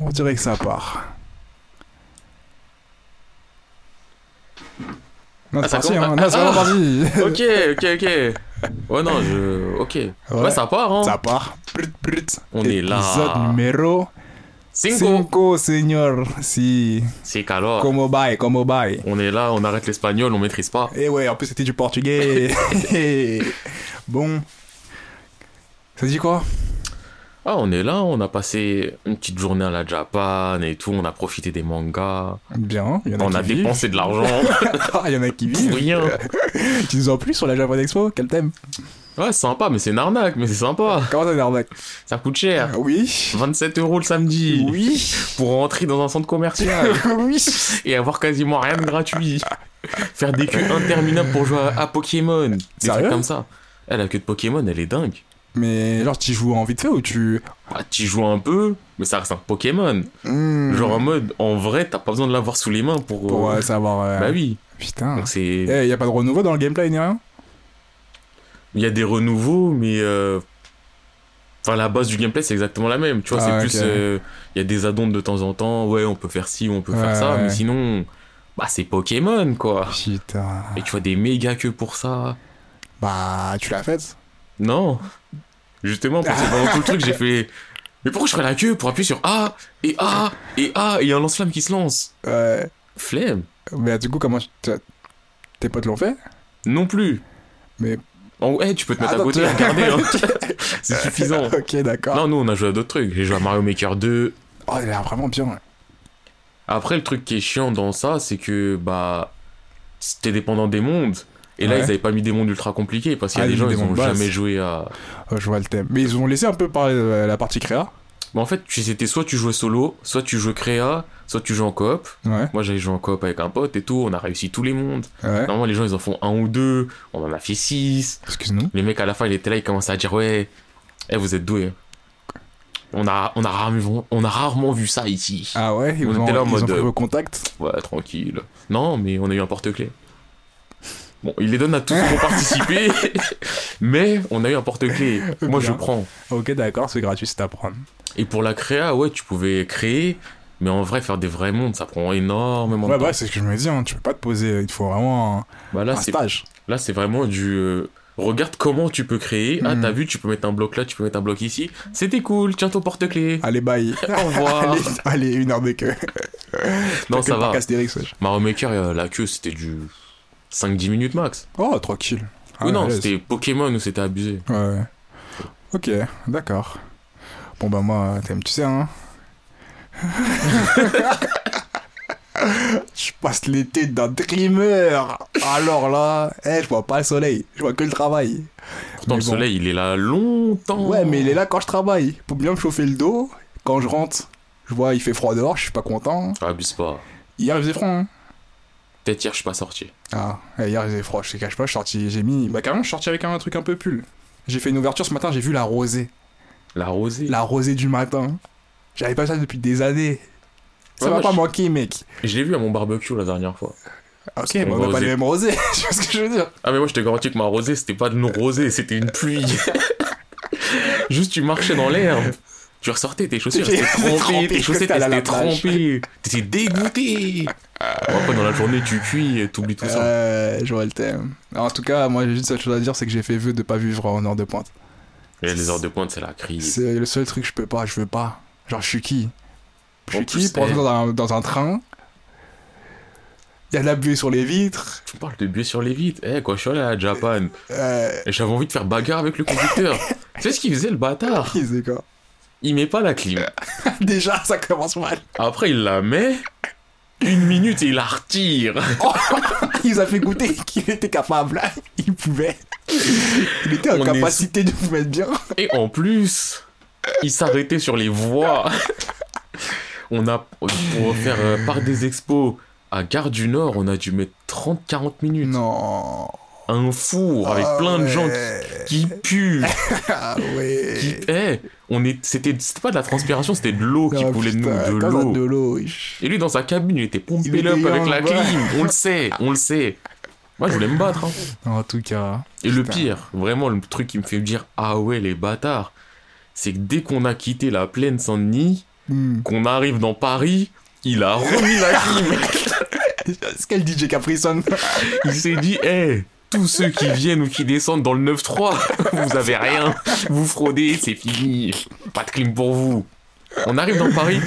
On dirait que ça part. Non, Ah, c'est parti, hein. Non, c'est Ah. parti. Ok, ok, ok. Ouais, non, je. Ok. Ouais, ça part, hein. Ça part. Plut, plut. On est là. Épisode numéro Cinco. 5, señor. Si. C'est qu'alors. Como bye, como bye. On est là, on arrête l'espagnol, on maîtrise pas. Et ouais, en plus c'était du portugais. bon. Ça dit quoi? Ah, on est là, on a passé une petite journée à la Japan et tout, on a profité des mangas. Bien. Il y en a On qui a vivent. dépensé de l'argent Ah, il y en a qui pour vivent. rien. Tu nous en plus sur la Japan Expo Quel thème Ouais, c'est sympa, mais c'est une arnaque, mais c'est sympa. Comment ça l'arnaque Ça coûte cher. Oui. 27 euros le samedi. Oui. Pour rentrer dans un centre commercial oui. et avoir quasiment rien de gratuit. Faire des queues interminables pour jouer à, à Pokémon. Des Sérieux trucs comme ça. Eh, la queue de Pokémon, elle est dingue. Mais genre, tu joues en vite fait ou tu. Bah, tu joues un peu, mais ça reste un Pokémon. Hmm. Genre en mode, en vrai, t'as pas besoin de l'avoir sous les mains pour. Pour euh, euh, savoir. euh, Bah oui. Putain. Donc c'est. Eh, y a pas de renouveau dans le gameplay ni rien? Il y a des renouveaux, mais. euh, Enfin, la base du gameplay, c'est exactement la même. Tu vois, Ah, c'est plus. euh, Il y a des addons de temps en temps. Ouais, on peut faire ci, on peut Ouais, faire ça. ouais. Mais sinon. Bah, c'est Pokémon, quoi. Putain. Et tu vois des méga queues pour ça. Bah, tu l'as faite Non. Justement, parce que pendant tout le truc, j'ai fait. Mais pourquoi je ferais la queue pour appuyer sur A et A et A et il y a un lance-flamme qui se lance? Ouais. Flemme. Mais du coup, comment. t'as- Tes potes l'ont fait? Non plus. Mais- En ouais, tu peux te mettre à côté et regarder. hein. c'est suffisant. ok, d'accord. Non, nous, on a joué à d'autres trucs. J'ai joué à Mario Maker 2. Oh, il a l'air vraiment bien. ouais. Après, le truc qui est chiant dans ça, c'est que, bah, t'es dépendant des mondes. Et là, Ouais. ils avaient pas mis des mondes ultra compliqués parce qu'il y Ah, a des ils gens, ils des ont mondes basses. jamais joué à. Oh, je vois le thème. Mais ils ont laissé un peu parler de la partie créa. Mais en fait, c'était soit tu jouais solo, soit tu jouais créa, soit tu jouais en coop. Ouais. Moi, j'avais joué en coop avec un pote et tout. On a réussi tous les mondes. Ouais. Normalement, les gens, ils en font un ou deux. On en a fait six. Excuse-nous. Les mecs, à la fin, ils étaient là, ils commençaient à dire Ouais, eh, vous êtes doués. On a, on, a rarement, on a rarement vu ça ici. Ah ouais, ils On ont, était là en ils mode, ont pris vos contacts. Ouais, tranquille. Non, mais on a eu un porte-clés. Bon, il les donne à tous qui ont participé, mais on a eu un porte-clés. Moi, je prends. Ok, d'accord, c'est gratuit, c'est à prendre. Et pour la créa, ouais, tu pouvais créer, mais en vrai, faire des vrais mondes, ça prend énormément Ouais, de temps. bah, c'est ce que je me dis, hein. tu peux pas te poser, il te faut vraiment un, Bah là, un stage. là, c'est vraiment du. euh, regarde comment tu peux créer. Ah, t'as vu, tu peux mettre un bloc là, tu peux mettre un bloc ici. C'était cool, tiens ton porte-clés. Allez, bye. Au revoir. allez, allez, une heure de queue. non, ça va. Mario Maker, euh, la queue, c'était du 5-10 minutes max. Oh, tranquille. Ah, oui, non, c'était Pokémon où c'était abusé. Ouais. Ok, d'accord. Bon, bah, moi, t'aimes, tu sais, hein. je passe l'été d'un dreamer. Alors là, eh, je vois pas le soleil, je vois que le travail. Pourtant, Mais le bon. soleil, il est là longtemps. Ouais, mais il est là quand je travaille, pour bien me chauffer le dos. Quand je rentre, je vois, il fait froid dehors, je suis pas content. Abuse pas. Hier, il faisait froid, hein. Peut-être hier, je suis pas sorti. Ah, hier, il froid, je te cache pas, je suis sorti, j'ai mis. Bah, carrément, je suis sorti avec un truc un peu pull. J'ai fait une ouverture ce matin, j'ai vu la rosée. La rosée. La rosée du matin. J'avais pas ça depuis des années. Ça Ouais, moi, pas manquer, mec. Je l'ai vu à mon barbecue la dernière fois. Ok, mais on a pas les mêmes rosées. tu vois ce que je veux dire Ah, mais moi, je te garantis que ma rosée, c'était pas de une rosée, c'était une pluie. Juste, tu marchais dans l'herbe. Tu ressortais, tes chaussures étaient trempées, tes chaussettes étaient trempées. T'étais dégoûté. Après, dans la journée, tu cuis et t'oublies tout ça. Euh, je vois le thème. En tout cas, moi, j'ai juste cette chose à dire, c'est que j'ai fait vœu de pas vivre en heure de pointe. Et les heures de pointe, c'est la crise. C'est le seul truc que je peux pas, je veux pas. Genre, je suis qui? Je suis qui pour eh. entrer dans un, dans un train? Il y a de la buée sur les vitres? Tu parles de buée sur les vitres. Eh, quand je suis allé à Japan, Euh, et j'avais envie de faire bagarre avec le conducteur. tu sais ce qu'il faisait, le bâtard? Qui c'est quoi? Il met pas la clim. Déjà, ça commence mal. Après, il la met. Une minute et il la retire. Il nous a fait goûter qu'il était capable. Il pouvait. Il était en On est capacité de vous mettre bien. Et en plus, il s'arrêtait sur les voies. On a, pour faire euh, part des expos à Gare du Nord, on a dû mettre 30-40 minutes. Non. Un four avec plein de gens qui, qui puent. Ah ouais. Qui, eh, on est, c'était, c'était pas de la transpiration, c'était de l'eau qui Ah, coulait de nous, de l'eau. de l'eau. Et lui, dans sa cabine, il était Il pompé était up avec la clim. On le sait, on le sait. Moi, je voulais me battre. hein. En tout cas. Et le pire, vraiment, le truc qui me fait dire Ah ouais, les bâtards, c'est que dès qu'on a quitté la plaine Saint-Denis, Hmm. qu'on arrive dans Paris, il a remis la clim. C'est quel DJ Capri Sun Il s'est dit, hé, tous ceux qui viennent ou qui descendent dans le 9-3, vous avez rien, vous fraudez, c'est fini, pas de clim pour vous. On arrive dans Paris,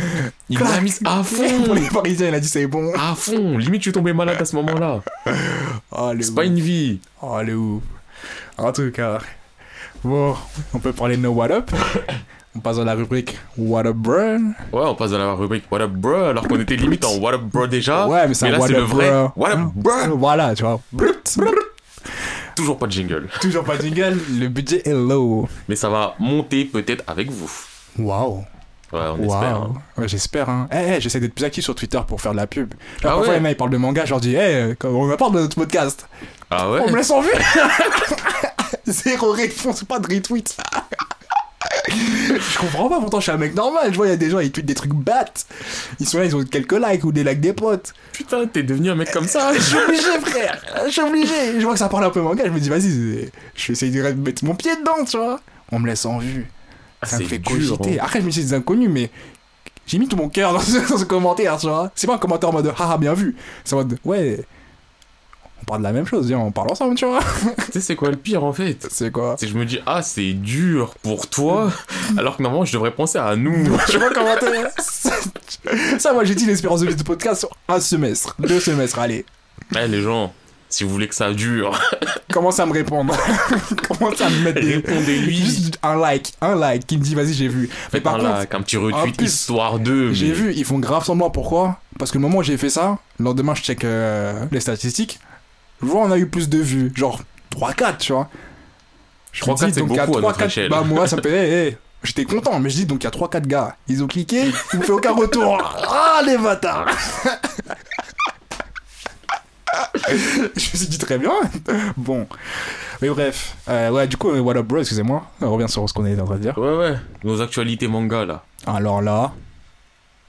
il l'a mis à Pour fond, les Parisiens, il a dit c'est bon. à fond, limite je suis tombé malade à ce moment-là. Oh, C'est pas une vie. Oh, le ouf. En tout cas, bon, on peut parler de nos What Up. On passe à la rubrique What Up, bro. Ouais, on passe dans la rubrique What up bro, alors qu'on était limite en What up bro déjà. Ouais, mais c'est un là What c'est le vrai bro. What up bro. Voilà, tu vois. Toujours pas de jingle. Toujours pas de jingle, le budget est low. Mais ça va monter peut-être avec vous. Waouh. Ouais, on espère. Hein. Ouais, j'espère, hein. Eh, eh, j'essaie d'être plus actif sur Twitter pour faire de la pub. Genre, Ah parfois, ouais les mecs, ils parlent de manga, je leur dis, eh, quand on me parle de notre podcast, Ah ouais on me laisse en vue. Zéro réponse, pas de retweet. je comprends pas, pourtant, je suis un mec normal. Je vois, il y a des gens, ils tweetent des trucs battes. Ils sont là, ils ont quelques likes ou des likes des potes. Putain, t'es devenu un mec comme ça. Je suis obligé, frère. Je suis obligé. Je vois que ça parle un peu manga, je me dis, vas-y, je vais essayer de mettre mon pied dedans, tu vois. On me laisse en vue. Ça me fait dur, cogiter. hein. Après, je me suis dit des inconnus, mais j'ai mis tout mon cœur dans ce, dans ce commentaire, tu vois. C'est pas un commentaire en mode haha, bien vu. C'est en mode ouais, on parle de la même chose, on parle ensemble, tu vois. Tu sais, c'est quoi le pire en fait C'est quoi C'est je me dis, ah, c'est dur pour toi, alors que normalement, je devrais penser à nous. Je sais pas commentaire. Ça, moi, j'ai dit l'espérance de vie de podcast sur un semestre, deux semestres, allez. Eh, les gens, si vous voulez que ça dure, Commence à me répondre. Commence à me mettre des. répondez-lui. Juste un like, un like qui me dit vas-y, j'ai vu. Faites par un contre, like, un petit retweet, plus, histoire d'eux. J'ai mais- vu, ils font grave semblant. Pourquoi? Parce que le moment où j'ai fait ça, le lendemain, je check euh, les statistiques. Je vois, on a eu plus de vues. Genre 3-4, tu vois. Je 3-4, me dis, c'est donc, il y a beaucoup à notre 3-4 échelle. Bah, moi, ça me fait. hey, hey. J'étais content, mais je dis donc il y a 3-4 gars. Ils ont cliqué, ils me fait aucun retour. Ah, les bâtards Je me suis dit très bien. Bon. Mais bref. Euh, ouais, du coup, euh, what up, bro, excusez-moi. On revient sur ce qu'on était en train de dire. Ouais, ouais, nos actualités manga là. Alors là.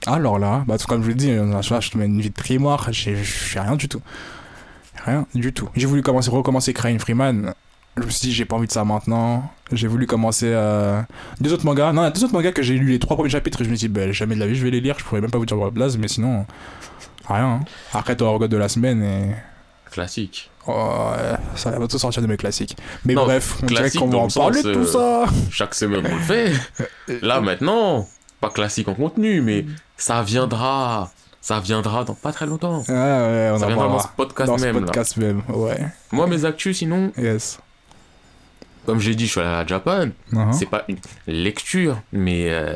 Alors là, bah, comme je vous le dis, euh, je je te mets une vie de primoire, j'ai j'ai rien du tout. Rien du tout. J'ai voulu commencer, recommencer Crying Freeman. Je me suis dit, j'ai pas envie de ça maintenant. J'ai voulu commencer euh, deux autres mangas. Non, deux autres mangas que j'ai lu les trois premiers chapitres et je me suis dit, bah, jamais de la vie je vais les lire. Je pourrais même pas vous dire la blase, mais sinon, rien. hein. Après, toi, regard de la semaine et. Classique. Oh, ouais, ça va bientôt sortir de mes classiques. Mais Non, bref, on dirait qu'on va en le parler de tout ça. Chaque semaine on le fait. Là maintenant, pas classique en contenu, mais ça viendra. Ça viendra dans pas très longtemps. Ouais, on Ça en viendra dans ce podcast Dans ce même. là. podcast même, ouais. Moi, mes actus, sinon, Yes. comme j'ai dit, je suis allé à la Japan. Uh-huh. C'est pas une lecture, mais euh,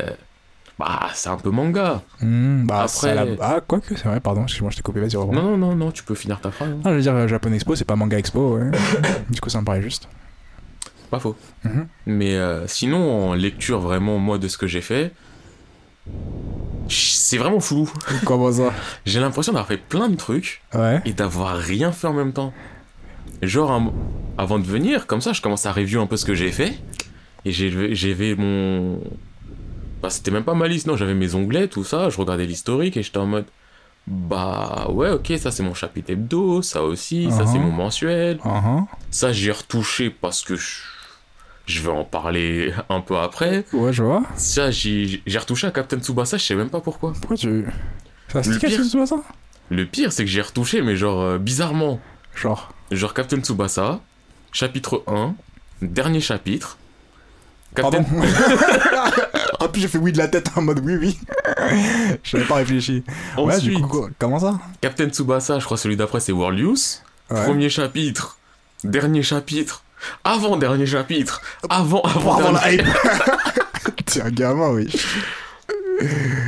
bah, c'est un peu manga. Hmm, bah, Après- la... Ah, quoique, c'est vrai, pardon, excuse-moi, je t'ai coupé, vas-y, reprends. Non, non, non, non, tu peux finir ta phrase. hein. Ah, je veux dire, euh, Japan Expo, c'est pas Manga Expo, ouais. du coup, ça me paraît juste. Pas faux. Mhm. Mais euh, sinon, en lecture, vraiment, moi, de ce que j'ai fait, c'est vraiment flou. Comment ça J'ai l'impression d'avoir fait plein de trucs Ouais. et d'avoir rien fait en même temps. Genre, un- avant de venir, comme ça, je commence à review un peu ce que j'ai fait. Et j'ai- j'avais mon. Bah, c'était même pas ma liste, non, j'avais mes onglets, tout ça. Je regardais l'historique et j'étais en mode. Bah, ouais, ok, ça c'est mon chapitre hebdo, ça aussi, ça c'est Mhm. mon mensuel. Uh-huh. Ça, j'y ai retouché parce que je, je vais en parler un peu après. Ouais, je vois. Ça, j'ai retouché à Captain Tsubasa, je sais même pas pourquoi. Pourquoi tu. Ça se Le pire- ça Le pire, c'est que j'ai retouché, mais genre euh, bizarrement. Genre. Genre Captain Tsubasa, chapitre 1, dernier chapitre. Captain... Pardon Ah, puis j'ai fait oui de la tête en mode oui, oui. Je n'avais pas réfléchi. Ouais, Ensuite, du coup, quoi- comment ça Captain Tsubasa, je crois celui d'après c'est World Youth. Ouais. Premier chapitre, dernier chapitre, avant dernier chapitre, avant avant, dernier- la hype T'es un gamin, oui.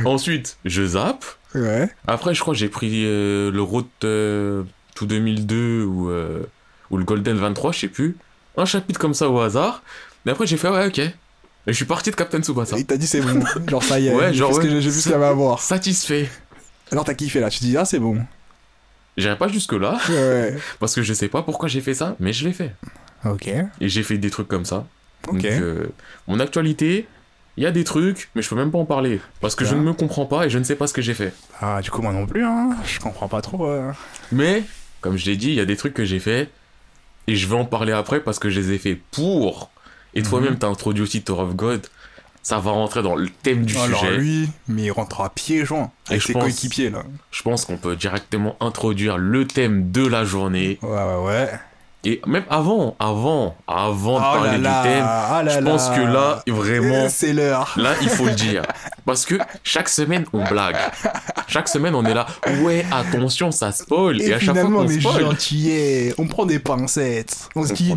Ensuite, je zappe. Ouais. Après, je crois que j'ai pris euh, le Road euh, to 2002 ou, euh, ou le Golden 23, je sais plus. Un chapitre comme ça au hasard. Mais après, j'ai fait, ouais, ok. Et je suis parti de Captain Tsubasa. Et il t'a dit c'est bon. Genre, ça y est. Ouais, genre, ouais. j'ai j'ai vu ce qu'il y avait à voir. Satisfait. Alors, t'as kiffé là. Tu te dis, ah, c'est bon. J'irai pas jusque-là, Ouais. parce que je sais pas pourquoi j'ai fait ça, mais je l'ai fait. Ok. Et j'ai fait des trucs comme ça. Ok. Donc, euh, mon actualité, il y a des trucs, mais je peux même pas en parler. Parce que je Super. ne me comprends pas et je ne sais pas ce que j'ai fait. Ah, du coup, moi non plus, hein. Je comprends pas trop. euh. Mais, comme je l'ai dit, il y a des trucs que j'ai fait et je vais en parler après parce que je les ai fait pour. Et Mhm. toi-même, t'as introduit aussi Tour of God. ça va rentrer dans le thème du Alors sujet. lui, mais il rentre à pieds joints avec je ses coéquipiers là. Je pense qu'on peut directement introduire le thème de la journée. Ouais, ouais, ouais. Et même avant, avant, avant de Oh parler là du thème, là je pense que là, vraiment, C'est l'heure. là, il faut le dire. Parce que chaque semaine, on blague. Chaque semaine, on est là. Ouais, attention, ça spoil. Et, Et, à chaque fois qu'on on est spoil, gentillets, on prend des pincettes. On se On dit prend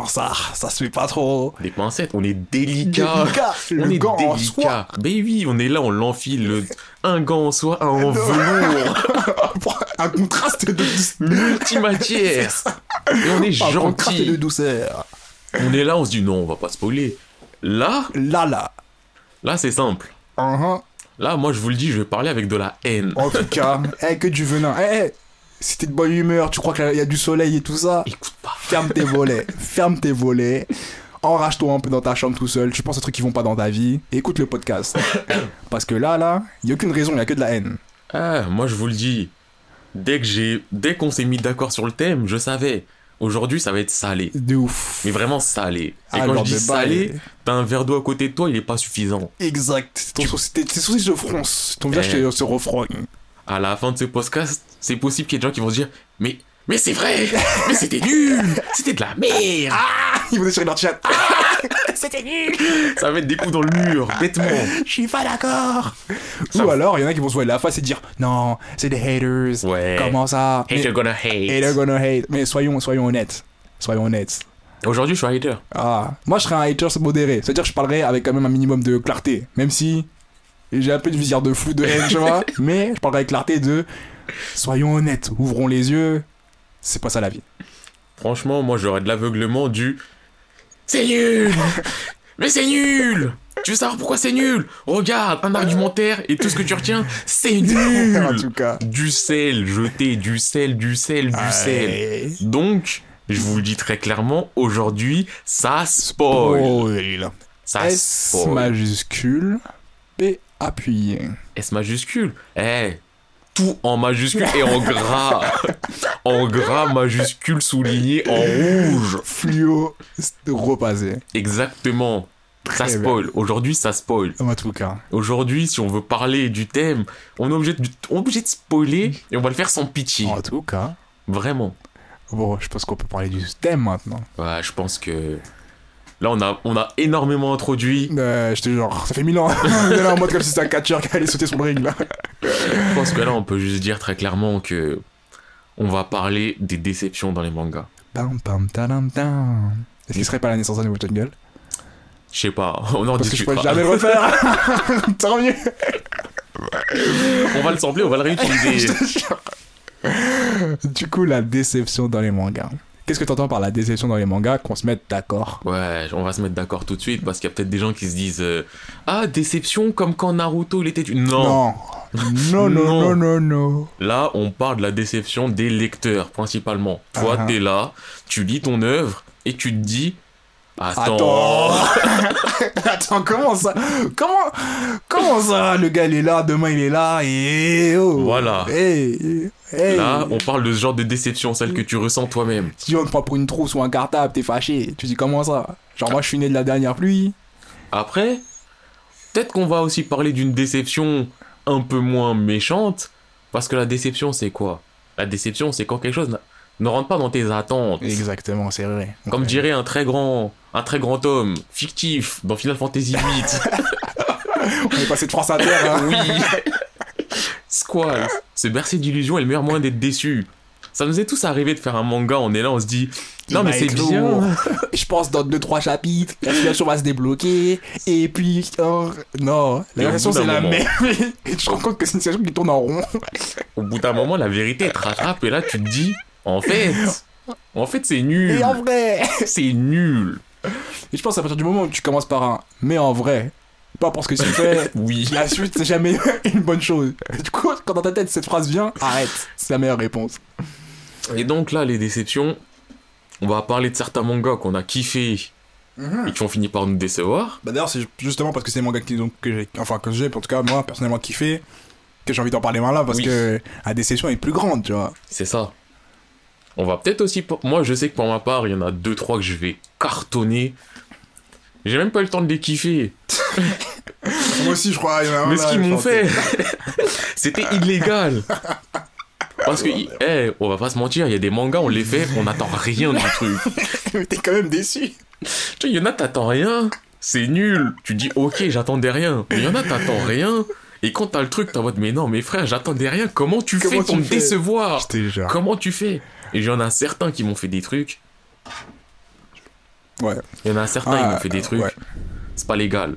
non, ça, ça se fait pas trop. des pincettes, on est délicat. Délicat, On le est gant en délicat. soie. Mais oui, on est là, on l'enfile. le- Un gant en soie, un en velours, un contraste de, multimatière. Et on est un contraste de gentil. douceur. On est là, on se dit non, on va pas spoiler. Là, Là, là. là, c'est simple. Uhum. Là, moi, je vous le dis, je vais parler avec de la haine. En tout cas, eh, que du venin. Eh, eh, si t'es de bonne humeur, tu crois qu'il y a du soleil et tout ça, Écoute pas. ferme tes volets. ferme tes volets. Enrage-toi un peu dans ta chambre tout seul. Tu penses à des trucs qui vont pas dans ta vie. Et écoute le podcast. Parce que là, là, il y a aucune raison, il y a que de la haine. Ah, moi, je vous le dis. Dès que j'ai, dès qu'on s'est mis d'accord sur le thème, je savais. Aujourd'hui, ça va être salé. De ouf. Mais vraiment salé. Et Ah, quand je dis de salé, t'as un verre d'eau à côté de toi, il est pas suffisant. Exact. Tes tes sourcils se froncent. Ton visage Eh. se- se refroigne. À la fin de ce podcast, c'est possible qu'il y ait des gens qui vont se dire, mais, mais c'est vrai, mais c'était nul, c'était de la merde. Ils vont sur leur chat. C'était nul. Ça va être des coups dans le mur, bêtement. Je suis pas d'accord. Ou alors, il y en a qui vont se voir la face et dire Non, c'est des haters. Ouais. Comment ça? Hater gonna hate. Hater gonna hate. Mais soyons, soyons honnêtes. Soyons honnêtes. Aujourd'hui, je suis hater. Ah, moi je serais un hater modéré. C'est-à-dire que je parlerais avec quand même un minimum de clarté. Même si j'ai un peu de visière de flou, de haine, tu vois. Mais je parlerais avec clarté de soyons honnêtes, ouvrons les yeux. C'est pas ça la vie. Franchement, moi, j'aurais de l'aveuglement du. C'est nul Mais c'est nul Tu veux savoir pourquoi c'est nul? Regarde, un argumentaire et tout ce que tu retiens, c'est en nul tout cas. Du sel jeté, du sel, du sel, du sel. Donc, je vous le dis très clairement, aujourd'hui, ça spoil. Ça S spoil. majuscule, P appuyé. S majuscule. Eh, tout en majuscule et en gras. en gras majuscule souligné en rouge. Fluo repassé. Exactement. Ça Très spoil. Aujourd'hui, ça spoil. En tout cas. Aujourd'hui, si on veut parler du thème, on est obligé de, on est obligé de spoiler et on va le faire sans pitié. En tout cas. Vraiment. Bon, je pense qu'on peut parler du thème maintenant. Ouais, je pense que là, on a, on a énormément introduit. Euh, je te jure, ça fait mille ans. On est là en mode comme si c'était un catcheur qui allait sauter sur le ring là. Je pense que là, on peut juste dire très clairement que on va parler des déceptions dans les mangas. Tadam tam. Est-ce qu'il serait pas la naissance d'un nouveau jungle? Je sais pas, on en Parce que je discutera. pourrais jamais le refaire. Tant mieux. On va le sampler, on va le réutiliser. Du coup, la déception dans les mangas. Qu'est-ce que t'entends par la déception dans les mangas Qu'on se mette d'accord. Ouais, on va se mettre d'accord tout de suite parce qu'il y a peut-être des gens qui se disent euh, Ah, déception comme quand Naruto il était. une- Non. Non. Non, non, Non. non, non, non. Là, on parle de la déception des lecteurs principalement. Toi, Ah. t'es là, tu lis ton œuvre et tu te dis Attends. Attends. Comment ça Comment Comment ça Le gars il est là, demain il est là et oh. Voilà. Hey, hey. Là, on parle de ce genre de déception, celle que tu ressens toi-même. Si on te prend pour une trousse ou un cartable, t'es fâché. Tu dis comment ça? Genre moi je suis né de la dernière pluie. Après, peut-être qu'on va aussi parler d'une déception un peu moins méchante, parce que la déception, c'est quoi? La déception, c'est quand quelque chose ne rentre pas dans tes attentes. Exactement, c'est vrai. Comme Ouais. dirait un très grand, un très grand homme fictif dans Final Fantasy VIII. On est passé de France Inter. Hein. oui. Squall, se bercer d'illusions est le meilleur moyen d'être déçu. Ça nous est tous arrivé de faire un manga, on est là, on se dit Il non mais c'est bien. lourd. Je pense dans 2-3 chapitres, la situation va se débloquer. Et puis, oh, non, la situation c'est la moment. même. Et tu te rends compte que c'est une situation qui tourne en rond. Au bout d'un moment, la vérité te rattrape et là tu te dis en fait, en fait c'est nul. Et en vrai. C'est nul. Et je pense à partir du moment où tu commences par un mais en vrai, pas parce que c'est fait, Oui. la suite c'est jamais une bonne chose. Du coup, quand dans ta tête cette phrase vient, arrête. C'est la meilleure réponse. Et donc là, les déceptions, on va parler de certains mangas qu'on a kiffé et qui ont fini par nous décevoir. Bah d'ailleurs, c'est justement parce que c'est des mangas qui, donc, que j'ai, enfin que j'ai, en tout cas moi personnellement kiffé, que j'ai envie d'en parler maintenant parce Oui. que la déception est plus grande, tu vois. C'est ça. On va peut-être aussi. pour- Moi, je sais que pour ma part, il y en a deux, trois que je vais cartonner. J'ai même pas eu le temps de les kiffer. Moi aussi, je crois. il y en a un Mais ce qu'ils m'ont fait, c'était illégal. Parce que, eh, on va pas se mentir, il y a des mangas, on les fait, on n'attend rien du truc. Mais t'es quand même déçu. Tu vois, il y en a, t'attends rien, c'est nul. Tu dis, ok, j'attendais rien. Mais il y en a, t'attends rien. Et quand t'as le truc, en mode, mais non, mais frère, j'attendais rien. Comment tu Comment fais pour me décevoir? Comment tu fais? Et il y en a certains qui m'ont fait des trucs. Ouais. Il y en a certains Ah, qui m'ont fait des trucs. ouais. C'est pas légal.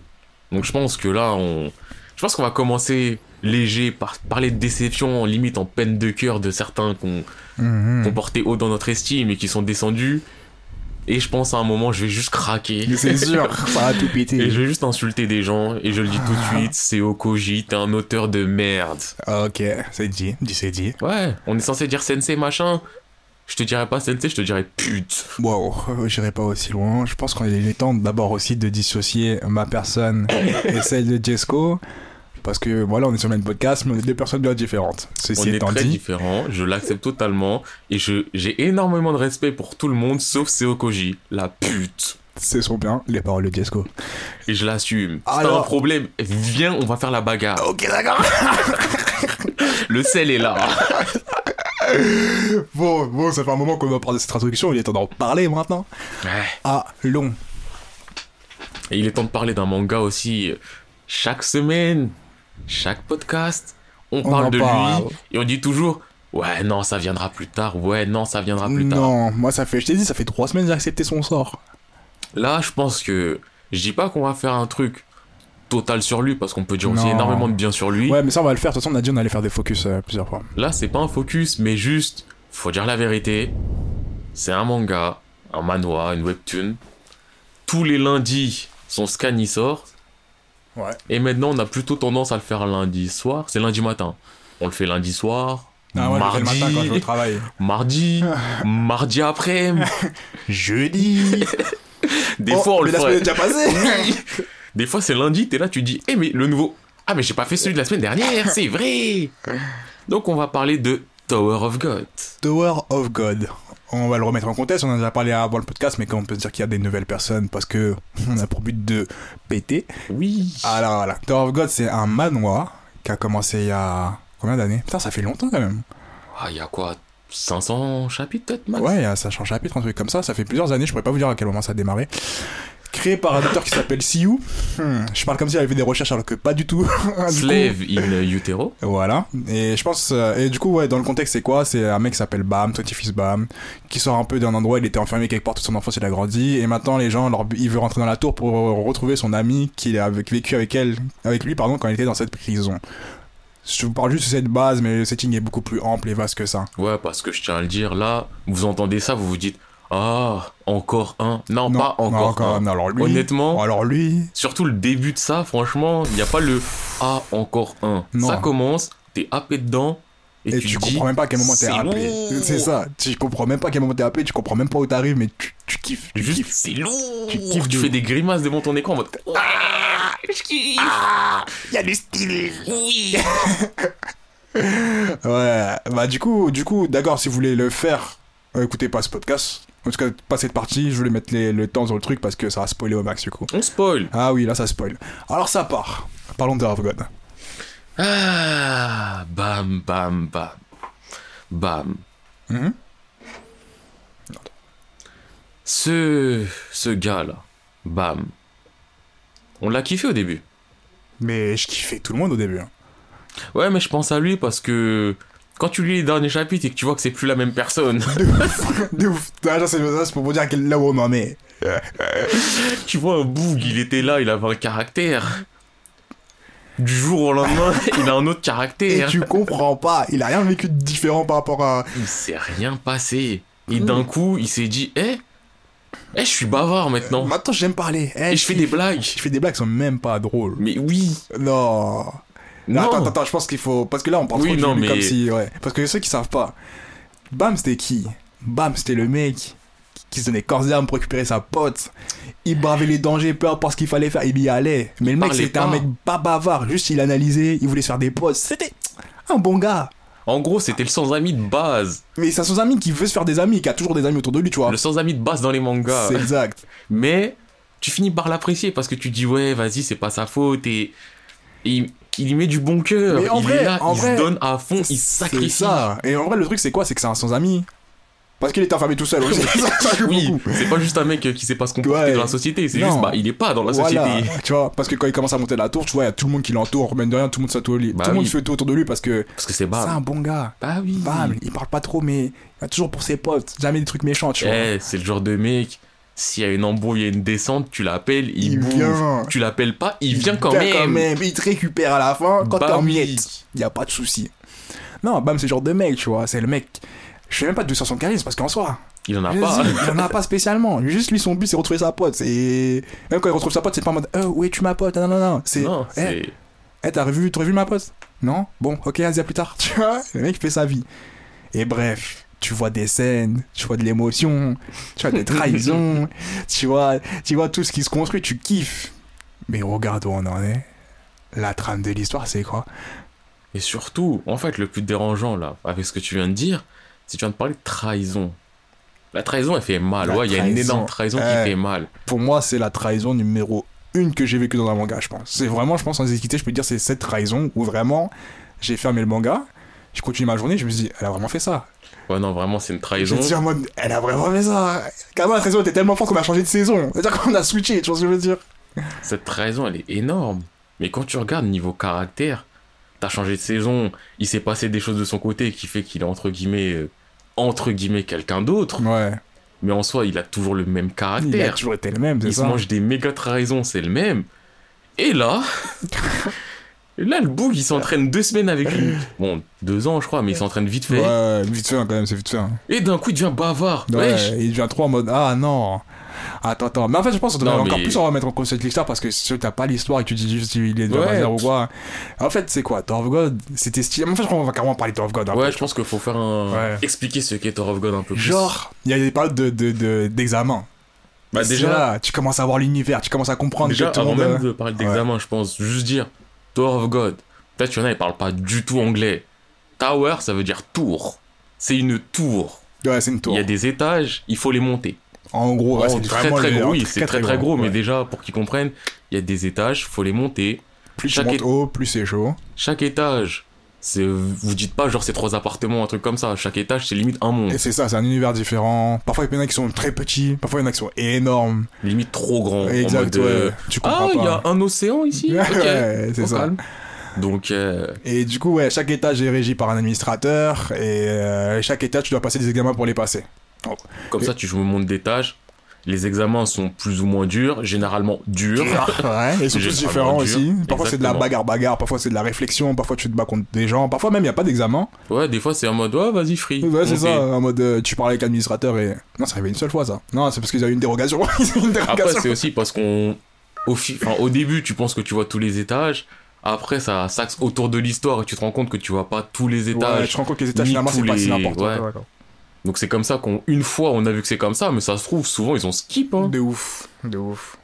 Donc je pense que là, on. Je pense qu'on va commencer léger par parler de déception, limite en peine de cœur de certains qu'on Mhm. qu'on portait haut dans notre estime et qui sont descendus. Et je pense à un moment, je vais juste craquer. C'est sûr, ça va tout péter. Et je vais juste insulter des gens, et je le dis tout Ah. de suite, c'est Okoji, t'es un auteur de merde. Ok, c'est dit, dit c'est dit. Ouais, on est censé dire sensei machin. Je te dirais pas sensei, je te dirais pute. Wow, euh, j'irai pas aussi loin. Je pense qu'il est temps d'abord aussi de dissocier ma personne et celle de Jesco. Parce que voilà, on est sur le même podcast, mais on est deux personnes bien différentes. On Ceci est étant très dit, différents, je l'accepte totalement, et je j'ai énormément de respect pour tout le monde, sauf Seokoji, la pute. ce sont bien les paroles de Jesco. Et je l'assume. Alors- un problème, viens, on va faire la bagarre. Ok, d'accord. Le sel est là. Bon, bon, ça fait un moment qu'on va parler de cette introduction, il est temps d'en parler maintenant. Ouais. Allons. Et il est temps de parler d'un manga aussi. Chaque semaine, chaque podcast, on, On parle de parle. lui et on dit toujours Ouais, non, ça viendra plus tard. Ouais, non, ça viendra plus tard. Non, moi ça fait, je t'ai dit, ça fait trois semaines que j'ai accepté son sort. Là, je pense que. Je dis pas qu'on va faire un truc total sur lui parce qu'on peut dire aussi Non. énormément de bien sur lui. Ouais, mais ça on va le faire. De toute façon, on a dit on allait faire des focus euh, plusieurs fois. Là, c'est pas un focus, mais juste, faut dire la vérité. C'est un manga, un manhwa, une webtoon. Tous les lundis, son scan y sort. Ouais. Et maintenant, on a plutôt tendance à le faire lundi soir. C'est lundi matin. On le fait lundi soir. Ah ouais, mardi, le matin quand je vais au travail. mardi, mardi après. Jeudi. Des Oh, fois, on mais le est déjà passée. Des fois, c'est lundi, t'es là, tu dis, eh, mais le nouveau. Ah, mais j'ai pas fait celui de la semaine dernière, c'est vrai. Donc, on va parler de Tower of God. Tower of God. On va le remettre en contexte, on en a déjà parlé avant le podcast, mais quand on peut se dire qu'il y a des nouvelles personnes parce que on a pour but de péter. Oui. Alors voilà, Tower of God c'est un manoir qui a commencé il y a combien d'années? Putain, ça fait longtemps quand même. Ah, il y a quoi? 500 chapitres peut-être max? Ouais, il y a- ça change chapitre, un truc comme ça, ça fait plusieurs années, je pourrais pas vous dire à quel moment ça a démarré. Créé par un auteur qui s'appelle Siyu. Hmm, je parle comme si j'avais fait des recherches alors que pas du tout. Du coup, Slave in Utero. Voilà. Et je pense. euh, et du coup, ouais, dans le contexte, c'est quoi? C'est un mec qui s'appelle Bam, Twenty Fils Bam, qui sort un peu d'un endroit, il était enfermé quelque part toute son enfance, il a grandi. Et maintenant, les gens, leur, il veut rentrer dans la tour pour retrouver son ami qu'il a vécu avec elle, avec lui, pardon, quand il était dans cette prison. Je vous parle juste de cette base, mais le setting est beaucoup plus ample et vaste que ça. Ouais, parce que je tiens à le dire, là, vous entendez ça, vous vous dites, ah, encore un. Non, Non, pas encore, encore un. un. Alors lui- Honnêtement, Alors lui, surtout le début de ça, franchement, il n'y a pas le ah, encore un. Non. Ça commence, t'es happé dedans, et, et, tu, tu, dis, comprends même pas à quel moment t'es happé. C'est ça. Tu comprends même pas à quel moment t'es happé, tu comprends même pas où t'arrives, mais tu, tu kiffes. Tu Juste, kiffes. c'est lourd. Tu Tu, kiffes de fais des grimaces devant ton écran en mode, ah, je kiffe. Il y a du style. Oui. Ouais, bah du coup, du coup, d'accord, si vous voulez le faire, euh, écoutez pas ce podcast. En tout cas, pas cette partie, je voulais mettre les- le temps sur le truc parce que ça va spoiler au max du coup. On spoil. Ah oui, là ça spoil. Alors ça part. Parlons de God. Ah, bam, bam, bam. Bam. Mhm. Ce, ce gars-là, bam. On l'a kiffé au début. Mais je kiffais tout le monde au début. hein. Ouais, mais je pense à lui parce que quand tu lis les derniers chapitres et que tu vois que c'est plus la même personne, De ouf. Ah, ça, c'est ça, c'est pour vous dire quel- là où on en est. tu vois un boug, il était là, il avait un caractère. Du jour au lendemain, il a un autre Et caractère. tu comprends pas. Il a rien vécu de différent par rapport à. Il s'est rien passé. Et d'un coup, il s'est dit, eh, eh, je suis bavard maintenant. Maintenant, j'aime parler. Eh, Et je fais des blagues. Je fais des blagues qui sont même pas drôles. Mais oui. Non. Non. Attends, attends, attends, je pense qu'il faut. Parce que là, on parle Oui, trop de non, lui mais- comme si. Ouais. Parce que ceux qui savent pas. Bam, c'était qui? Bam, c'était le mec qui- se donnait corps et âme pour récupérer sa pote. Il bravait les dangers, peu importe ce qu'il fallait faire, il y allait. Mais le mec, c'était un mec pas bavard. Juste, il analysait, il voulait se faire des potes. C'était un bon gars. En gros, c'était le sans-ami de base. Mais c'est son ami qui veut se faire des amis, qui a toujours des amis autour de lui, tu vois. Le sans-ami de base dans les mangas. C'est exact. Mais tu finis par l'apprécier parce que tu dis ouais, vas-y, c'est pas sa faute et, et il, il y met du bon cœur. Mais en il vrai, est là, en il vrai, se donne à fond, il se sacrifie. ça. Et en vrai, le truc, c'est quoi? C'est que c'est un sans-ami. Parce qu'il était enfermé tout seul aussi. Oui, c'est pas juste un mec qui sait pas se comporter Ouais. dans la société, c'est juste bah il est pas dans la Voilà, société. tu vois, parce que quand il commence à monter la tour, tu vois, il y a tout le monde qui l'entoure, même de rien, tout le monde s'auto Bah tout le monde oui. fait tout autour de lui parce que Parce que c'est un bon gars. Bah oui. Bam, il parle pas trop, mais il va toujours pour ses potes, jamais des trucs méchants, tu vois. Eh, c'est le genre de mec, s'il y a une embrouille, a une descente, tu l'appelles, il, Il bouge. vient. Tu l'appelles pas, il vient quand vient même. quand même, il te récupère à la fin quand Bah t'es en oui. miettes. Y a pas de souci. Non, Bam, c'est le genre de mec, tu vois. C'est le mec. Je fais même pas de 200 son charisme parce qu'en soi, Il en a pas. il en a pas spécialement. Juste lui, son but, c'est retrouver sa pote. Et même quand il retrouve sa pote, c'est pas en mode, oh, où es-tu ma pote? Non, non, non. C'est, Non, eh, c'est. eh, t'as revu, t'as revu ma pote? Non? Bon, ok, vas-y, à plus tard. Tu vois? Le mec fait sa vie. Et bref, tu vois des scènes, tu vois de l'émotion, tu vois des trahisons, tu vois, tu vois tout ce qui se construit, tu kiffes. Mais regarde où on en est. La trame de l'histoire, c'est quoi? Et surtout, en fait, le plus dérangeant là, avec ce que tu viens de dire, c'est que tu viens de parler de trahison. La trahison, elle fait mal. La ouais, il y a une énorme trahison qui fait mal. Pour moi, c'est la trahison numéro une que j'ai vécue dans un manga, je pense. C'est vraiment, je pense, sans hésiter, je peux te dire, c'est cette trahison où vraiment, j'ai fermé le manga, j'ai continué ma journée, je me suis dit, elle a vraiment fait ça. Ouais, non, vraiment, c'est une Je trahison. dit en mode, elle a vraiment fait ça. Carrément, la trahison était tellement forte qu'on a changé de saison. C'est-à-dire qu'on a switché, tu vois ce que je veux dire Cette trahison, elle est énorme. Mais quand tu regardes niveau caractère, t'as changé de saison, il s'est passé des choses de son côté qui fait qu'il est entre guillemets, euh, entre guillemets, quelqu'un d'autre. Ouais. Mais en soi, il a toujours le même Il a caractère. toujours été le même, c'est Il se ça. mange des méga trahisons, c'est le même. Et là, là, le boug, il s'entraîne deux semaines avec une. Bon, deux ans, je crois, mais il s'entraîne vite fait. Ouais, vite fait hein, quand même, c'est vite fait. hein. Et d'un coup, il devient bavard. Ouais, Wesh. il devient trop en mode Ah non Attends, attends. Mais en fait, je pense qu'on devrait encore mais- plus en remettre en cause cette l'histoire parce que si t'as pas l'histoire et que tu dis juste il est de Ouais. ou quoi. En fait, c'est quoi? Tower of God C'était stylé. En fait, je crois qu'on va carrément parler de Tower of God. un peu. Ouais, je pense qu'il faut faire un. Ouais. Expliquer ce qu'est Tower of God un peu plus. Genre, il y a des périodes de, de, de- d'examen. Bah, déjà, là, tu commences à voir l'univers, tu commences à comprendre déjà que tout avant monde. même euh, de parler d'examen, je pense, juste dire Tower of God. Peut-être qu'il y en a, ils parlent pas du tout anglais. Tower, ça veut dire tour. C'est une tour. Ouais, c'est une tour. Il y a des étages, il faut les monter. En gros, ouais, c'est très très gros, oui, c'est très très gros, mais déjà pour qu'ils comprennent, il y a des étages, faut les monter. Plus tu chaque montes haut, plus c'est chaud. Chaque étage, c'est vous dites pas genre c'est trois appartements, un truc comme ça. Chaque étage c'est limite un monde, Et c'est ça, c'est un univers différent. Parfois, il y en a qui sont très petits, parfois, il y en a qui sont énormes. limite trop grand. en exact, mode, euh. Tu Ah, comprends il y a un océan ici. Ouais, Ok. ouais, c'est ça. calme. Donc euh, Et du coup, ouais, chaque étage est régi par un administrateur et euh, chaque étage, tu dois passer des examens pour les passer. comme ça tu montes d'étage. Les examens sont plus ou moins durs, généralement durs. ouais, ils sont tous différents aussi. Parfois, c'est de la bagarre-bagarre, parfois, c'est de la réflexion, parfois, tu te bats contre des gens, parfois, même, il n'y a pas d'examen. Ouais, des fois c'est en mode ouais vas-y free. Ouais, c'est ça, en mode, euh, tu parles avec l'administrateur et. Non, ça arrivait une seule fois, ça. Non, c'est parce qu'ils avaient une dérogation. Ils avaient une Après dérogation. c'est aussi parce qu'on au, fi- enfin, au début tu penses que tu vois tous les étages. Après ça s'axe autour de l'histoire et tu te rends compte que tu vois pas tous les Ouais, étages. je te rends compte que les étages, finalement, c'est tous pas si les- n'importe quoi. ouais. ouais, ouais. Donc c'est comme ça qu'on une fois on a vu que c'est comme ça, mais ça se trouve souvent ils ont skip. Hein. De ouf, de ouf.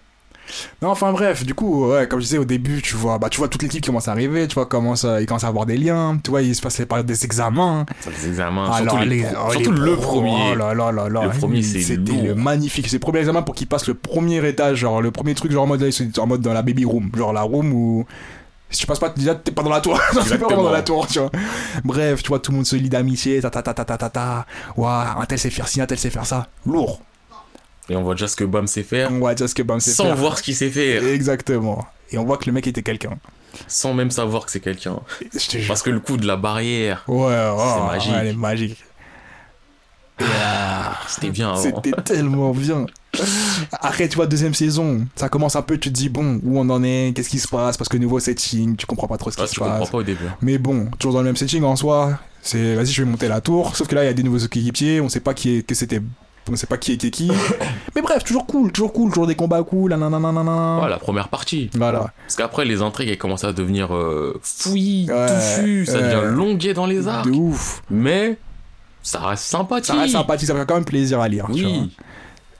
Non, enfin bref, du coup, ouais, comme je disais au début, tu vois, bah, tu vois toute l'équipe qui commence à arriver, tu vois, comment ça, ils commencent à avoir des liens, tu vois, il se passe les périodes des examens. Les examens, Alors, surtout, les- oh, surtout les le premier. Oh là là là là. Le premier, C'était le magnifique. C'est le premier examen pour qu'il passe le premier étage, genre le premier truc, genre en mode, en mode dans la baby room, genre la room où. Si tu passes pas, déjà, t'es pas dans la tour. T'es pas vraiment dans la tour, tu vois. Bref, tu vois, tout le monde se lie d'amitié, ta ta ta ta ta ta ta. Ouah, un tel sait faire ci, un tel sait faire ça. Lourd. Et on voit déjà ce que Bam sait faire, On voit déjà ce que Bam sait sans faire. voir ce qu'il sait faire, Exactement. Et on voit que le mec était quelqu'un. sans même savoir que c'est quelqu'un. Parce que le coup de la barrière, Ouais, ouais, magique. elle est magique. Euh, c'était bien. C'était tellement bien. Après, tu vois, deuxième saison, ça commence un peu, tu te dis, bon, où on en est, qu'est-ce qui se passe, parce que nouveau setting, tu comprends pas trop ce qui Ah, se tu comprends passe. pas au début. Mais bon, toujours dans le même setting en soi, c'est, vas-y, je vais monter la tour, sauf que là, il y a des nouveaux équipiers, on sait pas qui est, que c'était, on sait pas qui est qui. Mais bref, toujours cool, toujours cool, toujours des combats cool, nanana. Ouais, la première partie. Voilà. Parce qu'après, les intrigues, elles commencent à devenir euh, fouillis, Ouais, touffues, ça devient longuet dans les arcs. De ouf. Mais ça reste sympathique. Ça reste sympathique, ça fait quand même plaisir à lire. tu vois. Oui.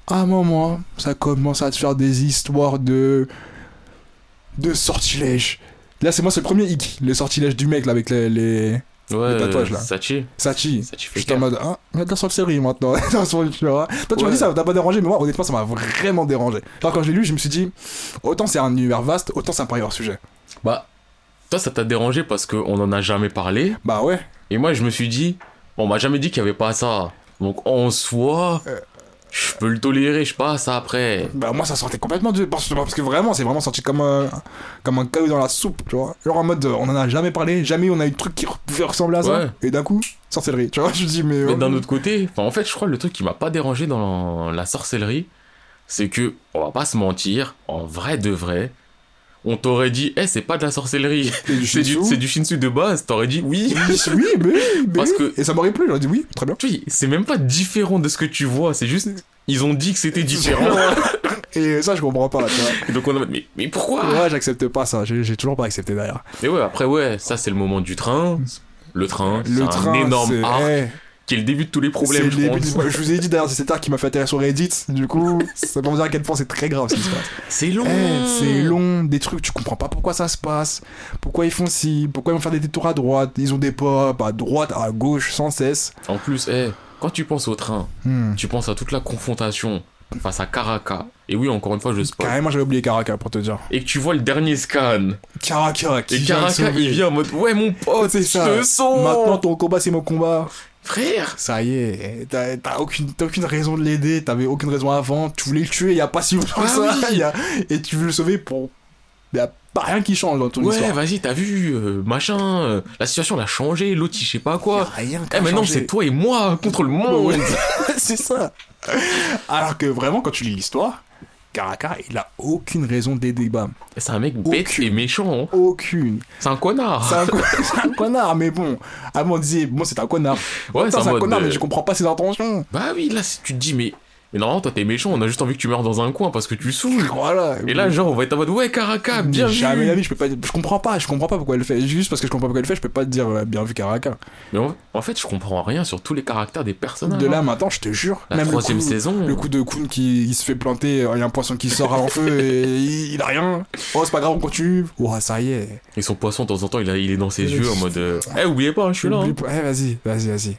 à un moment, ça commence à te faire des histoires de. de sortilèges. Là, c'est moi, c'est le premier hic, le sortilège du mec, là, avec les. les- Ouais, tatouages, là. Sachi. Sachi. Sachi J'étais en mode, ah, il y a de la sorcellerie maintenant. Tu. Toi, tu m'as dit ça, t'as pas dérangé, mais moi, honnêtement, ça m'a vraiment dérangé. Alors, quand je l'ai lu, je me suis dit, autant c'est un univers vaste, autant c'est un hors sujet. Bah, toi, ça t'a dérangé parce qu'on en a jamais parlé. Bah ouais. Et moi, je me suis dit, on m'a jamais dit qu'il y avait pas ça. Donc, en soi, Euh. je peux le tolérer, je passe après. Bah moi ça sortait complètement de... Parce, parce que vraiment c'est vraiment sorti comme un, comme un caillou dans la soupe, tu vois. Genre en mode euh, on en a jamais parlé, jamais on a eu de truc qui pouvait ressembler à ça. Ouais. Et d'un coup, sorcellerie, tu vois. Je me dis mais... Mais oh, d'un autre côté, en fait, je crois que le truc qui m'a pas dérangé dans la sorcellerie, c'est que, on va pas se mentir, en vrai de vrai, on t'aurait dit, eh, c'est pas de la sorcellerie, c'est du du, shinsu. de base, t'aurais dit oui. Oui, oui, mais, oui, mais Parce oui. que- Et ça m'aurait plu, j'aurais dit oui, très bien. Vois, c'est même pas différent de ce que tu vois, c'est juste, ils ont dit que c'était différent. Et ça je comprends pas, tu vois. Donc on a dit, mais, mais pourquoi? Ouais, j'accepte pas ça, j'ai toujours pas accepté d'ailleurs. Et ouais, après, ouais, ça c'est le moment du train. Le train, Le c'est train, un énorme arc qui est le début de tous les problèmes, le je début Je vous ai dit d'ailleurs, c'est cet arc qui m'a fait atterrir sur Reddit, du coup, ça peut me dire à quel point c'est très grave ce qui se passe. C'est long. Eh, c'est long, des trucs, tu comprends pas pourquoi ça se passe, pourquoi ils font ci, pourquoi ils vont faire des détours à droite, ils ont des pop à droite, à gauche, sans cesse. En plus, eh, quand tu penses au train, Hmm. tu penses à toute la confrontation face à Karaka. Et oui, encore une fois, je spoil. Carrément, j'avais oublié Karaka pour te dire. Et que tu vois le dernier scan. Karaka, qui Et sauver. il vient en mode Ouais, mon pote, C'est je ça. te sens. Maintenant, ton combat, c'est mon combat. Frère. Ça y est, t'as aucune, aucune raison de l'aider, t'avais aucune raison avant, tu voulais le tuer il y a pas si longtemps que Ah ça, oui. il y a- et tu veux le sauver pour. Il y a pas rien qui change dans ton Ouais, histoire. vas-y, t'as vu, euh, machin. euh, la situation, elle a changé. L'autre, il sait pas Y a quoi. rien Eh, maintenant, c'est toi et moi contre le monde. Ouais. c'est ça. Alors que vraiment, quand tu lis l'histoire, Karaka, il a aucune raison d'aider Bam. C'est un mec bête Aucune. et méchant. hein. Aucune. C'est un connard. C'est un, co- c'est un connard, mais bon. Avant, on disait, bon, c'est un connard. Ouais, c'est un connard, euh, mais je comprends pas ses intentions. Bah oui, là, si tu te dis, mais, mais normalement, toi, t'es méchant, on a juste envie que tu meurs dans un coin parce que tu saoules. Voilà. Et là, genre, on va être en mode, ouais, Karaka, bien vu. Jamais la vie, je peux pas. Je comprends pas, je comprends pas pourquoi elle le fait. Juste parce que je comprends pas pourquoi elle le fait, je peux pas te dire euh, bien vu Karaka. Mais en, en fait, je comprends rien sur tous les caractères des personnages. De là hein. maintenant, je te jure. la même troisième le coup, saison. Le coup de Kun qui il se fait planter, il y a un poisson qui sort en feu et il, il a rien. Oh, c'est pas grave, on continue. Oh, ça y est. Et son poisson, de temps en temps, il, a- il est dans ses Euh, yeux en mode, euh, eh, oubliez pas, je suis là. hein. Eh, vas-y, vas-y, vas-y.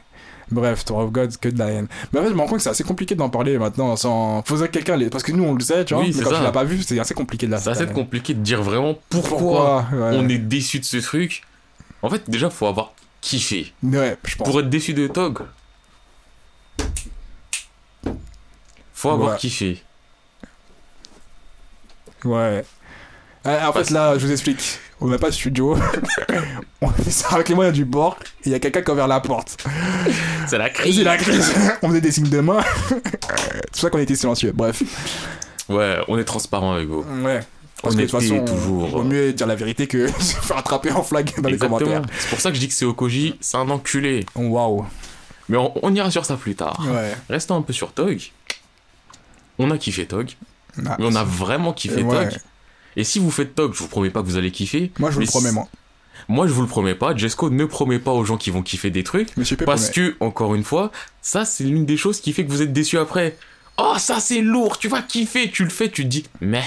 Bref, Tower of God, que de la haine. Mais en fait, je me rends compte que c'est assez compliqué d'en parler maintenant sans. Faudrait que quelqu'un l'ait. Parce que nous, on le sait, tu vois. Oui, mais c'est quand ça. tu l'as pas vu, c'est assez compliqué de la C'est assez compliqué de dire vraiment pourquoi, Pourquoi ouais. on est déçu de ce truc. En fait, déjà, faut avoir kiffé. Ouais, je pense. Pour être déçu de Tog, faut avoir Ouais. kiffé. Ouais. Euh, en fait, là, je vous explique. On n'a pas de studio. on fait ça avec les moyens du bord. Et il y a quelqu'un qui a ouvert la porte. C'est la crise. c'est la crise. on faisait des signes de main. c'est pour ça qu'on était silencieux. Bref. Ouais, on est transparent avec vous. Ouais. Parce que de toute façon, toujours. vaut mieux dire la vérité que se faire attraper en flag dans les Exactement. commentaires. C'est pour ça que je dis que c'est Okoji, c'est un enculé. Waouh. Mais on, on ira sur ça plus tard. Ouais. Restons un peu sur Tog. On a kiffé Tog. Ah, Mais on a vraiment kiffé Ouais. Tog. Et si vous faites Tog, je vous promets pas que vous allez kiffer. Moi, je vous le promets, moi. Moi, je vous le promets pas. Jesco ne promet pas aux gens qui vont kiffer des trucs. Monsieur. Parce promet. que, encore une fois, ça, c'est l'une des choses qui fait que vous êtes déçus après. Oh, ça, c'est lourd, tu vas kiffer. Tu le fais, tu te dis, mais.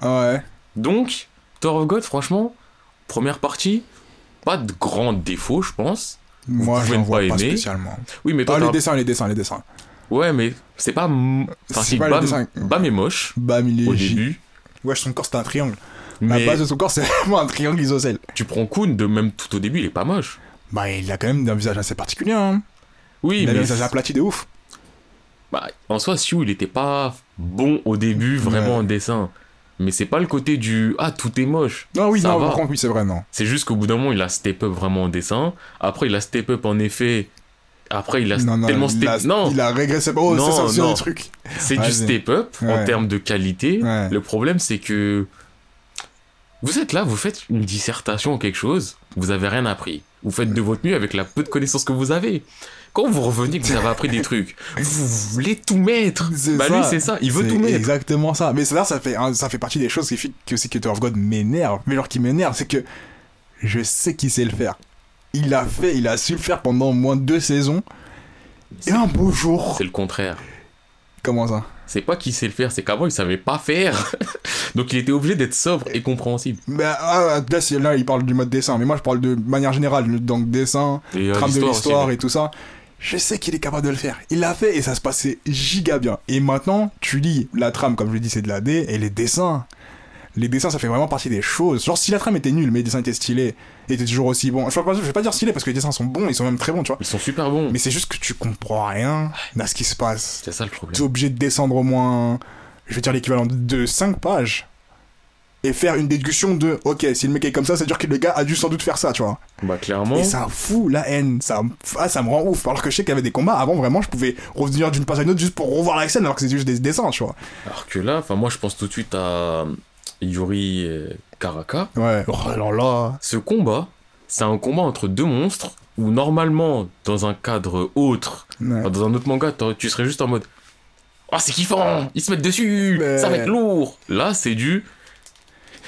Ah ouais. Donc, Tower of God, franchement, première partie, pas de grands défauts, je pense. Moi, ne vois pas pas aimer. spécialement. Oui, mais toi, Ah, les dessins, les dessins, les dessins. Ouais, mais c'est pas. Enfin, C'est pas les Bam, dessins. Bam est moche Bam, il est au début. Ouais, son corps, c'est un triangle. Mais La base de son corps, c'est vraiment un triangle isocèle. tu prends Kun, de même tout au début, il est pas moche. Bah, il a quand même un visage assez particulier, hein. Oui, il a un mais. visage aplati de ouf. Bah, en soi, Siu, il était pas bon au début, vraiment Ouais. en dessin. Mais c'est pas le côté du Ah, tout est moche. Non, oui, Ça non, va. par contre, oui, c'est vrai, non. C'est juste qu'au bout d'un moment, il a step up vraiment en dessin. Après, il a step up en effet. Après, il a Non, non, tellement step Non, il a régressé. Oh, Non, c'est c'est non. des trucs. c'est du step up en termes de qualité. Ouais. Le problème, c'est que vous êtes là, vous faites une dissertation ou quelque chose, vous avez rien appris. Vous faites de votre mieux avec la peu de connaissances que vous avez. Quand vous revenez que vous avez appris des trucs, vous voulez tout mettre. C'est Bah ça. lui, c'est ça, il veut C'est tout mettre. exactement ça. Mais ça, ça fait, ça fait partie des choses qui fait que aussi que of God m'énerve. Mais genre qui m'énerve, c'est que je sais qu'il sait le faire. Il a fait, il a su le faire pendant au moins deux saisons. Et un beau jour. C'est le contraire. Comment ça? C'est pas qu'il sait le faire, c'est qu'avant il savait pas faire. Donc il était obligé d'être sobre et compréhensible. Bah, ah, là, il parle du mode dessin, mais moi, je parle de manière générale, donc dessin, Et euh, trame de l'histoire et tout ça. Je sais qu'il est capable de le faire. Il l'a fait et ça se passait giga bien. Et maintenant, tu lis la trame, comme je l'ai dit, c'est de la D, et les dessins. Les dessins, ça fait vraiment partie des choses. Genre, si la trame était nulle, mais les dessins étaient stylés, étaient toujours aussi bons. Je vais pas, je vais pas dire stylés parce que les dessins sont bons, ils sont même très bons, tu vois. Ils sont super bons. Mais c'est juste que tu comprends rien à ce qui se passe. C'est ça le T'es problème. obligé de descendre au moins, je vais dire l'équivalent de 5 pages. Et faire une déduction de, ok, si le mec est comme ça, ça veut dire que le gars a dû sans doute faire ça, tu vois. Bah clairement. Et ça fout la haine, ça, me- ah, ça me rend ouf. Alors que je sais qu'il y avait des combats, avant vraiment, je pouvais revenir d'une page à une autre juste pour revoir la scène, alors que c'était juste des dessins, tu vois. Alors que là, enfin moi je pense tout de suite à Yuri Karaka. Ouais, oh alors là. Ce combat, c'est un combat entre deux monstres où normalement, dans un cadre autre, Ouais. dans un autre manga, tu serais juste en mode Oh, c'est kiffant Ils se mettent dessus Mais- Ça va être lourd Là, c'est du.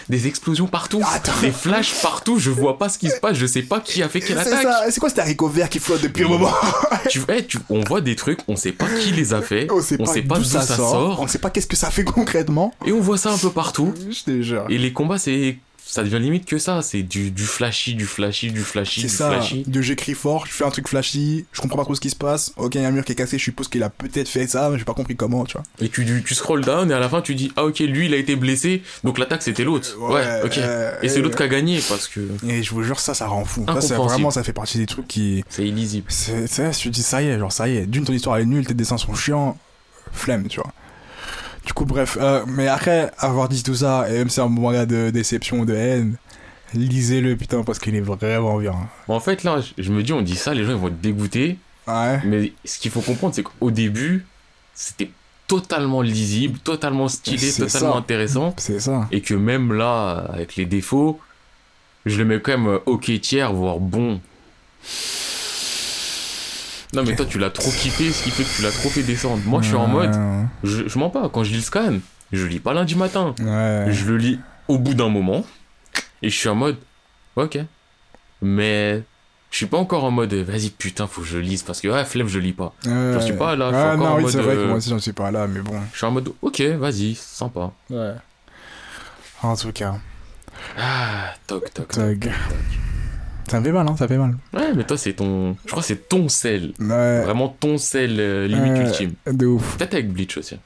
Des explosions partout, Attends. des flashs partout, je vois pas ce qui se passe, je sais pas qui a fait quelle attaque. c'est quoi cet haricot vert qui flotte depuis un moment Tu, eh, tu- on voit des trucs, on sait pas qui les a fait, On sait pas, d'où ça, sort, on sait pas qu'est-ce que ça fait concrètement. et on voit ça un peu partout. Je te jure. Et les combats, c'est. Ça devient limite que ça, c'est du, du flashy, du flashy, du flashy, C'est du ça, flashy. de j'écris fort, je fais un truc flashy, je comprends pas trop ce qui se passe. Ok, il y a un mur qui est cassé, je suppose qu'il a peut-être fait ça, mais j'ai pas compris comment, tu vois. Et tu, tu scroll down et à la fin tu dis ah ok lui il a été blessé donc l'attaque c'était l'autre. Ouais, Ouais, ok. euh, et c'est l'autre qui a gagné parce que Et je vous jure, ça, ça rend fou. Ça, vraiment, ça fait partie des trucs qui. c'est illisible. C'est, te dis, ça y est, genre, ça y est. D'une, ton histoire elle est nulle, tes dessins sont chiants. Flemme, tu vois. Du coup, bref. euh, mais après avoir dit tout ça, et même si c'est un manga de déception ou de haine, lisez-le, putain, parce qu'il est vraiment bien. Bon, en fait là je- me dis on dit ça les gens ils vont être dégoûtés Ouais. mais ce qu'il faut comprendre c'est qu'au début c'était totalement lisible, totalement stylé, totalement ça. intéressant C'est ça. et que même là avec les défauts je le mets quand même euh, ok tiers voire bon. Non mais toi tu l'as trop kiffé ce qui fait que tu l'as trop fait descendre. Moi je suis en mode Je, je mens pas, quand je lis le scan, je lis pas lundi matin. Ouais. Je le lis au bout d'un moment. Et je suis en mode, ok. Mais je suis pas encore en mode, vas-y putain, faut que je lise. Parce que, ouais, flemme, je lis pas. Ouais. J'en suis pas là, je suis Ouais, encore non, en oui, mode, c'est vrai que euh, moi aussi j'en suis pas là, mais bon. Je suis en mode, ok, vas-y, sympa. Ouais. En tout cas, Ah, toc, toc. Tog. Ça me fait mal, hein, ça fait mal. Ouais, mais toi, c'est ton. Je crois que c'est ton sel. Ouais, Vraiment ton sel euh, limite Euh, ultime. de ouf. Peut-être avec Bleach aussi.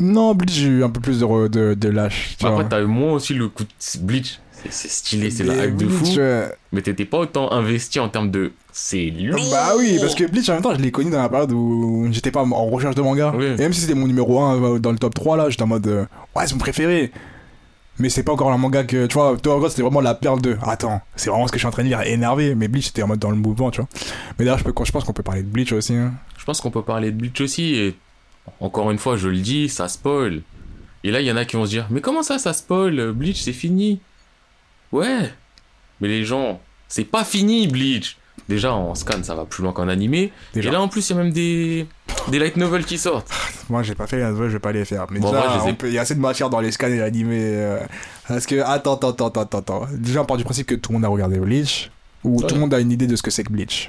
Non, Bleach, j'ai eu un peu plus de, de, de lâche. tu Après, vois. t'as eu moins aussi le coup de Bleach. C'est- stylé, c'est la hype de fou. euh, Mais t'étais pas autant investi en termes de. C'est lourd. Bah oui, parce que Bleach en même temps, je l'ai connu dans la période où j'étais pas en recherche de manga. Oui. Et même si c'était mon numéro 1 dans le top 3, là, j'étais en mode euh, ouais, c'est mon préféré. Mais c'est pas encore un manga que, tu vois, Tower God c'était vraiment la perle de attends, c'est vraiment ce que je suis en train de lire, énervé. Mais Bleach c'était en mode dans le mouvement, tu vois. Mais d'ailleurs, je, peux- je pense qu'on peut parler de Bleach aussi. hein. Je pense qu'on peut parler de Bleach aussi, et encore une fois, je le dis, ça spoil. Et là, il y en a qui vont se dire, mais comment ça, ça spoil? Bleach, c'est fini. Ouais, mais les gens, c'est pas fini, Bleach. Déjà, en scan, ça va plus loin qu'en animé. Déjà. Et là, en plus, il y a même des, des light novels qui sortent. Moi, j'ai pas fait les je vais pas les faire. Mais Bon, déjà, peut- il y a assez de matière dans les scans et l'animé. euh, parce que, attends, attends, attends, attends, attends. Déjà, on part du principe que tout le monde a regardé Bleach. Ou Ouais. tout le monde a une idée de ce que c'est que Bleach.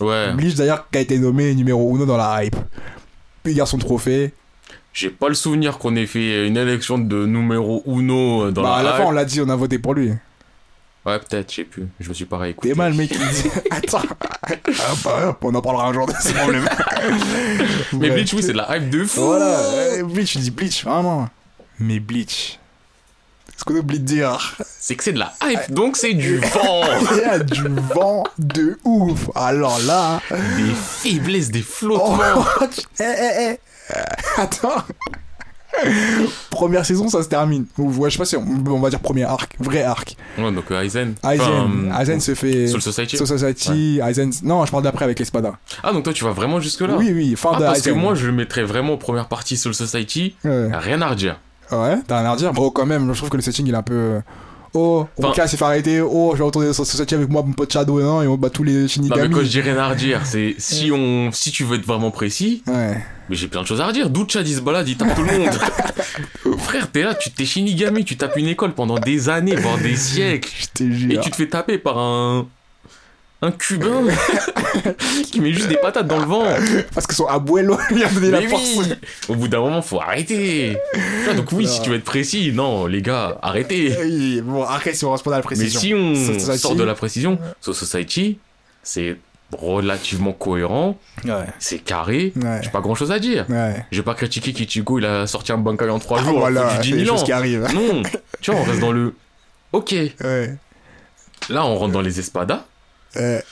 Ouais, Bleach, d'ailleurs, qui a été nommé numéro 1 dans la hype. Puis il son trophée. j'ai pas le souvenir qu'on ait fait une élection de numéro uno dans bah, la à la fin, on l'a dit, on a voté pour lui. Ouais, peut-être, je sais plus. Je me suis pas réécouté. T'es mal, mec. il dit- Attends. Hop, hop, on en parlera un jour de ce problème. Mais. Bleach, oui, c'est de la hype de fou. Voilà. euh, Bleach, je dis Bleach, vraiment. Mais Bleach. Ce qu'on oublie de dire. C'est que c'est de la hype, donc c'est du vent. Il y a du vent de ouf. Alors là. des faiblesses, des flottements. Oh, eh, eh, eh. Attends. Première saison, ça se termine. Ou, ouais, je sais pas si on, on va dire premier arc, vrai arc. Ouais, donc euh, Aizen. Aizen, Enfin, Aizen se fait. Soul Society. Soul Society, Aizen. Non, je parle d'après avec l'espada. Ah, donc toi, tu vas vraiment jusque-là Oui, oui, fin Ah, de parce que moi, je le mettrais vraiment en première partie Soul Society. Ouais, Rien à redire. ouais t'as rien à dire. Oh, quand même, je trouve que le setting il est un peu. Oh, Roka s'est fait arrêter. Oh, je vais retourner sur Society avec moi, mon pote Shadow, hein, et on bat tous les Non, mais Shinigami. quand je dis rien à redire, c'est si on, si tu veux être vraiment précis, Ouais. mais j'ai plein de choses à redire. D'où Chad se balade, il tape tout le monde. Frère, t'es là, tu t'es Shinigami, tu tapes une école pendant des années, voire des siècles, et tu te fais taper par un, Un Cubain qui met juste des patates dans le vent. Parce que son abuelo lui a donné la Mais force. oui Au bout d'un moment, faut arrêter. Donc oui, si tu veux être précis, non, les gars, arrêtez. Oui, bon, après, si on reste pas dans la Mais précision. si on Society. sort de la précision, So Society, c'est relativement cohérent, Ouais, c'est carré, ouais, j'ai pas grand chose à dire. ouais. Je vais pas critiquer Kichigo, il a sorti un Bankai en 3 Ah, jours, voilà, des 10 000 choses ans. qui. Non, tu vois, on reste dans le. Ok, là on rentre dans les espadas. Ouais.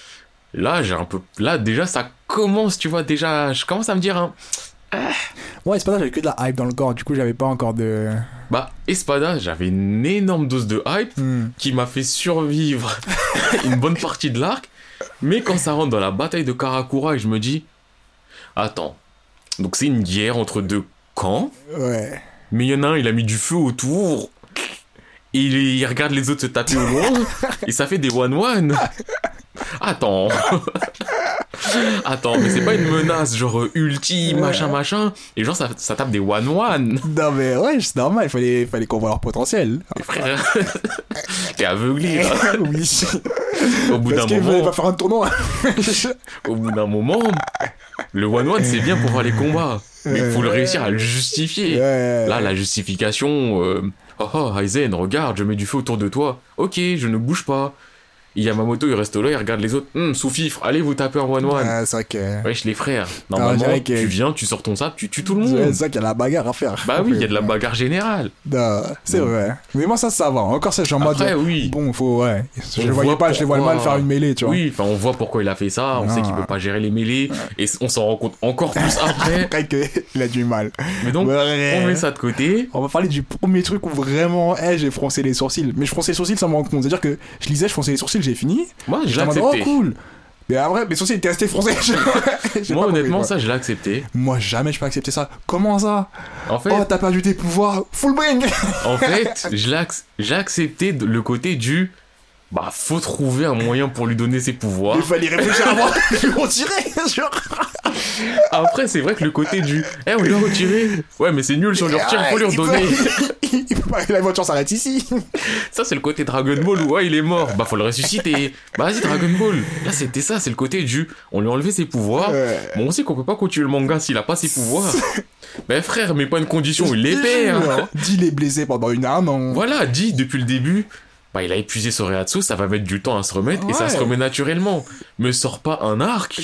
Là, j'ai un peu. Là, déjà, ça commence, tu vois, déjà, je commence à me dire, hein, c'est pas ça, j'avais que de la hype dans le corps, du coup, j'avais pas encore de. bah, Espada, j'avais une énorme dose de hype Hmm. qui m'a fait survivre une bonne partie de l'arc. Mais quand ça rentre dans la bataille de Karakura et je me dis, attends, donc c'est une guerre entre deux camps, Ouais. mais il y en a un, il a mis du feu autour. Et il, il regarde les autres se taper au loin, et ça fait des one-one. Attends. Attends, mais c'est pas une menace, genre ulti, machin, machin. Et genre, ça, ça tape des one-one. Non, mais ouais, c'est normal, il fallait, fallait qu'on voit leur potentiel. Frère, t'es aveuglé, là. oui. Au bout d'un moment, fallait pas faire un tournoi. au bout d'un moment, le one-one, c'est bien pour voir les combats. Mais il faut le réussir à le justifier. Là, la justification, euh, oh oh, Aizen, regarde, je mets du feu autour de toi. Ok, je ne bouge pas. Yamamoto, il reste là, il regarde les autres. Hum, sous-fifre, allez vous taper en one-one. Ouais, c'est vrai que. Wesh, les frères. Normalement, dirais que- tu viens, tu sors ton sable, tu tues tout le monde. C'est vrai qu'il y a la bagarre à faire. Bah oui, il y a de la bagarre générale. C'est vrai. Mais moi, ça, ça va. Encore, ça, je suis en mode. Après, oui. Bon, faut, ouais. Je On le voyais pas, je les vois pourquoi- mal faire une mêlée, tu vois. Oui, enfin, on voit pourquoi il a fait ça, on Ah. sait qu'il peut pas gérer les mêlées, et on s'en rend compte encore plus après. Après qu'il a du mal. Mais donc, Ouais. on met ça de côté. On va parler du premier truc où vraiment, eh, j'ai froncé les sourcils. Mais je fronçais les sourcils sans me rendre compte. C'est-à-dire que je lisais, je fronçais les sourcils, j'ai fini. Moi, j'ai mode, oh accepté. cool. Mais après, sourcils étaient restés froncés. J'ai Moi, compris, honnêtement, ça, je l'ai accepté. Moi, jamais je peux accepter ça. Comment ça? En fait, Oh, t'as perdu tes pouvoirs. Full bring En fait, je l'ai ac- j'ai accepté le côté du. Bah, faut trouver un moyen pour lui donner ses pouvoirs. Il fallait réfléchir avant de lui retirer. Genre. Après, c'est vrai que le côté du. Eh, on lui a retiré. Ouais, mais c'est nul si on lui retire, faut lui redonner. Peut la voiture s'arrête ici. Ça, c'est le côté Dragon Ball où, ouais, il est mort. Bah, faut le ressusciter. Bah, vas-y, Dragon Ball. Là, c'était ça, c'est le côté du. On lui a enlevé ses pouvoirs. Bon, on sait qu'on peut pas continuer le manga s'il a pas ses pouvoirs. Mais frère, mais pas une condition, il les perd. hein. Dis il est blessé pendant une âme. non Voilà, dit depuis le début, bah il a épuisé son Reatsu, ça va mettre du temps à se remettre et ça se remet naturellement. Me sort pas un arc.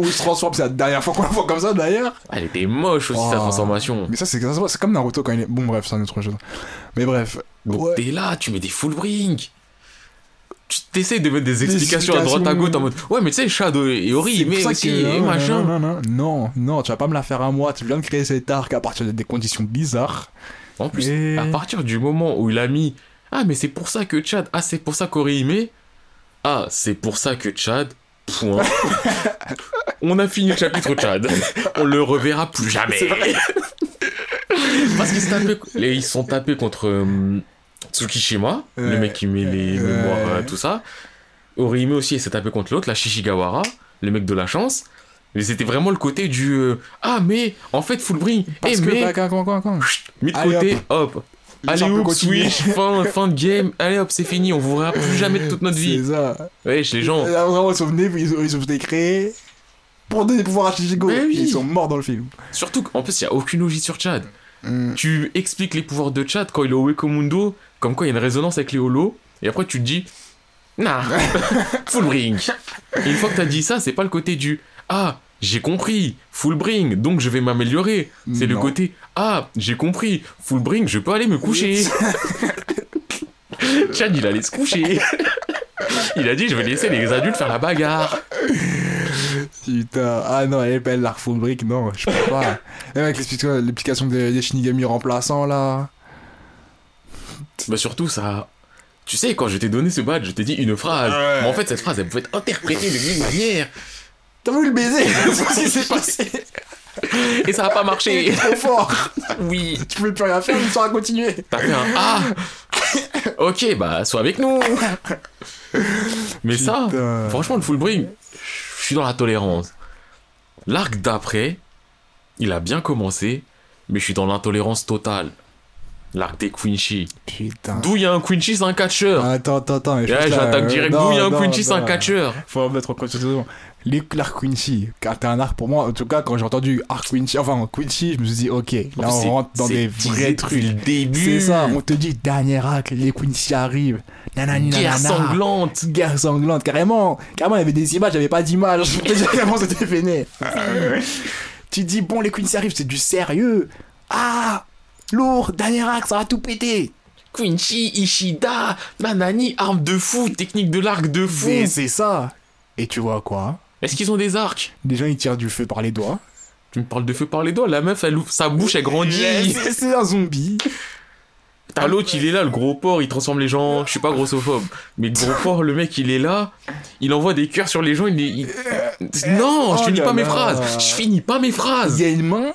Où il se transforme, c'est la dernière fois qu'on le voit comme ça d'ailleurs. Elle était moche aussi sa Oh. transformation. Mais ça, c'est comme Naruto quand il est. Bon, bref, c'est une autre chose. Mais bref. Donc Ouais. t'es là, tu mets des full bring. Tu t'essayes de mettre des explications à droite à gauche en mode ouais mais tu sais Shadow et Ori mais aussi que- et non, machin. Non, non, non, non, non, tu vas pas me la faire à moi. Tu viens de créer cet arc à partir de des conditions bizarres. En plus Et- à partir du moment où il a mis ah mais c'est pour ça que Chad ah c'est pour ça qu'Orihime ah c'est pour ça que Chad point. On a fini le chapitre Chad. On le reverra plus jamais. Vrai. Parce qu'ils les- ils sont tapés contre euh, Tsukishima, le mec qui met les Ouais. mémoires, euh, tout ça. Orihime aussi, s'est tapé contre l'autre, la Shishigawara, le mec de la chance. Mais c'était vraiment le côté du euh, Ah, mais en fait, Fullbring, eh, que. mais. bah, mis de Allez, côté, hop. Allez, hop, switch, fin, fin de game. Allez, hop, c'est fini, on vous verra plus jamais de toute notre vie. C'est ça. Wesh, les gens. Là, vraiment, ils sont venus, ils ont, ils ont été créés pour donner des pouvoirs à oui. Ils sont morts dans le film. Surtout qu'en plus, il n'y a aucune logique sur Chad. Mm. tu expliques les pouvoirs de Chad quand il est au Wekomundo, comme quoi il y a une résonance avec les holos, et après tu te dis, nah, full bring. Et une fois que t'as dit ça, c'est pas le côté du, ah, j'ai compris, full bring, donc je vais m'améliorer. C'est le côté, ah, j'ai compris, full bring, je peux aller me coucher. Chad, il allait se coucher. Il a dit, je vais laisser les adultes faire la bagarre. Putain, ah non, elle est belle, l'arc full brick, non, je peux pas. Même avec l'explication l'explication des, des Shinigami remplaçants là. Bah surtout ça. Tu sais, quand je t'ai donné ce badge, je t'ai dit une phrase. Ouais. Mais en fait, cette phrase, elle pouvait être interprétée de mille manières. T'as voulu le baiser C'est ce qui s'est passé. Et ça a pas marché. Trop fort. Oui. Tu pouvais plus rien faire, l'histoire a continué. T'as fait un Ah Ok, bah, sois avec nous Mais ça, franchement, le full bring, je suis dans la tolérance. L'arc d'après, il a bien commencé, mais je suis dans l'intolérance totale. L'arc des Quincy. Putain. D'où il y a un Quincy, c'est un catcheur. Attends, attends, attends. mais je Ouais, pense là, j'attaque euh, direct. D'où il y a un Quincy, c'est un catcheur. Faut remettre en contexte. Les l'arc Quincy, car t'es un arc pour moi. En tout cas, quand j'ai entendu arc Quincy, enfin Quincy, je me suis dit, ok, là on rentre dans des vrais trucs. le début. C'est ça, on te dit dernier acte, les Quincy arrivent. Nanani, Guerre nanana. sanglante. Guerre sanglante, carrément. Carrément, il y avait des images, avait pas d'images. Comment c'était vénère. tu dis, bon, les Quincy arrivent, c'est du sérieux. Ah, lourd, dernier acte, ça va tout péter. Quincy, Ishida, Nanani, arme de fou, technique de l'arc de fou. Mais c'est ça. Et tu vois quoi? Est-ce qu'ils ont des arcs Des gens, ils tirent du feu par les doigts. Tu me parles de feu par les doigts, la meuf, elle ouvre sa bouche, elle grandit. C'est un zombie. T'as l'autre, il est là, le gros porc, il transforme les gens. Je suis pas grossophobe, mais le gros porc, le mec, il est là, il envoie des cœurs sur les gens. Il, est- il- Non, je Oh finis pas mes phrases. Je finis pas mes Il phrases. y a une main.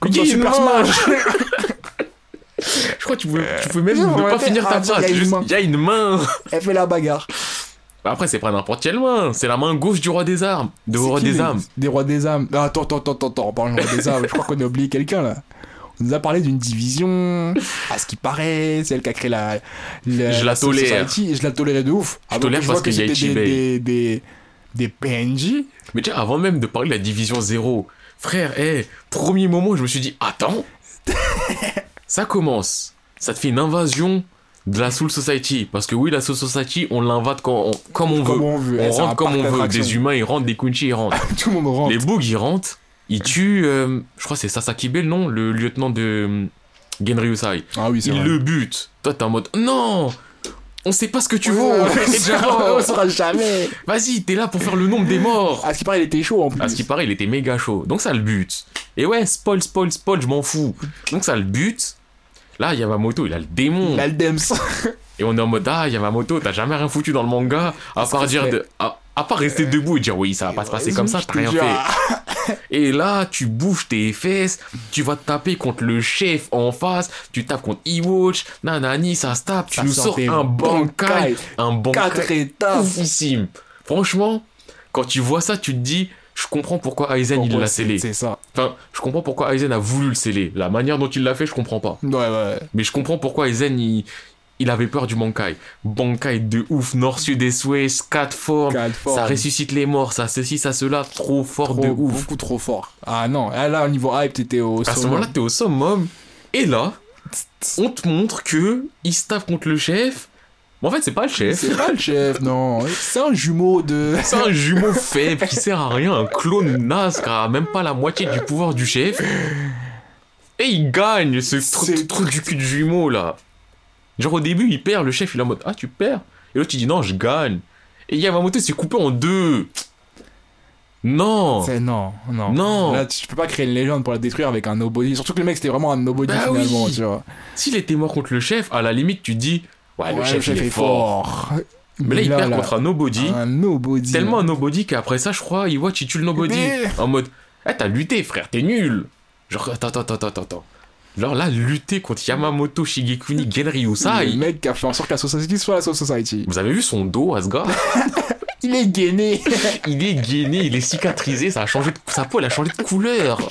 Comme Il y a dans une Super main. Smash. Je crois que tu pouvais, tu pouvais même Non, ne on pas finir ta phrase. il y. Il y a une main. Elle fait la bagarre. Après, c'est pas n'importe quelle main. C'est la main gauche du roi des armes. De roi des âmes. Des rois des âmes. Ah, Attends, attends, attends, attends, en parlant des rois des âmes, je crois qu'on a oublié quelqu'un là. On nous a parlé d'une division. À ce qui paraît, c'est elle qui a créé la. Je la Soul tolère. Society, je la tolérais de ouf. Je Ah, donc, tolère je parce qu'il y a des, des, des, des PNJ. Mais déjà, avant même de parler de la division 0, frère, hé, premier moment, je me suis dit, attends, ça commence. Ça te fait une invasion de la Soul Society. Parce que oui, la Soul Society, on l'invade quand on- comme on Comme veut. on veut. On Eh, rentre comme on veut. Des humains, ils rentrent, des Quincy, ils rentrent. Tout le monde rentre. Les bugs, ils rentrent, ils tuent, euh, je crois que c'est Sasaki Bell, non Le lieutenant de euh, Genryusai. Ah oui, c'est Il vrai. le bute. Toi, t'es en mode, non on sait pas ce que tu vaux. ouais, on saura jamais. Vas-y, t'es là pour faire le nombre des morts. À ce qui paraît, il était chaud en plus. À ce qui paraît, il était méga chaud. Donc ça le bute. Et ouais, spoil, spoil, spoil, je m'en fous. Donc ça le bute. Là, Yamamoto, il a le démon. Il a le Dems. Et on est en mode, ah, Yamamoto, t'as jamais rien foutu dans le manga. À part dire de. À, à part rester debout et dire, oui, ça va pas se passer comme ça, t'as rien fait. Et là, tu bouges tes fesses, tu vas te taper contre le chef en face, tu tapes contre E-Watch, nanani, ça se tape, tu Ça nous sors un Bankai. un bankai Quatre étapes. oufissime. Franchement, quand tu vois ça, tu te dis, je comprends pourquoi Aizen il l'a scellé. C'est ça. Enfin, je comprends pourquoi Aizen a voulu le sceller. La manière dont il l'a fait, je comprends pas. Ouais, ouais. Mais je comprends pourquoi Aizen il, il avait peur du Bankai. Bankai de ouf, nord, sud, est, ouest, 4 formes. Ça ressuscite les morts, ça ceci, ça cela, trop fort Trop- de ouf. Beaucoup trop fort. Ah non, ah, là, au niveau hype, t'étais au À ce moment-là, t'es au summum. Et là, on te montre que il se tape contre le chef. Mais en fait, c'est pas le chef. C'est pas le chef, non. C'est un jumeau de. C'est un jumeau faible qui sert à rien, un clone naze qui a même pas la moitié du pouvoir du chef. Et il gagne ce trou du cul de jumeau là. Genre au début, il perd, le chef il est en mode Ah, tu perds Et l'autre il dit Non, je gagne. Et Yamamoto s'est coupé en deux. Non C'est non, non. Non. Là, tu peux pas créer une légende pour la détruire avec un nobody. Surtout que le mec, c'était vraiment un nobody Bah finalement, oui. tu vois. S'il était mort contre le chef, à la limite, tu dis Ouais, le chef, il est fort. Mais là, il perd contre un nobody. Un nobody. Tellement un nobody qu'après ça, je crois, il watch, il tue le nobody. Mais- En mode, eh, t'as lutté, frère, t'es nul. Genre, attends, attends, attends, attends, attends. Genre là, lutter contre Yamamoto, Shigekuni, Genryusai. Le mec qui a fait en sorte que la Society soit la Society. Vous avez vu son dos à ce gars? Il est gainé. Il est gainé, il est cicatrisé, ça a changé de... sa peau elle a changé de couleur.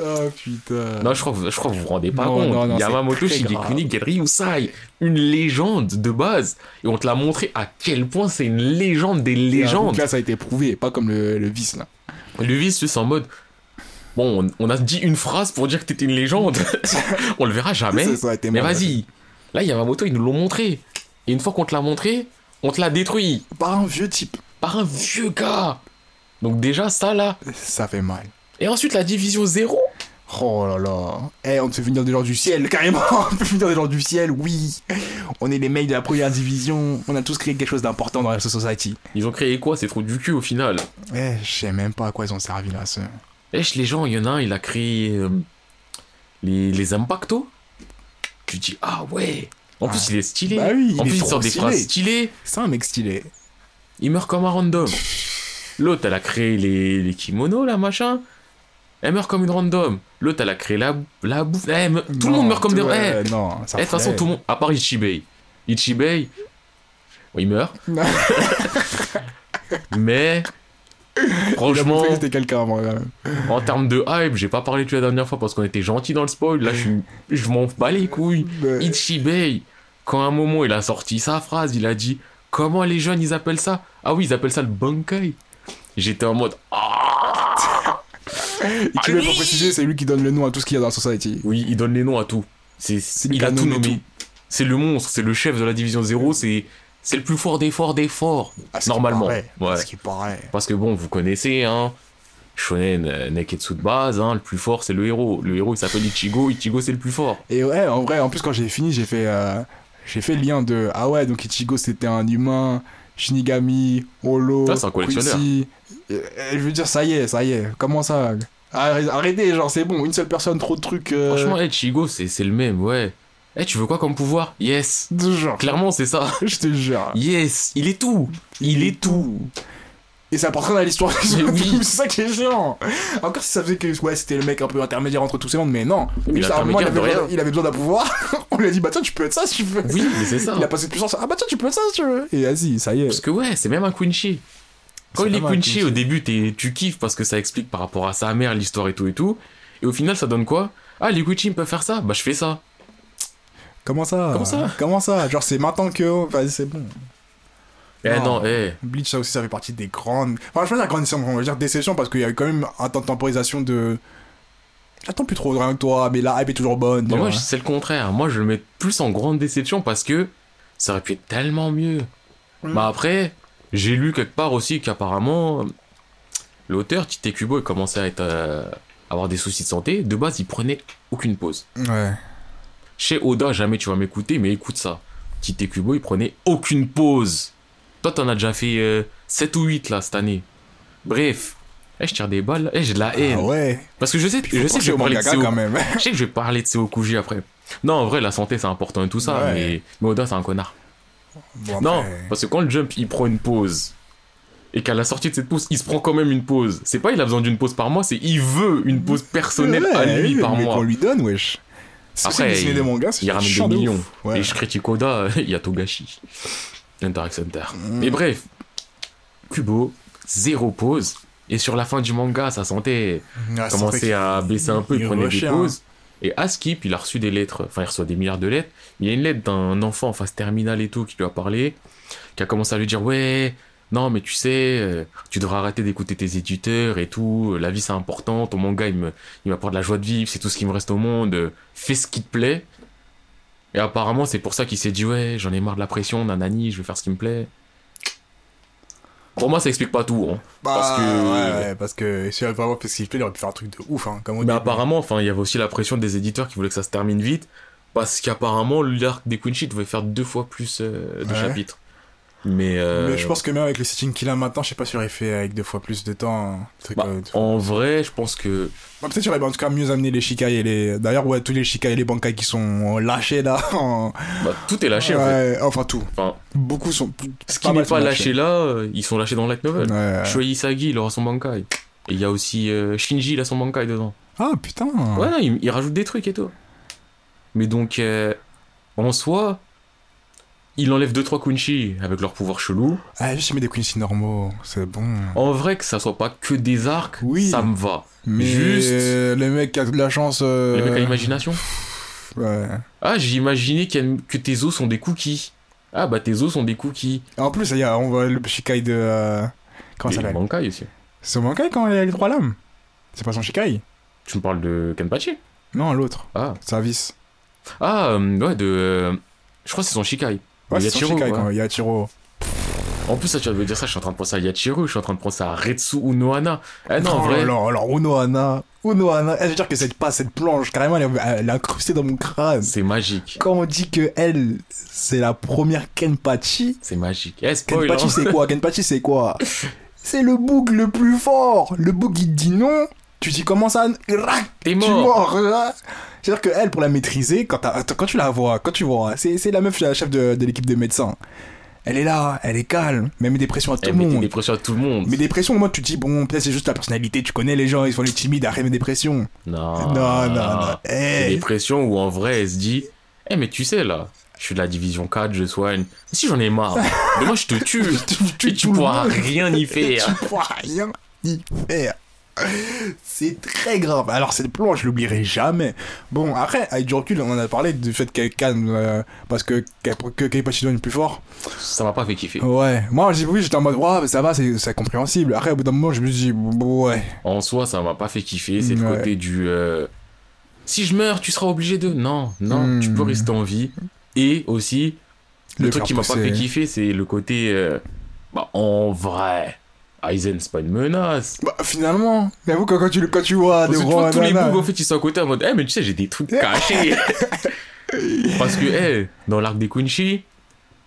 Oh putain. Non, je crois, que vous- je crois que vous vous rendez pas Non, compte. non, non, Yamamoto, Shigekuni, Genryusai, une légende de base. Et on te l'a montré à quel point c'est une légende des légendes. Là, ça a été prouvé, pas comme le, le vice là. Le vice, c'est en mode. Bon, on, on a dit une phrase pour dire que t'étais une légende. on le verra jamais. Ça, ça Mais vas-y. Là, Yamamoto, ils nous l'ont montré. Et une fois qu'on te l'a montré, on te l'a détruit. Par un vieux type. Par un vieux gars. Donc, déjà, ça là. Ça fait mal. Et ensuite, la division 0. Oh là là. Eh, on te fait venir des gens du ciel, carrément. On te fait venir des gens du ciel, oui. On est les mecs de la première division. On a tous créé quelque chose d'important dans la Society. Ils ont créé quoi? C'est trop du cul au final. Eh, je sais même pas à quoi ils ont servi là, ce. Wesh, les gens, il y en a un, il a créé euh, les, les Impactos. Tu dis, ah ouais. En plus, Ah. il est stylé. Bah oui, il en est plus, il sort des stylé. phrases stylées. C'est un mec stylé. Il meurt comme un random. L'autre, elle a créé les, les kimonos, là, machin. Elle meurt comme une random. L'autre, elle a créé la, la bouffe. Eh, me- tout le monde meurt comme des... Eh, ouais, non, ça eh, de toute façon, tout le monde... À part Ichibei. Ichibei... bon, il meurt. Mais... Franchement, quelqu'un, en termes de hype, j'ai pas parlé de lui la dernière fois parce qu'on était gentil dans le spoil. Là, je, je m'en bats les couilles. Mais- Ichibei, quand à un moment il a sorti sa phrase, il a dit Comment les jeunes ils appellent ça? Ah oui, ils appellent ça le bankai. J'étais en mode Ah Ichibei, pour préciser, c'est lui qui donne le nom à tout ce qu'il y a dans la society. Oui, il donne les noms à tout. C'est, il qui a tout nommé. C'est le monstre, c'est le chef de la division 0, c'est, c'est le plus fort des forts des forts. Ah, ce qui Normalement. paraît. Ouais. Ce qui paraît. Parce que bon, vous connaissez, hein. Shonen euh, Neketsu de base, hein, le plus fort c'est le héros. Le héros il s'appelle Ichigo, Ichigo c'est le plus fort. Et ouais, en vrai, en plus, quand j'ai fini, j'ai fait, euh, j'ai fait le lien de Ah ouais, donc Ichigo c'était un humain, Shinigami, Holo, Ah, un collectionneur. Quincy. Et je veux dire, ça y est, ça y est, comment ça Arrêtez, genre, c'est bon, une seule personne, trop de trucs. euh, Franchement, eh, Ichigo c'est, le même, ouais. Eh, tu veux quoi comme pouvoir? Yes. genre, Clairement, c'est ça. je te jure. Yes, il est tout. Il est tout. Et ça apporte rien à l'histoire. Oui. c'est ça qui est chiant. Encore si ça faisait que ouais, c'était le mec un peu intermédiaire entre tous ces mondes, mais non. Mais ça, moment, avait besoin, il avait besoin d'un pouvoir. On lui a dit, bah tiens, tu peux être ça si tu veux. Oui, mais c'est ça. Il a passé de puissance. Ah bah tiens, tu peux être ça si tu veux. Et vas-y, ça y est. Parce que ouais, c'est même un Quincy. Quand il est Quincy, Quincy. au début, t'es- tu kiffes parce que ça explique par rapport à sa mère, l'histoire et tout et tout. Et au final, ça donne quoi? Ah, les Quincy peuvent faire ça? Bah, je fais ça. Comment ça? Comment ça? Comment ça? Genre, c'est maintenant que. Vas-y, c'est bon. Eh Non. non, eh. Bleach, ça aussi, ça fait partie des grandes. Enfin, je pas dire grande déception, on va dire déception parce qu'il y a eu quand même un temps de temporisation de. J'attends plus trop de rien que toi, mais la hype est toujours bonne. Bah, tu moi, c'est le contraire. Moi, je le mets plus en grande déception parce que ça aurait pu être tellement mieux. Mm. Bah, après, j'ai lu quelque part aussi qu'apparemment, l'auteur, Tite Kubo, il commençait à être, euh, avoir des soucis de santé. De base, il prenait aucune pause. Ouais. Chez Oda, jamais tu vas m'écouter, mais écoute ça. Tite Kubo, il prenait aucune pause. Toi, t'en as déjà fait euh, 7 ou 8 là cette année. Bref. Eh, je tire des balles. Eh, j'ai de la haine. Ah ouais. Parce que je sais, je sais que je vais parler de Seo- quand même. je sais que je vais parler de Seokuji après. Non, en vrai, la santé c'est important et tout ça, Ouais. mais, mais Oda c'est un connard. Bon, Non, parce que quand le jump il prend une pause et qu'à la sortie de cette pause il se prend quand même une pause, c'est pas il a besoin d'une pause par mois, c'est il veut une pause personnelle à lui oui, par mais mois. qu'on lui donne, wesh. Après, il- des mangas, Il ramène des de millions. Ouais. Et je critique Oda, il y a Togashi. Interact Center. Mm. Mais bref, Kubo, zéro pause. Et sur la fin du manga, sa santé Ah, ça commençait à baisser un peu, il, il prenait des hein. Et à Skip, il a reçu des lettres, enfin il reçoit des milliards de lettres. Il y a une lettre d'un enfant en phase terminale et tout qui lui a parlé, qui a commencé à lui dire ouais, non mais tu sais, euh, tu devrais arrêter d'écouter tes éditeurs et tout. La vie c'est important, ton manga il me, il m'apporte de la joie de vivre, c'est tout ce qui me reste au monde. euh, Fais ce qui te plaît. Et apparemment c'est pour ça qu'il s'est dit ouais, j'en ai marre de la pression, nanani, je vais faire ce qui me plaît. Pour moi ça explique pas tout. Hein. Bah, parce que- Ouais, ouais, parce que si elle avait vraiment fait ce qu'il plaît, il aurait pu faire un truc de ouf, hein, comme on Mais dit. apparemment, enfin, il y avait aussi la pression des éditeurs qui voulaient que ça se termine vite, parce qu'apparemment, l'arc des Quincy devait faire deux fois plus euh, de Ouais. chapitres. Mais, euh, Mais je pense que même avec le setting qu'il a maintenant, je sais pas si il aurait fait avec deux fois plus de temps. truc, bah, euh, en vrai, je pense que Bah, peut-être qu'il aurait en tout cas mieux amené les Shikai et les. D'ailleurs, ouais, tous les Shikai et les Bankai qui sont lâchés là. en- bah, tout est lâché en fait. Ouais, Enfin, tout. Enfin, Beaucoup sont. ce qui n'est pas lâché là, euh, ils sont lâchés dans le light novel. Ouais. Shuei Isagi, il aura son Bankai. Et il y a aussi euh, Shinji, il a son Bankai dedans. Ah putain. Ouais, non, il, il rajoute des trucs et tout. Mais donc, euh, en soi, il enlève 2-3 Quincy avec leur pouvoir chelou. Ah, juste il met des Quincy normaux, c'est bon. En vrai, que ça soit pas que des arcs, Oui. ça me va. Mais juste- euh, le mec qui a de la chance. euh, Les mecs à l'imagination? Ouais. Ah, j'ai imaginé a que tes os sont des cookies. Ah, bah tes os sont des cookies. En plus, il y a, on voit le Shikai de. euh, Comment Et ça les s'appelle Bankai aussi. C'est son Bankai quand il a les trois lames C'est pas son Shikai? Tu me parles de Kenpachi? Non, l'autre. Ah. Service. Ah, euh, ouais, de. euh, je crois que c'est son Shikai. Ouais, Yachiro, Shikai Yachiro. En plus, ça, tu vas me dire ça, je suis en train de penser à Yachiru, je suis en train de penser à Retsu Unohana. Ah non, en Oh vrai. Alors, alors, Unohana. Unohana. Eh, je veux dire que cette, pas cette planche, carrément, elle, est- elle est incrustée dans mon crâne. C'est magique. Quand on dit que elle, c'est la première Kenpachi, C'est magique. Eh, spoil, Kenpachi hein. c'est quoi? Kenpachi c'est quoi? C'est le bug le plus fort. Le bug il te dit non, tu dis comment ça T'es Tu mort. C'est-à-dire que elle, pour la maîtriser, quand, tu la vois, quand tu vois, c'est la meuf, la chef de, de l'équipe des médecins. Elle est là, elle est calme, mais elle met des pressions à tout Elle le monde. des pressions à tout le monde. Mais des pressions, moi, tu te dis, bon, peut-être c'est juste la personnalité, tu connais les gens, ils sont les timides, arrête de des pressions. Non. non, non, non. C'est Eh, des pressions où en vrai elle se dit Eh, mais tu sais là, je suis de la division 4, je soigne. Si j'en ai marre, demain je te tue. tu, Et tu pourras rien y faire. Tu pourras rien. y faire. C'est très grave. Alors, cette plan, je l'oublierai jamais. Bon, après, avec du recul, on en a parlé du fait qu'elle calme euh, parce que, que, Cappuccino est plus fort. Ça m'a pas fait kiffer. Ouais. Moi, j'ai oui, j'étais en mode, ouais, mais ça va, c'est compréhensible. Après, au bout d'un moment, je me suis dit, ouais. En soi, ça m'a pas fait kiffer. C'est le côté du. euh, si je meurs, tu seras obligé de. Non, non, tu peux Hmm. rester en vie. Et aussi, le, Le truc qui m'a pas fait kiffer, c'est le côté. euh, bah, en vrai, Aizen, c'est pas une menace. Bah, finalement, j'avoue que quand tu, quand tu vois des Parce vois, tous les bugs, en fait, ils sont à côté en mode, eh, mais tu sais, j'ai des trucs cachés. Parce que, eh, dans l'arc des Kunchi,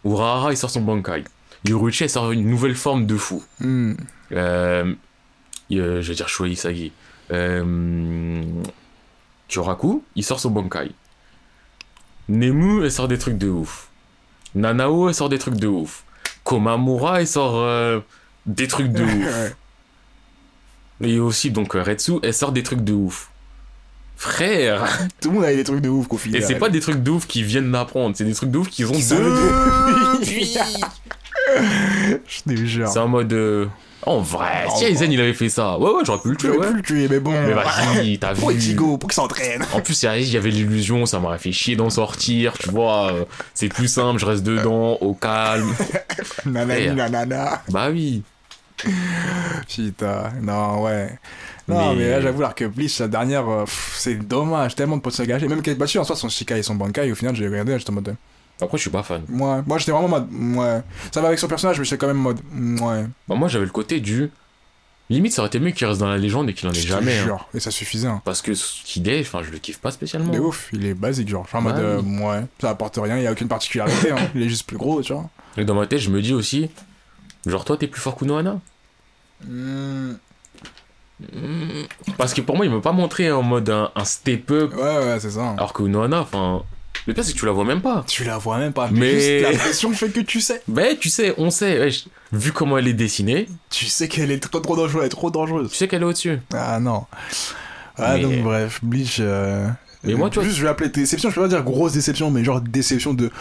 Urahara, il sort son Bankai. Yoruichi, elle sort une nouvelle forme de fou. Hmm. Euh, euh, je vais dire Shuei Isagi. Euh, Kyoraku, il sort son Bankai. Nemu, elle sort des trucs de ouf. Nanao, elle sort des trucs de ouf. Komamura, elle sort euh, des trucs de ouf. Et aussi, donc, euh, Retsu, elle sort des trucs de ouf. Frère Tout le monde avait des trucs de ouf qu'au Et final. c'est pas des trucs de ouf qui viennent d'apprendre, c'est des trucs de ouf qu'ils ont depuis. Je te jure. C'est en mode... euh, En vrai, En si Aizen, il avait fait ça, ouais, ouais, j'aurais pu le Tu tuer, aurais ouais. pu le tuer, mais bon. Mais vas-y, t'as Pour vu. Ichigo, pour qu'il s'entraîne. En plus, il y avait l'illusion, ça m'aurait fait chier d'en sortir, tu vois. euh, C'est plus simple, je reste dedans, au calme. Nanani, Frère. nanana. Bah oui. Putain, non, ouais. Non, mais, Mais- là, j'avoue, l'arc Bleach, la dernière, euh, c'est dommage, tellement de potes se gâcher. Même battu en soi, son Shikai et son Bankai, au final, j'ai regardé, j'étais en mode. Après, je suis pas fan. Ouais, moi, j'étais vraiment en mode. Ouais. Ça va avec son personnage, mais j'étais quand même mode. Ouais. Bah, moi, j'avais le côté du. Limite, ça aurait été mieux qu'il reste dans la légende et qu'il en ait jamais. hein. Et ça suffisait, hein. Parce que ce qu'il est, enfin, je le kiffe pas spécialement. De ouf, il est basique, genre. En Bah mode. euh, oui. ouais, ça apporte rien, il y a aucune particularité, hein. Il est juste plus gros, tu vois. Et dans ma tête, je me dis aussi. Genre, toi, t'es plus fort qu'Unohana Hmm. Parce que pour moi, il m'a pas montré en mode un, un step-up. Ouais, ouais, c'est ça. Alors que Unohana, enfin. Le pire, c'est que tu la vois même pas. Tu la vois même pas, Mais- mais. Juste la pression fait que tu sais. Ben, tu sais, on sait, vu comment elle est dessinée, Tu sais qu'elle est trop, trop dangereuse, elle est trop dangereuse. tu sais qu'elle est au-dessus. Ah non. Ah, Mais- donc bref, Bleach. Euh... Mais moi, tu vois- Juste, je vais appeler déception, je peux pas dire grosse déception, mais genre déception de.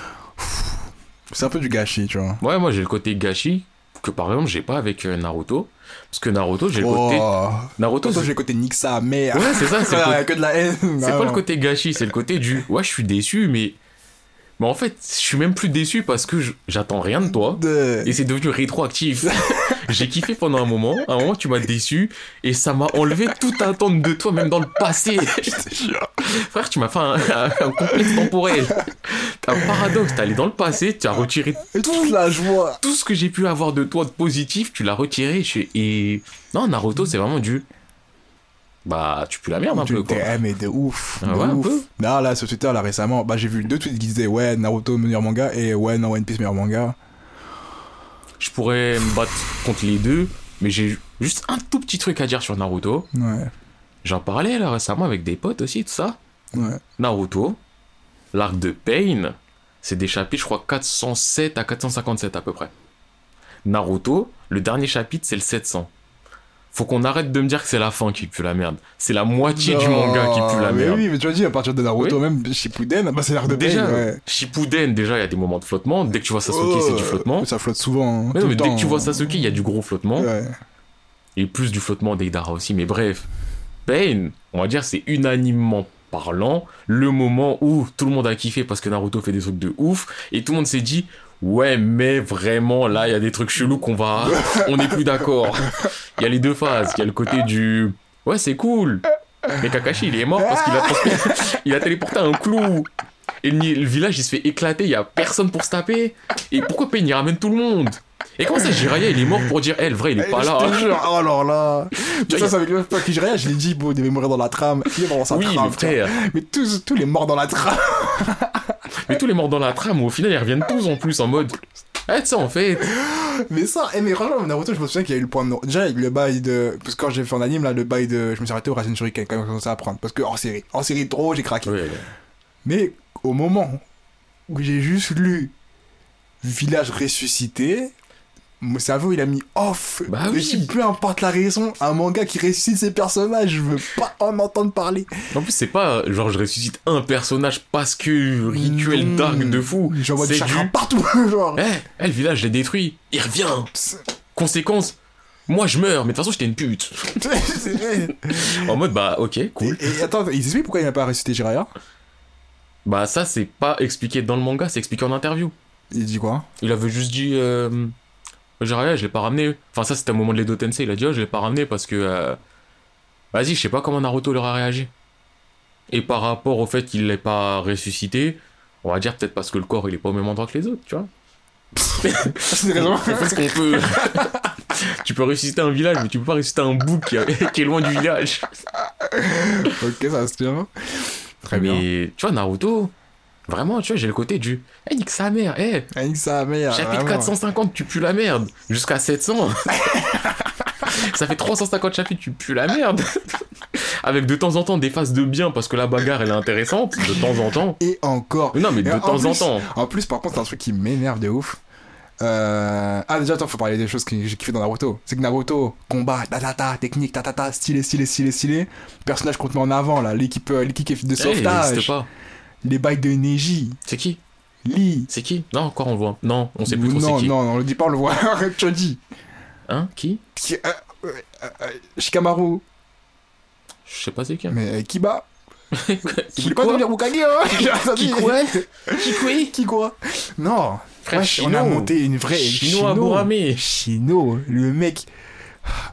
C'est un peu du gâchis, tu vois. Ouais, moi, j'ai le côté gâchis que par exemple, j'ai pas avec euh, Naruto. Parce que Naruto, j'ai le côté. Oh. Naruto, Toi, c'est j'ai le côté nique sa mère. Ouais, c'est ça, c'est côté- que de la haine. c'est pas le côté gâchis, c'est le côté du. Ouais, je suis déçu, mais. Mais en fait, je suis même plus déçu parce que j'attends rien de toi. De... Et c'est devenu rétroactif. J'ai kiffé pendant un moment. À un moment, tu m'as déçu. Et ça m'a enlevé toute attente de toi, même dans le passé. Frère, tu m'as fait un, un- un complexe temporel. T'as un paradoxe. T'es allé dans le passé, tu as retiré Et toute la joie. tout ce que j'ai pu avoir de toi de positif, tu l'as retiré. Et. Non, Naruto, c'est vraiment du. Bah, tu pues la merde un Tu peu, quoi. t'es- mais de ouf. Ah de ouais, un ouf. peu. Là, là, sur Twitter, là, récemment, bah, j'ai vu deux tweets qui disaient ouais, Naruto meilleur manga et ouais, non, One Piece meilleur manga. Je pourrais me battre contre les deux, mais j'ai juste un tout petit truc à dire sur Naruto. Ouais, J'en parlais là récemment avec des potes aussi, tout ça. ouais. Naruto, l'arc de Pain, c'est des chapitres, je crois, 407 à 457 à peu près. Naruto, le dernier chapitre, c'est le 700. Faut qu'on arrête de me dire que c'est la fin qui pue la merde. C'est la moitié du manga qui pue la mais merde. oui, mais tu as dit à partir de Naruto, Oui. même Shippuden, bah, c'est l'art de déjà, Pain, ouais. Shippuden, déjà, il y a des moments de flottement. Dès que tu vois Sasuke, Oh, c'est du flottement. Ça flotte souvent. hein, Mais, non, dès temps, que tu vois hein. Sasuke, il y a du gros flottement. Ouais. Et plus du flottement d'Eidara aussi. Mais bref, Pain, on va dire, c'est unanimement parlant le moment où tout le monde a kiffé parce que Naruto fait des trucs de ouf. Et tout le monde s'est dit, ouais, mais vraiment, là, il y a des trucs chelous qu'on va. on n'est plus d'accord. Il y a les deux phases. Il y a le côté du. Ouais, c'est cool. Mais Kakashi, il est mort parce qu'il a, il a téléporté un clou. Et le, le village, il se fait éclater. Il y a personne pour se taper. Et pourquoi Pain, il ramène tout le monde? Et comment ça, Jiraiya, il est mort pour dire, eh, le vrai, il est Eh, pas je là? te jure, oh alors là. Tu ça, c'est avec le pas que je je l'ai dit, bon, il devait mourir dans la trame. Il est mort dans sa Oui, trame. Mais tous, tous les morts dans la trame. Mais tous les morts dans la trame, au final, ils reviennent tous en plus en mode. Tu sais, en fait. Mais ça, eh, mais franchement, Naruto, je me souviens qu'il y a eu le point de. Déjà, le bail de. Parce que quand j'ai fait en anime, là, le bail de. Je me suis arrêté au Rasen Shuriken quand j'ai commencé à apprendre. Parce que hors série. En série trop, j'ai craqué. Mais au moment où j'ai juste lu Village ressuscité, mon cerveau il a mis off. Bah oui. si peu importe la raison, un manga qui ressuscite ses personnages, je veux pas en entendre parler. En plus, c'est pas genre je ressuscite un personnage parce que rituel Mmh. dark de fou. J'envoie du du. partout, genre. Eh, eh, le village, je l'ai détruit. Il revient. Conséquence. Moi, je meurs, mais de toute façon, j'étais une pute. en mode, bah, ok, cool. Et, et attends, ils expliquent pourquoi il n'a pas ressuscité Jiraiya? Bah, ça, c'est pas expliqué dans le manga, c'est expliqué en interview. Il dit quoi? Il avait juste dit. Euh... Jiraiya, je l'ai pas ramené. Enfin, ça, c'était au moment de l'Edo Tensei. Il a dit, oh, je l'ai pas ramené parce que. euh, Vas-y, je sais pas comment Naruto leur a réagi. Et par rapport au fait qu'il l'ait pas ressuscité, on va dire peut-être parce que le corps il est pas au même endroit que les autres, tu vois. C'est une raison. Parce qu'on peut. tu peux ressusciter un village, mais tu peux pas ressusciter un bouc qui, est loin du village. ok, ça se tient. Très bien. Mais tu vois, Naruto, vraiment, tu vois, j'ai le côté du. Eh, nique sa mère, eh, Avec sa mère. chapitre vraiment. 450, tu pues la merde. Jusqu'à 700. Ça fait 350 chapitres, tu pues la merde. Avec de temps en temps des phases de bien parce que la bagarre elle est intéressante, de temps en temps. Et encore. Mais non, mais de en temps en plus- temps. En plus, par contre, c'est un truc qui m'énerve de ouf. Euh... Ah, déjà, attends, faut parler des choses que j'ai kiffé dans Naruto. C'est que Naruto, combat, ta ta ta, technique, ta ta ta, stylé, stylé, stylé, stylé. Personnage qu'on te met en avant, là, l'équipe euh, l'équipe de Eh, sauvetage. Les bails de Neji, C'est qui Lee. C'est qui Non, encore on le voit. Non, on sait plus trop non, c'est qui. non, on le dit pas, on le voit. Choji. Hein Qui Qui- euh, euh, euh, Shikamaru. Je sais pas c'est qui. Mais Kiba. Qui voulait pas quoi devenir hein Qui quoi Qui quoi Qui quoi Non. Frère, on a monté une vraie. Shino Aburame. Chino, le mec.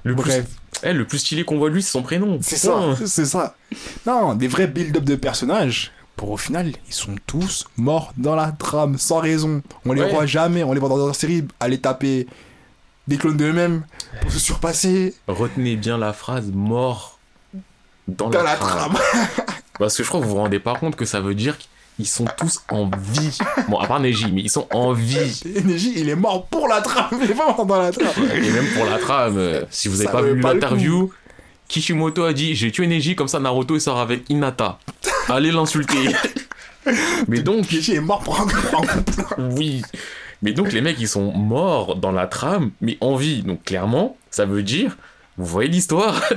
Le plus, Bref, eh, le plus stylé qu'on voit lui, c'est son prénom. c'est ça, c'est ça. Non, des vrais build-up de personnages. Pour au final, ils sont tous morts dans la trame, sans raison. On les Ouais. voit jamais, on les voit dans leur série aller taper des clones d'eux-mêmes pour se surpasser Retenez bien la phrase mort dans, dans la, la trame. trame. Parce que je crois que vous vous rendez pas compte que ça veut dire qu'ils sont tous en vie. Bon, à part Neji, mais ils sont en vie. Neji, il est mort pour la trame, il est mort dans la trame. Et même pour la trame, euh, si vous avez Ça pas vu l'interview, Kishimoto a dit J'ai tué Neji, comme ça Naruto il sort avec Hinata. Allez l'insulter. Mais donc, est mort pour un oui. Mais donc les mecs ils sont morts dans la trame, mais en vie. Donc clairement, ça veut dire, vous voyez l'histoire?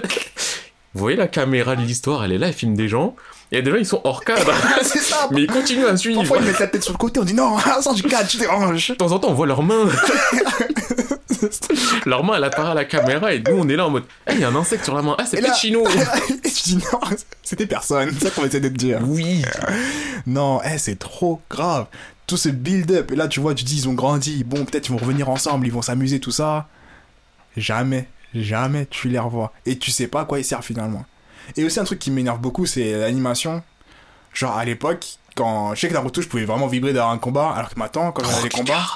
Vous voyez la caméra de l'histoire, elle est là, elle filme des gens. Et il y a des gens, ils sont hors cadre. C'est ça. mais ils continuent à suivre. Parfois, ils mettent la tête sur le côté, on dit non, ça du catch, tu déranges. De temps en temps, on voit leurs mains. Leur main, elle apparaît à la caméra et nous, on est là en mode Eh, il y a un insecte sur la main. Ah, c'est là-. Et tu dis non, c'était personne, c'est ça qu'on essaie de te dire. Oui. Non, eh, c'est trop grave. Tout ce build-up, et là tu vois, tu dis ils ont grandi, bon peut-être ils vont revenir ensemble, ils vont s'amuser, tout ça. Jamais, jamais tu les revois. Et tu sais pas à quoi ils servent finalement. Et aussi un truc qui m'énerve beaucoup, c'est l'animation. Genre à l'époque, quand je sais que Naruto, je pouvais vraiment vibrer dans un combat, alors que maintenant, quand j'avais les combats,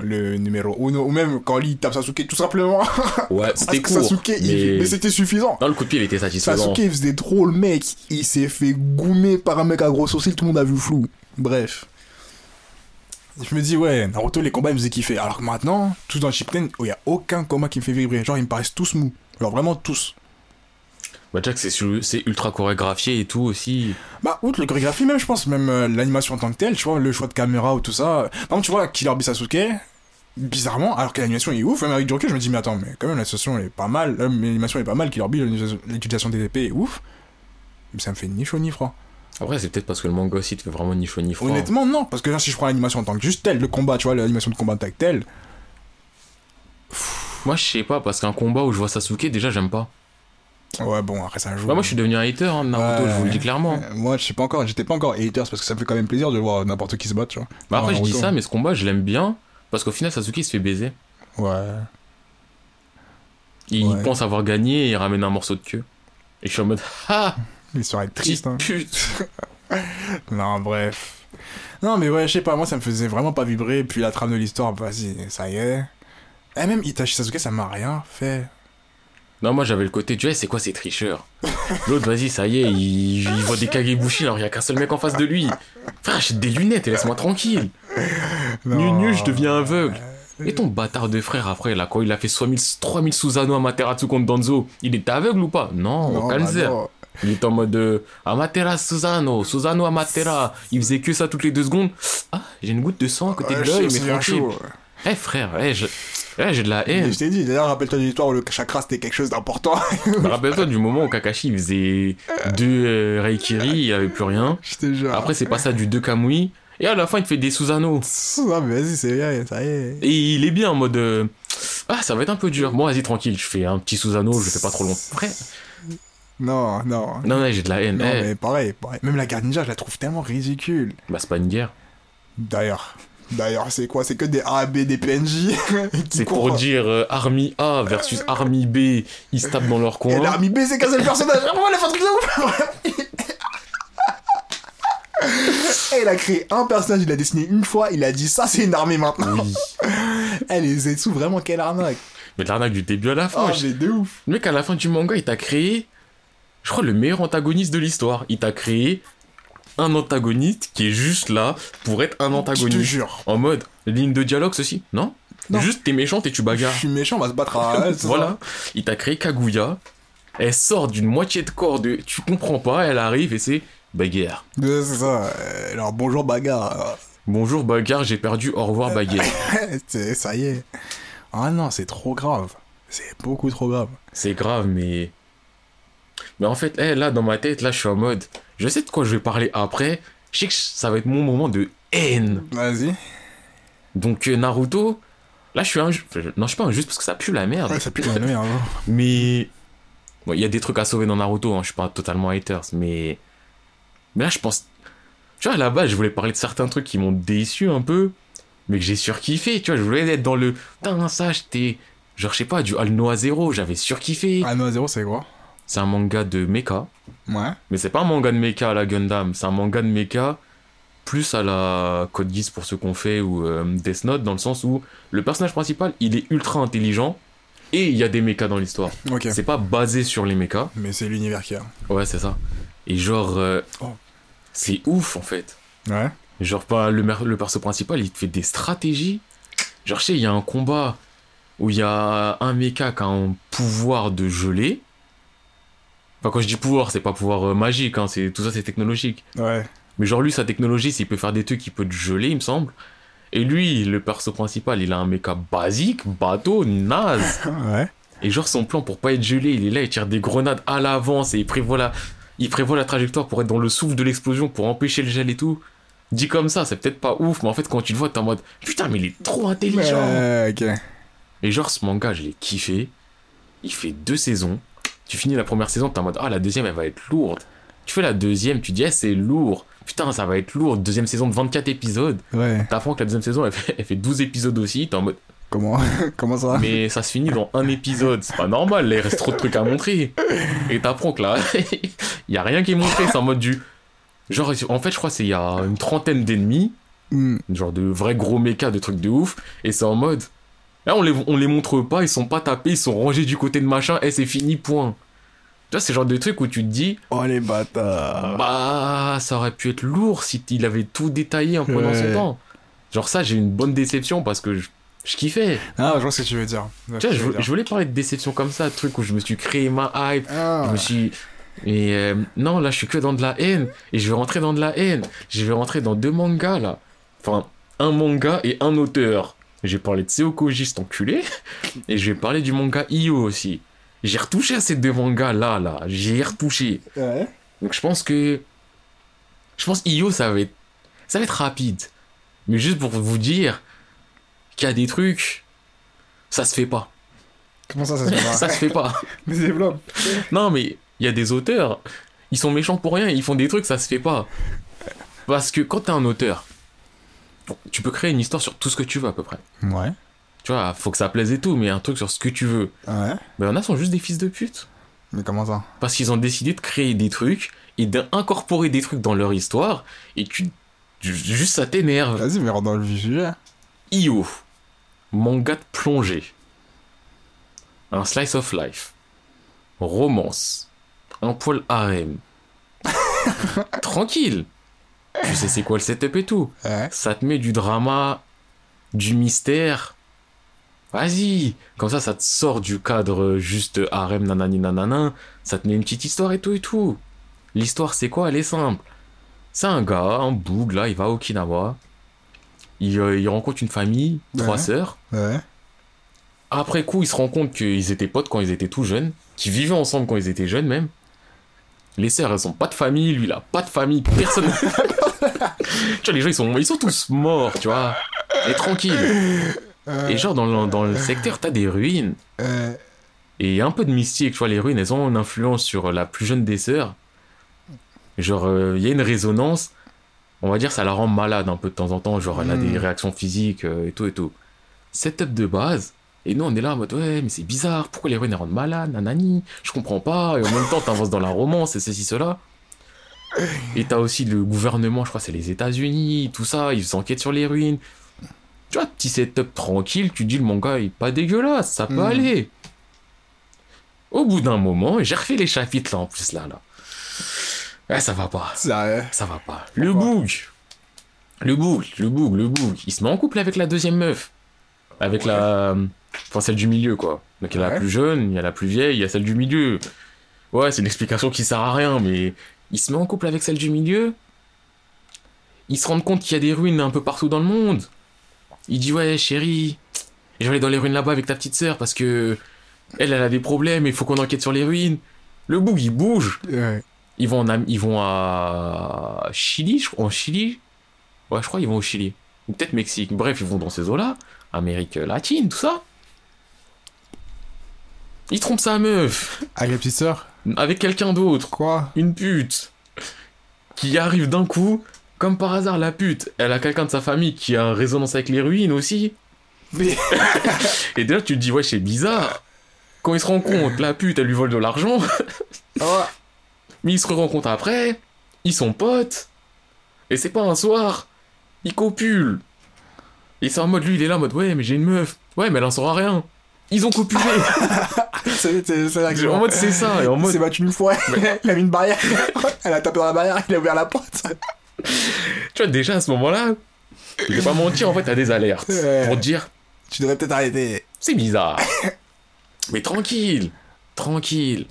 Le numéro 1, ou même quand Lee tape Sasuke, tout simplement. Ouais, c'était court. Sasuke, il- mais... c'était suffisant. Non, le coup de pied, il était satisfaisant. Sasuke il faisait trop le mec, il s'est fait goumer par un mec à gros sourcils, tout le monde a vu flou. Bref. Je me dis, ouais, Naruto, les combats, il me faisait kiffer. Alors que maintenant, tout dans Shippuden, il y a aucun combat qui me fait vibrer. Genre, ils me paraissent tous mous. Genre, vraiment tous. Bah, Jack, c'est ultra chorégraphié et tout aussi. Bah, outre le chorégraphie, même, je pense, même euh, l'animation en tant que telle, tu vois, le choix de caméra ou tout ça. Par exemple, tu vois, Killer Bee Sasuke, bizarrement, alors que l'animation est ouf, même avec recul, je me dis, mais attends, mais quand même, l'animation est pas mal, euh, l'animation est pas mal, Killer Bee, l'utilisation- des épées est ouf. Mais ça me fait ni chaud ni froid. Après, c'est peut-être parce que le manga aussi te fait vraiment ni chaud ni froid. Honnêtement, non, parce que là, si je prends l'animation en tant que juste tel, le combat, tu vois, l'animation de combat en tant que tel, Moi, je sais pas, parce qu'un combat où je vois Sasuke, déjà, j'aime pas. Ouais, bon, après ça joue. Bah, moi, je suis devenu un hater hein, de Naruto, Ouais. je vous le dis clairement. Euh, Moi, je sais pas encore, j'étais pas encore haters parce que ça me fait quand même plaisir de voir n'importe qui se battre, tu vois. Bah, après, je dis ça, mais ce combat, je l'aime bien. Parce qu'au final, Sasuke il se fait baiser. Ouais. Il Ouais. pense avoir gagné et il ramène un morceau de queue. Et je suis en mode Ah L'histoire est triste, hein. pute Non, bref. Non, mais ouais, je sais pas, moi, ça me faisait vraiment pas vibrer. Puis la trame de l'histoire, vas-y, ça y est. Et même Itachi Sasuke, ça m'a rien fait. Non, moi j'avais le côté, tu vois, c'est quoi ces tricheurs? L'autre, vas-y, ça y est, il, il voit des Kagebushi alors il y a qu'un seul mec en face de lui. Frère, j'ai des lunettes et laisse-moi tranquille. Nu, nu, je deviens aveugle. Et ton bâtard de frère après, là, quand il a fait 3000 3000 Susanoo Amaterasu contre Danzo, il était aveugle ou pas? Non, Non, bah non. Il était en mode euh, Amatera Susano, Susano Amatera. Il faisait que ça toutes les deux secondes. Ah, j'ai une goutte de sang à côté Ouais, de l'œil, mais tranquille. chaud. Eh frère, eh, je- eh, j'ai de la haine. je t'ai dit, d'ailleurs, rappelle-toi de l'histoire où le chakra c'était quelque chose d'important. Bah, Rappelle-toi du moment où Kakashi il faisait deux euh, Reikiri, il avait plus rien. je te jure. Après, c'est pas ça du deux Kamui. Et à la fin, il te fait des Susano. Non, mais vas-y, c'est bien, ça y est. Et il est bien en mode. euh, Ah, Ah, ça va être un peu dur. Bon, vas-y, tranquille, je fais un petit Susano, je fais pas trop long. Après, Non, non. non, non, j'ai de la haine. Non, Eh, mais pareil, pareil. Même la garde ninja, je la trouve tellement ridicule. Bah, c'est pas une guerre. D'ailleurs. D'ailleurs, c'est quoi? C'est que des A, B, des PNJ C'est pour dire euh, Army A versus Army B, ils se tapent dans leur Et coin. l'armée B, c'est qu'un seul personnage. Vraiment, elle a fait un truc de ouf. Et il a créé un personnage, il l'a dessiné une fois, il a dit ça, c'est une armée maintenant. Oui. Elle les Zetsu, vraiment, quelle arnaque. Mais l'arnaque du début à la fin. Oh, je- mais de ouf. Le mec, à la fin du manga, il t'a créé, je crois, le meilleur antagoniste de l'histoire. Il t'a créé un antagoniste qui est juste là pour être un Je te antagoniste. jure. En mode, ligne de dialogue, ceci Non? Non. Juste, t'es méchante et tu Je bagarres. suis méchant, on va se battre à. ça. Voilà. Il t'a créé Kaguya. Elle sort d'une moitié de corps de. Tu comprends pas, elle arrive et c'est bagarre. Ouais, C'est ça. Euh, Alors, bonjour, bagarre. Bonjour bagarre, j'ai perdu, au revoir bagarre. C'est- ça y est. Ah non, c'est trop grave. C'est beaucoup trop grave. C'est grave, mais. Mais en fait, eh, là, dans ma tête, là, je suis en mode. Je sais de quoi je vais parler après. Je sais que ça va être mon moment de haine. Vas-y. Donc, euh, Naruto. Là, je suis un. Non, je suis pas injuste parce que ça pue la merde. Ouais, ça pue la merde. hein. Mais. Bon, il y a des trucs à sauver dans Naruto, hein, je suis pas totalement haters, mais. Mais là, je pense. Tu vois, à la base, je voulais parler de certains trucs qui m'ont déçu un peu, mais que j'ai surkiffé, tu vois, je voulais être dans le. Putain, ça, j'étais. Genre, je sais pas, du Alnoa Zero, j'avais surkiffé. Non, zéro, c'est quoi? C'est un manga de mecha, Ouais. mais c'est pas un manga de mecha à la Gundam, c'est un manga de mecha plus à la Code Geass pour ceux qu'on fait ou euh, Death Note, dans le sens où le personnage principal, il est ultra intelligent et il y a des mechas dans l'histoire. Ok. C'est pas basé sur les mechas. Mais c'est l'univers qui a. Ouais, c'est ça. Et genre, euh, Oh. c'est ouf en fait. Ouais. Genre, pas le, le perso principal, il te fait des stratégies. Genre, je sais, il y a un combat où il y a un mecha qui a un pouvoir de geler. Enfin, quand je dis pouvoir, c'est pas pouvoir euh, magique, hein, c'est, tout ça c'est technologique. Ouais. Mais genre, lui, sa technologie, c'est qu'il peut faire des trucs, il peut te geler, il me semble. Et lui, le perso principal, il a un mecha basique, bateau, naze. Ouais. Et genre son plan pour pas être gelé, il est là, il tire des grenades à l'avance et il prévoit la, il prévoit la trajectoire pour être dans le souffle de l'explosion pour empêcher le gel et tout. Dit comme ça, c'est peut-être pas ouf, mais en fait quand tu le vois, t'es en mode putain mais il est trop intelligent. Ouais, ok. Et genre ce manga, je l'ai kiffé. Il fait deux saisons. Tu finis la première saison, t'es en mode ah la deuxième elle va être lourde. Tu fais la deuxième, tu dis eh, c'est lourd. Putain ça va être lourd. Deuxième saison de 24 épisodes. Ouais. T'apprends que la deuxième saison elle fait, elle fait 12 épisodes aussi. T'es en mode Comment? Comment ça mais ça se finit dans un épisode, c'est pas normal, là, il reste trop de trucs à montrer. Et t'apprends que là, il y a rien qui est montré, c'est en mode du. Genre, en fait, je crois c'est il y a une trentaine d'ennemis, Hmm. genre de vrais gros mechas, de trucs de ouf, et c'est en mode. Là, on les, on les montre pas, ils sont pas tapés, ils sont rangés du côté de machin, et c'est fini, point. Tu vois, c'est le genre de truc où tu te dis, Oh les bâtards. bah, ça aurait pu être lourd si il avait tout détaillé en prenant son temps. Genre, ça, j'ai une bonne déception parce que je, je kiffais. Ah, je vois ce que tu veux dire. Je Tu vois, veux dire. je voulais parler de déception comme ça, truc où je me suis créé ma hype, Ah. je me suis... Et euh, non, là, je suis que dans de la haine, et je vais rentrer dans de la haine. Je vais rentrer dans deux mangas, là. Enfin, un manga et un auteur. J'ai parlé de Seokoji, cet enculé, et je vais parler du manga Io aussi. J'ai retouché à ces deux mangas-là, là. J'ai retouché. Ouais. Donc je pense que... Je pense Io, ça va être... Ça va être rapide. Mais juste pour vous dire qu'il y a des trucs... Ça se fait pas. Comment ça, ça se fait ça pas se fait pas. Mais développe. Non, mais il y a des auteurs, ils sont méchants pour rien, ils font des trucs, ça se fait pas. Parce que quand t'es un auteur, tu peux créer une histoire sur tout ce que tu veux à peu près. Ouais. Tu vois, faut que ça plaise et tout, mais un truc sur ce que tu veux. Ouais. Mais en a sont juste des fils de pute. Mais comment ça? Parce qu'ils ont décidé de créer des trucs et d'incorporer des trucs dans leur histoire, et tu. Juste ça t'énerve. Vas-y, mais rentre dans le sujet. Io, manga de plongée. Un slice of life. Romance. Un poil harem. Tranquille. Tu sais c'est quoi le setup et tout. Ouais. Ça te met du drama, du mystère. Vas-y. Comme ça, ça te sort du cadre juste harem nanani nanana. Ça te met une petite histoire et tout et tout. L'histoire, c'est quoi? Elle est simple. C'est un gars, un boug, là, il va à Okinawa. Il, euh, il rencontre une famille, trois sœurs. Ouais. Après coup, il se rend compte qu'ils étaient potes quand ils étaient tout jeunes, qu'ils vivaient ensemble quand ils étaient jeunes même. Les sœurs, elles ont pas de famille, lui, il a pas de famille, personne. tu vois, les gens, ils sont, ils sont tous morts, tu vois. Et tranquille. Euh, Et genre, dans le, dans le secteur, t'as des ruines. euh, Et il y a un peu de mystique, tu vois, les ruines, elles ont une influence sur la plus jeune des sœurs. Genre, euh, il y a une résonance, on va dire, ça la rend malade un peu de temps en temps, genre, elle a des réactions physiques euh, et tout et tout. Setup de base, et nous, on est là en mode, ouais, mais c'est bizarre, pourquoi les ruines, elles rendent malades, nanani, je comprends pas, et en même temps, t'avances dans la romance et ceci, cela. Et t'as aussi le gouvernement, je crois, c'est les États-Unis, tout ça, ils enquêtent sur les ruines. Tu vois, petit setup tranquille, tu dis, le manga est pas dégueulasse, ça peut Mm. aller. Au bout d'un moment, j'ai refait les chapitres là en plus là là. Ouais, ça va pas, ça va pas. Le boug, le boug, le boug, le boug, il se met en couple avec la deuxième meuf, avec la, enfin celle du milieu quoi. Donc il y a la plus jeune, il y a la plus vieille, il y a celle du milieu. Ouais, c'est une explication qui sert à rien, mais il se met en couple avec celle du milieu. Il se rend compte qu'il y a des ruines un peu partout dans le monde. Il dit ouais chérie, je vais aller dans les ruines là-bas avec ta petite sœur parce que elle, elle a des problèmes, il faut qu'on enquête sur les ruines. Le boug, il bouge. Ouais. Ils vont, en, ils vont à Chili, je crois, en Chili. Ouais, je crois qu'ils vont au Chili. Ou peut-être Mexique. Bref, ils vont dans ces eaux-là. Amérique latine, tout ça. Il trompe sa meuf Avec la petite sœur avec quelqu'un d'autre. Quoi Une pute. Qui arrive d'un coup. Comme par hasard, la pute, elle a quelqu'un de sa famille qui a résonance avec les ruines aussi. Mais. Et déjà, tu te dis, ouais, c'est bizarre. Quand il se rend compte, la pute, elle lui vole de l'argent. Oh. Mais ils se rencontrent après, ils sont potes, et c'est pas un soir, ils copulent. Et c'est en mode, lui, il est là en mode, ouais, mais j'ai une meuf. Ouais, mais elle en saura rien. Ils ont copulé. En mode, c'est ça. Et en Il mode, s'est battu une fois, il a mis une barrière, elle a tapé dans la barrière, il a ouvert la porte. tu vois, déjà à ce moment-là, je vais pas mentir, en fait, t'as des alertes. Ouais. Pour te dire, Tu devrais peut-être arrêter. c'est bizarre. mais tranquille, tranquille.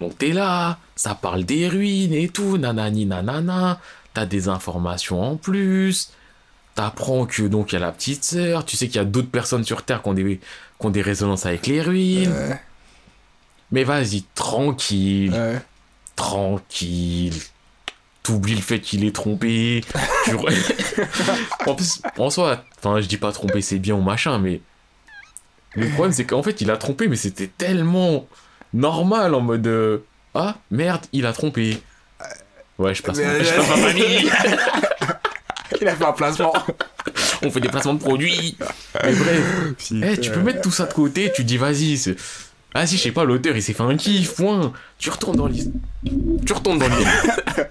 Donc t'es là, ça parle des ruines et tout, nanani nanana. T'as des informations en plus. T'apprends que donc il y a la petite sœur. Tu sais qu'il y a d'autres personnes sur Terre qui ont des, qui ont des résonances avec les ruines. Ouais, Mais vas-y, tranquille, ouais. tranquille. T'oublies le fait qu'il est trompé. Tu en plus, en soi, enfin, je dis pas trompé, c'est bien ou machin, mais le problème c'est qu'en fait, il a trompé, mais c'était tellement normal en mode euh, ah merde, il a trompé. Ouais, je ma, Mais- je place ma famille. Il a fait un placement. On fait des placements de produits. Mais bref, eh, tu peux mettre tout ça de côté. Tu dis vas-y, c'est ah si, je sais pas, l'auteur il s'est fait un kiff, point. Tu retournes dans l'histoire. Tu retournes dans l'histoire.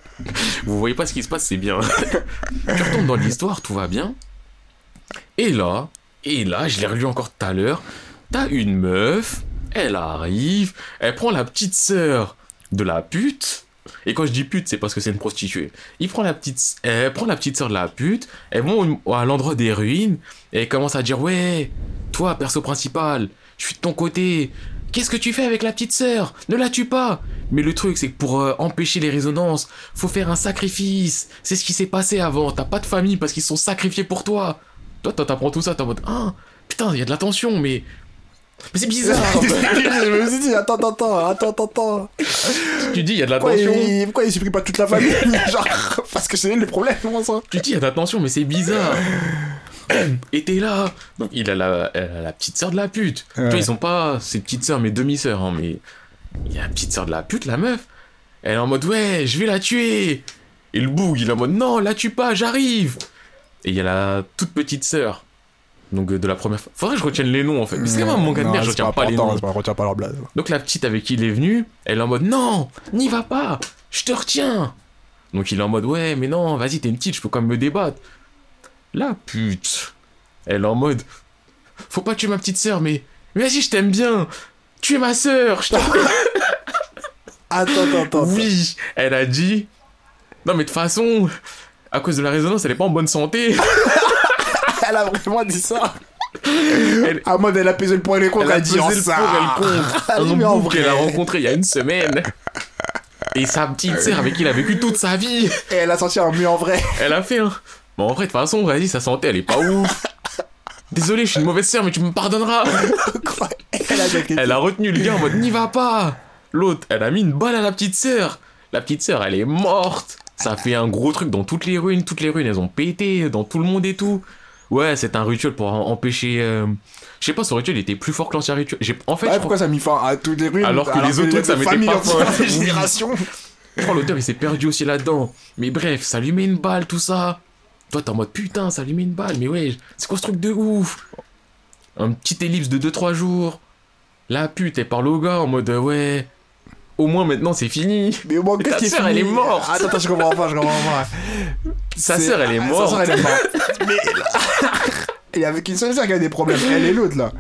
Vous voyez pas ce qui se passe, c'est bien. tu retournes dans l'histoire, tout va bien. Et là, et là, je l'ai relu encore tout à l'heure. T'as une meuf, elle arrive, elle prend la petite sœur de la pute. Et quand je dis pute, c'est parce que c'est une prostituée. Il prend la petite, elle prend la petite sœur de la pute. Elles vont à l'endroit des ruines et elle commence à dire ouais, toi perso principal, je suis de ton côté. Qu'est-ce que tu fais avec la petite sœur? Ne la tue pas Mais le truc, c'est que pour euh, empêcher les résonances, faut faire un sacrifice. C'est ce qui s'est passé avant. T'as pas de famille parce qu'ils sont sacrifiés pour toi. Toi, toi, t'apprends tout ça, t'es en mode ah putain, il y a de la tension, mais mais c'est bizarre. je me suis dit, attends, attends, attends, attends, tu dis il y a de la Pourquoi tension. il, pourquoi il supprime pas toute la famille Genre, parce que c'est le problème, comment ça Tu dis, il y a de la tension, mais c'est bizarre. Et t'es là. Donc, il a la, elle a la petite sœur de la pute. Tu Ouais. vois, ils sont pas ses petites sœurs, mais demi-sœurs, hein, mais il y a la petite sœur de la pute, la meuf. Elle est en mode, ouais, je vais la tuer. Et le boug, il est en mode, non, la tue pas, j'arrive. Et il y a la toute petite sœur. Donc, euh, de la première fois. Faudrait que je retienne les noms, en fait. Mais c'est vraiment un manga de merde, je retiens pas les noms. retiens pas leur blague. Donc la petite avec qui il est venu, elle est en mode non, n'y va pas, je te retiens. Donc il est en mode ouais, mais non, vas-y, t'es une petite, je peux quand même me débattre. La pute, elle est en mode faut pas tuer ma petite sœur, mais, mais vas-y, je t'aime bien. Tu es ma sœur, je. Attends, attends, attends. oui, elle a dit non, mais de toute façon, à cause de la résonance, elle est pas en bonne santé. Elle a vraiment dit ça. Elle- À mode, elle a pesé le pour et le contre, Elle a elle a dit pesé en le ça. pour et le contre. Elle dit, Un mais en bouc qu'elle a vrai. rencontré il y a une semaine. Et sa petite sœur avec qui il a vécu toute sa vie. Et elle a sorti un mieux en vrai. Elle a fait un. Bon, en vrai, de toute façon, vas-y, sa santé, elle est pas ouf. Désolé, je suis une mauvaise sœur, mais tu me pardonneras. Quoi Elle a dit Elle a retenu le gars en mode n'y va pas. L'autre, elle a mis une balle à la petite sœur. La petite sœur, elle est morte. Ça a fait un gros truc dans toutes les ruines. Toutes les ruines, elles ont pété dans tout le monde et tout. Ouais, c'est un rituel pour empêcher. euh, Je sais pas, ce rituel il était plus fort que l'ancien rituel. En fait, Ouais, pourquoi ça a mis fin à toutes les ruines Alors que les autres trucs, ça mettait pas fin. des générations. crois, je crois l'auteur il s'est perdu aussi là-dedans. Mais bref, s'allumer une balle, tout ça. Toi, t'es en mode putain, s'allumer une balle, mais ouais, c'est quoi ce truc de ouf? Un petit ellipse de 2-3 jours. La pute, elle parle au gars en mode ouais. Au moins maintenant c'est fini. Mais au moins, ta sœur, elle est morte. Attends, attends, je comprends pas, je comprends pas. Sa C'est- sœur elle est Ah, morte. Sa sœur, elle est morte. Mais. Il y avait qu'une seule sœur qui avait des problèmes. Elle et l'autre, là.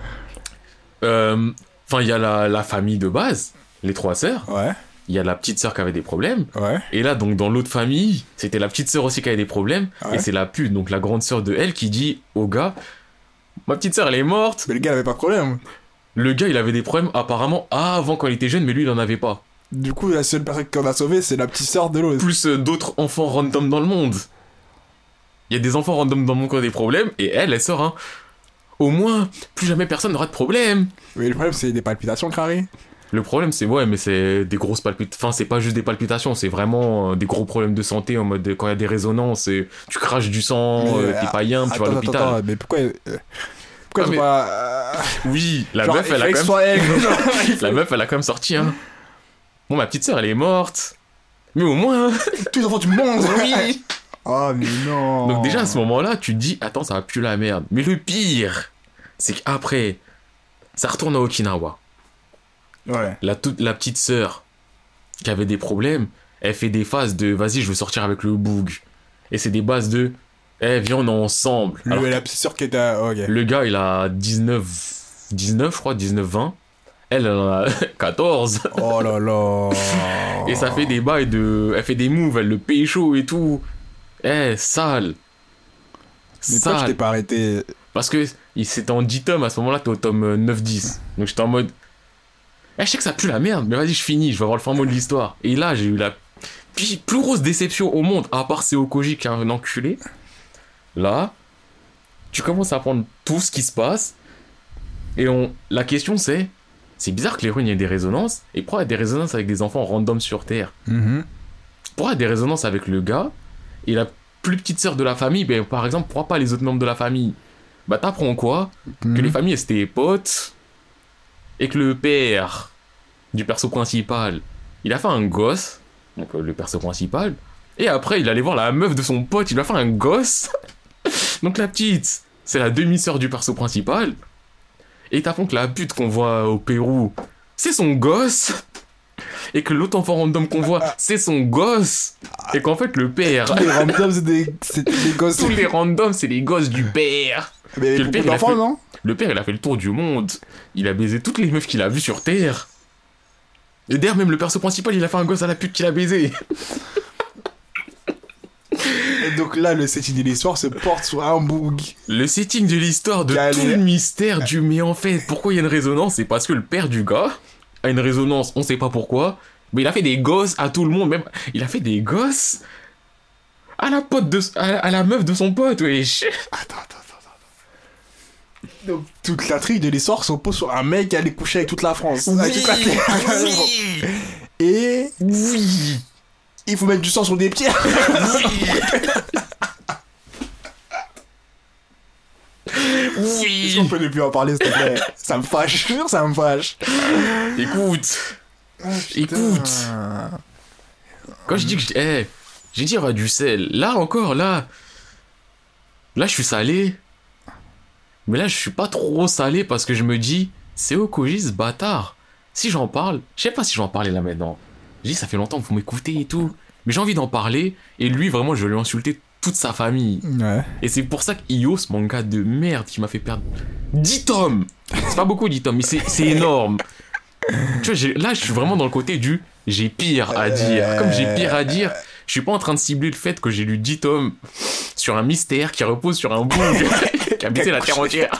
Euh, Enfin, il y a la, la famille de base, les trois sœurs. Ouais, Il y a la petite sœur qui avait des problèmes. ouais. Et là, donc, dans l'autre famille, c'était la petite sœur aussi qui avait des problèmes. Ouais. Et c'est la pute, donc la grande sœur de elle, qui dit au gars Ma petite sœur, elle est morte. Mais le gars, il avait pas de problème. Le gars, il avait des problèmes apparemment avant quand il était jeune, mais lui, il en avait pas. Du coup, la seule personne qu'on a sauvée, c'est la petite sœur de l'autre. Plus euh, d'autres enfants random dans le monde. Il y a des enfants random dans le monde qui ont des problèmes, et elle, elle sort un. Au moins, plus jamais personne n'aura de problème. Mais le problème, c'est des palpitations, Carré. Le problème, c'est ouais, mais c'est des grosses palpitations. Enfin, c'est pas juste des palpitations, c'est vraiment euh, des gros problèmes de santé en mode quand il y a des résonances, et tu craches du sang, euh, euh, t'es pas bien, tu vas à l'hôpital. mais pourquoi. Pourquoi Ah, ils ont mais- pas. Oui, la genre, meuf, elle a quand même. La meuf, elle a quand même sorti, hein. Bon, ma petite sœur, elle est morte. Mais au moins. Tous les enfants du monde Oui. Oh, mais non Donc, déjà, à ce moment-là, tu te dis, attends, ça va plus la merde. Mais le pire, c'est qu'après, ça retourne à Okinawa. Ouais. La, toute, la petite sœur qui avait des problèmes, elle fait des phases de vas-y, je veux sortir avec le boug. Et c'est des bases de eh, viens, on est ensemble. Le, Alors, la petite sœur qui était. à- Ok. le gars, il a 19, 19, je crois, 19, 20. Elle, elle en a 14. Oh là là Et ça fait des bails de. Elle fait des moves, elle le pécho et tout. Eh, sale. Mais toi, je t'ai pas arrêté. Parce que c'était en 10 tomes, à ce moment-là, t'es au tome euh, 9-10. Donc j'étais en mode. Eh, je sais que ça pue la merde, mais vas-y, je finis, je vais avoir le fin mot de l'histoire. Et là, j'ai eu la plus grosse déception au monde, à part Seokoji qui est un enculé. Là, tu commences à apprendre tout ce qui se passe. Et on... la question c'est. C'est bizarre que les ruines aient des résonances. Et pourquoi il y a des résonances avec des enfants random sur Terre? Mhm. pourquoi il y a des résonances avec le gars et la plus petite sœur de la famille, ben, par exemple, pourquoi pas les autres membres de la famille? Bah t'apprends quoi? Que Mhm. les familles c'était potes et que le père du perso principal, il a fait un gosse, donc euh, le perso principal, et après il allait voir la meuf de son pote, il a fait un gosse. donc la petite, c'est la demi-sœur du perso principal, et t'apprends que la pute qu'on voit au Pérou, c'est son gosse. Et que l'autre enfant random qu'on voit, c'est son gosse. Et qu'en fait, le père, Tous les randoms, c'est des, c'est des gosses. tous les randoms, c'est les gosses du père. Mais que le beaucoup père, il a d'enfants, fait- non? Le père, il a fait le tour du monde. Il a baisé toutes les meufs qu'il a vues sur Terre. Et d'ailleurs, même le perso principal, il a fait un gosse à la pute qu'il a baisé. Et donc là, le setting de l'histoire se porte sur un boug. Le setting de l'histoire de tout le mystère du mais en fait, pourquoi il y a une résonance? C'est parce que le père du gars a une résonance, on sait pas pourquoi, mais il a fait des gosses à tout le monde, même il a fait des gosses à la pote de à, à la meuf de son pote, wesh. Attends, attends, attends, attends. Donc, toute la trique de l'histoire se pose sur un mec qui allait coucher avec toute la France. Avec toute la oui, Et oui, il faut mettre du sang sur des pierres. Est-ce qu'on oui. peut ne plus en parler, s'il te plaît? Ça me fâche, je jure, ça me fâche. Écoute, écoute. Quand je dis que je- eh, j'ai dit il y aura du sel. Là encore, là, là je suis salé. Mais là je suis pas trop salé parce que je me dis, c'est Okoji ce bâtard. Si j'en parle, je sais pas si j'en parlais là maintenant. Je dis ça fait longtemps que vous m'écoutez et tout, mais j'ai envie d'en parler. Et lui vraiment, je vais lui insulter toute sa famille. Ouais. Et c'est pour ça qu'Io, ce manga de merde qui m'a fait perdre 10 tomes. C'est pas beaucoup 10 tomes, mais c'est énorme. Tu vois, j'ai- là, je suis vraiment dans le côté du j'ai pire à dire. Comme j'ai pire à dire, je suis pas en train de cibler le fait que j'ai lu 10 tomes sur un mystère qui repose sur un bout qui a baissé la terre entière.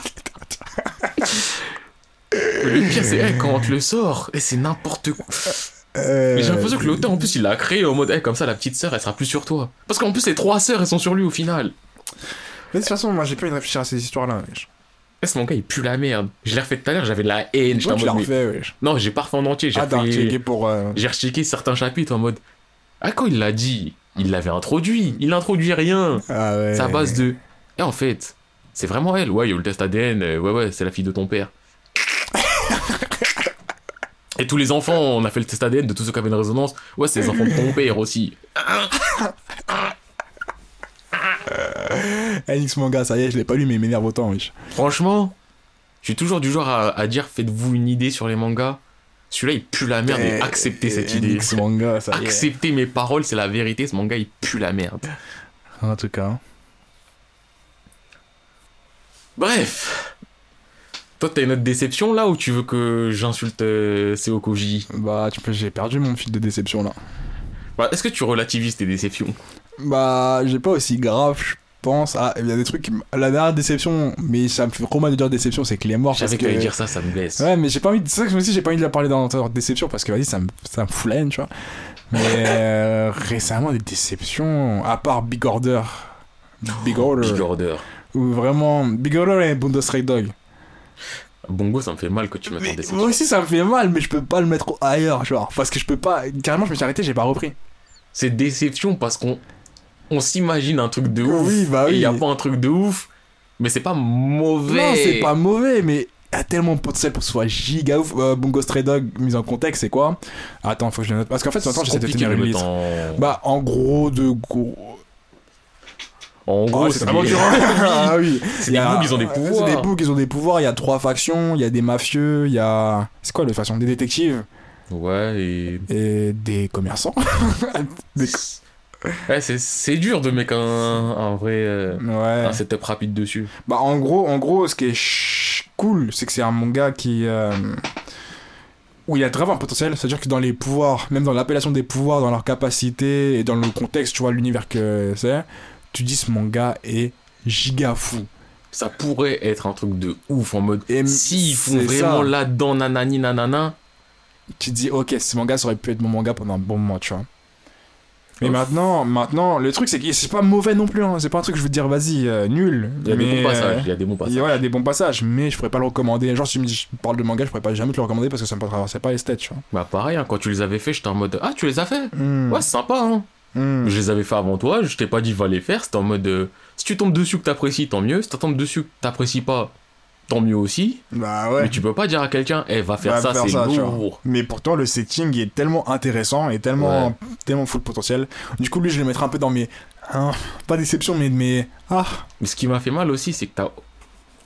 Le pire, c'est eh, quand on te le sort, et c'est n'importe quoi. Euh, Mais j'ai l'impression que l'auteur, en plus, il l'a créé en mode, eh, comme ça, la petite sœur, elle sera plus sur toi. Parce qu'en plus, les trois sœurs, elles sont sur lui au final. Mais de toute façon, moi, j'ai pas envie de réfléchir à ces histoires-là. wesh. Ce manga, il pue la merde? Je l'ai refait tout à l'heure, j'avais de la haine. Toi, tu l'as refait, wesh. Non, j'ai pas refait en entier. J'ai Ah, refait- pour... euh, j'ai rechecké certains chapitres en mode. Ah, quand il l'a dit, il l'avait introduit. Il n'introduit rien. Ah ouais. À base de. Et en fait, C'est vraiment elle. Ouais, il y a eu le test ADN. euh, ouais, ouais, c'est la fille de ton père. Et tous les enfants, on a fait le test ADN de tous ceux qui avaient une résonance. Ouais, c'est les enfants de ton père aussi. Enix Manga, ça y est, je l'ai pas lu, mais il m'énerve autant, wesh. Franchement, je suis toujours du genre à, à dire faites-vous une idée sur les mangas. Celui-là, il pue la merde et Eh, acceptez cette eh, idée. Enix Manga, ça y est. Acceptez mes paroles, c'est la vérité. Ce manga, il pue la merde. En tout cas. Bref. Toi, t'as une autre déception là ou tu veux que j'insulte euh, Seo Koji Bah, tu peux, j'ai perdu mon fil de déception là. Bah, Est-ce que tu relativises tes déceptions? Bah, j'ai pas aussi grave, je pense. Ah, il y a des trucs. La dernière déception, mais ça me fait trop mal de dire déception, c'est qu'il est mort. Je Parce savais que... que t'allais dire ça, ça me blesse. Ouais, mais j'ai pas envie de. C'est ça que je me dis, j'ai pas envie de la parler dans dans déception parce que vas-y, ça me, ça me fout la haine, tu vois. Mais euh, récemment, des déceptions, à part Big Order. Big Order. Big Order. Ou vraiment. Big Order et Bundes Stray Dog. Bongo, ça me fait mal que tu mettes en Mais déception. moi aussi, ça me fait mal, mais je peux pas le mettre ailleurs, genre. Parce que je peux pas. Carrément, je me suis arrêté, j'ai pas repris. C'est déception parce qu'on on s'imagine un truc de ouf. Oui, bah Et il oui. y a pas un truc de ouf, mais c'est pas mauvais. Non, c'est pas mauvais, mais il y a tellement de potentiel pour que ce soit giga ouf. Euh, Bungo Stray Dog, mise en contexte, c'est quoi? Attends, faut que je le note. Parce qu'en fait, C'est j'essaie de tenir une liste. Bah, en gros, de gros. En gros, Oh, c'est vraiment des- dur. ah oui. C'est Il y des a- bougs, ils ont des C'est pouvoirs. des bougs, ils ont des pouvoirs. Il y a trois factions. Il y a des mafieux. Il y a. C'est quoi les factions Des détectives? Ouais, et... et des commerçants. Des- Ouais, c'est- c'est dur de mettre un, un vrai... euh, Ouais. un setup rapide dessus. Bah en gros, en gros, ce qui est ch- cool, c'est que c'est un manga qui euh, où il y a vraiment un potentiel. C'est-à-dire que dans les pouvoirs, même dans l'appellation des pouvoirs, dans leurs capacités et dans le contexte, tu vois, l'univers que c'est, tu dis ce manga est giga fou. Ça pourrait être un truc de ouf en mode... Et S'ils font c'est vraiment là-dedans nanani nanana, Tu te dis, ok, ce manga, ça aurait pu être mon manga pendant un bon moment, tu vois. Mais Ouf. maintenant, maintenant, le truc c'est que c'est pas mauvais non plus. Hein. C'est pas un truc que je veux dire, vas-y, euh, nul. il y a des Mais, bons passages. euh, Il y a des bons passages. ouais, il y a des bons passages, mais je pourrais pas le recommander. Genre, si tu me dis, je parle de manga, je pourrais pas jamais te le recommander parce que ça me traversait pas les têtes, tu vois. Bah pareil, hein, quand tu les avais fait, j'étais en mode... Ah, tu les as fait Hmm. Ouais, c'est sympa, hein. Hmm. Je les avais fait avant toi, je t'ai pas dit va les faire, c'était en mode... euh, si tu tombes dessus que t'apprécies, tant mieux. Si tu tombes dessus que t'apprécies pas, tant mieux aussi. Bah ouais. Mais tu peux pas dire à quelqu'un, eh, va faire Va ça, c'est lourd. Mais pourtant, le setting est tellement intéressant et tellement, Ouais. tellement full potentiel. Du coup, lui, je le mettrai un peu dans mes. hein, pas déception, mais de mes. Ah Mais ce qui m'a fait mal aussi, c'est que t'as...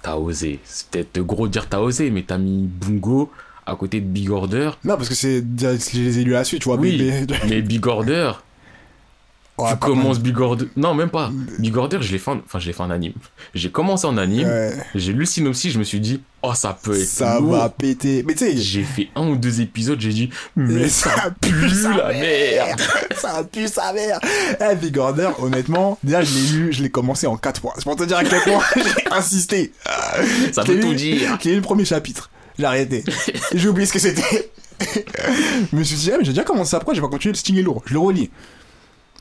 T'as osé. C'est peut-être gros de dire t'as osé, mais t'as mis Bungo à côté de Big Order. Non, parce que c'est. Je les ai lus à la suite, tu vois. Oui. bébé. Mais Big Order, Ouais, tu commences Big Order... Non, même pas. Big Order, je l'ai fait en... Enfin, je l'ai fait en anime. J'ai commencé en anime, Ouais, j'ai lu le synopsis, je me suis dit, oh, ça peut être ça lourd. va péter. Mais tu sais. J'ai fait un ou deux épisodes, j'ai dit, mais ça ça pue la merde. ça pue sa mère. Eh, Big Order, honnêtement, déjà, je l'ai lu, je l'ai commencé en 4 mois. C'est pour te dire à quel point j'ai insisté. Ça veut tout dire. J'ai lu le premier chapitre. J'ai arrêté. J'ai oublié ce que c'était. je me suis dit, ah, mais j'ai déjà commencé pourquoi j'ai pas continué Le Sting est lourd. Je le relis.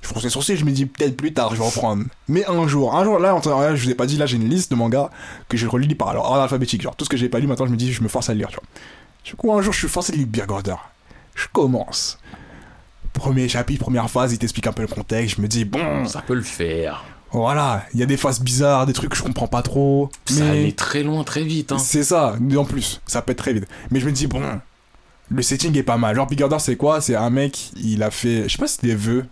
Je fronce les sourcils, je me dis peut-être plus tard, je vais reprendre. Mais un jour, un jour, là, en je vous ai pas dit, là, j'ai une liste de mangas que je relis par alors, ordre alphabétique. Genre, tout ce que j'ai pas lu, maintenant, je me dis, je me force à le lire, tu vois. Du coup, un jour, je suis forcé de lire Big Order. Je commence. Premier chapitre, première phase, il t'explique un peu le contexte. Je me dis, bon, Ça peut le faire. voilà, il y a des phases bizarres, des trucs que je comprends pas trop. Ça mais... allait très loin, très vite. Hein. C'est ça, en plus, ça pète très vite. Mais je me dis, bon, le setting est pas mal. Genre, Big c'est quoi? C'est un mec, il a fait. Je sais pas si c'est des vœux.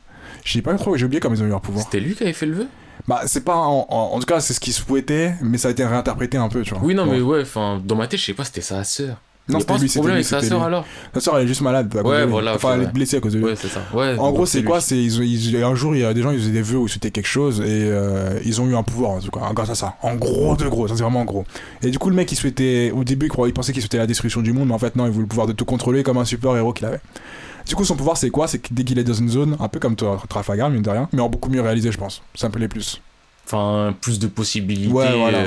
Je sais pas trop, j'ai oublié comment ils ont eu leur pouvoir. C'était lui qui avait fait le vœu? Bah, c'est pas. En, en- en tout cas, c'est ce qu'il souhaitait, mais ça a été réinterprété un peu, tu vois. Oui, non, mais ouais, enfin, dans ma tête, je sais pas, c'était sa sœur. Non, c'était pas lui, c'était problème lui, avec sa c'était sœur alors Sa soeur, elle est juste malade. Ouais, voilà, Enfin, elle est ouais. blessée à cause de lui. Ouais, c'est ça. Ouais, En gros, c'est quoi C'est ils, ont- ils- un jour, il y a des gens, ils faisaient des vœux où c'était quelque chose et euh, ils ont eu un pouvoir en tout cas, grâce à ça. En gros, de gros, ça c'est vraiment gros. Et du coup, le mec, il souhaitait, au début, il croyait- il pensait qu'il souhaitait la destruction du monde, mais en fait non, il voulait le pouvoir de tout contrôler comme un super héros qu'il avait. Du coup, son pouvoir, c'est quoi C'est que dès qu'il est dans une zone, un peu comme toi, Trafalgar, mine de rien, mais en beaucoup mieux réalisé, je pense. Ça me plaît plus. Enfin, plus de possibilités. Ouais, voilà.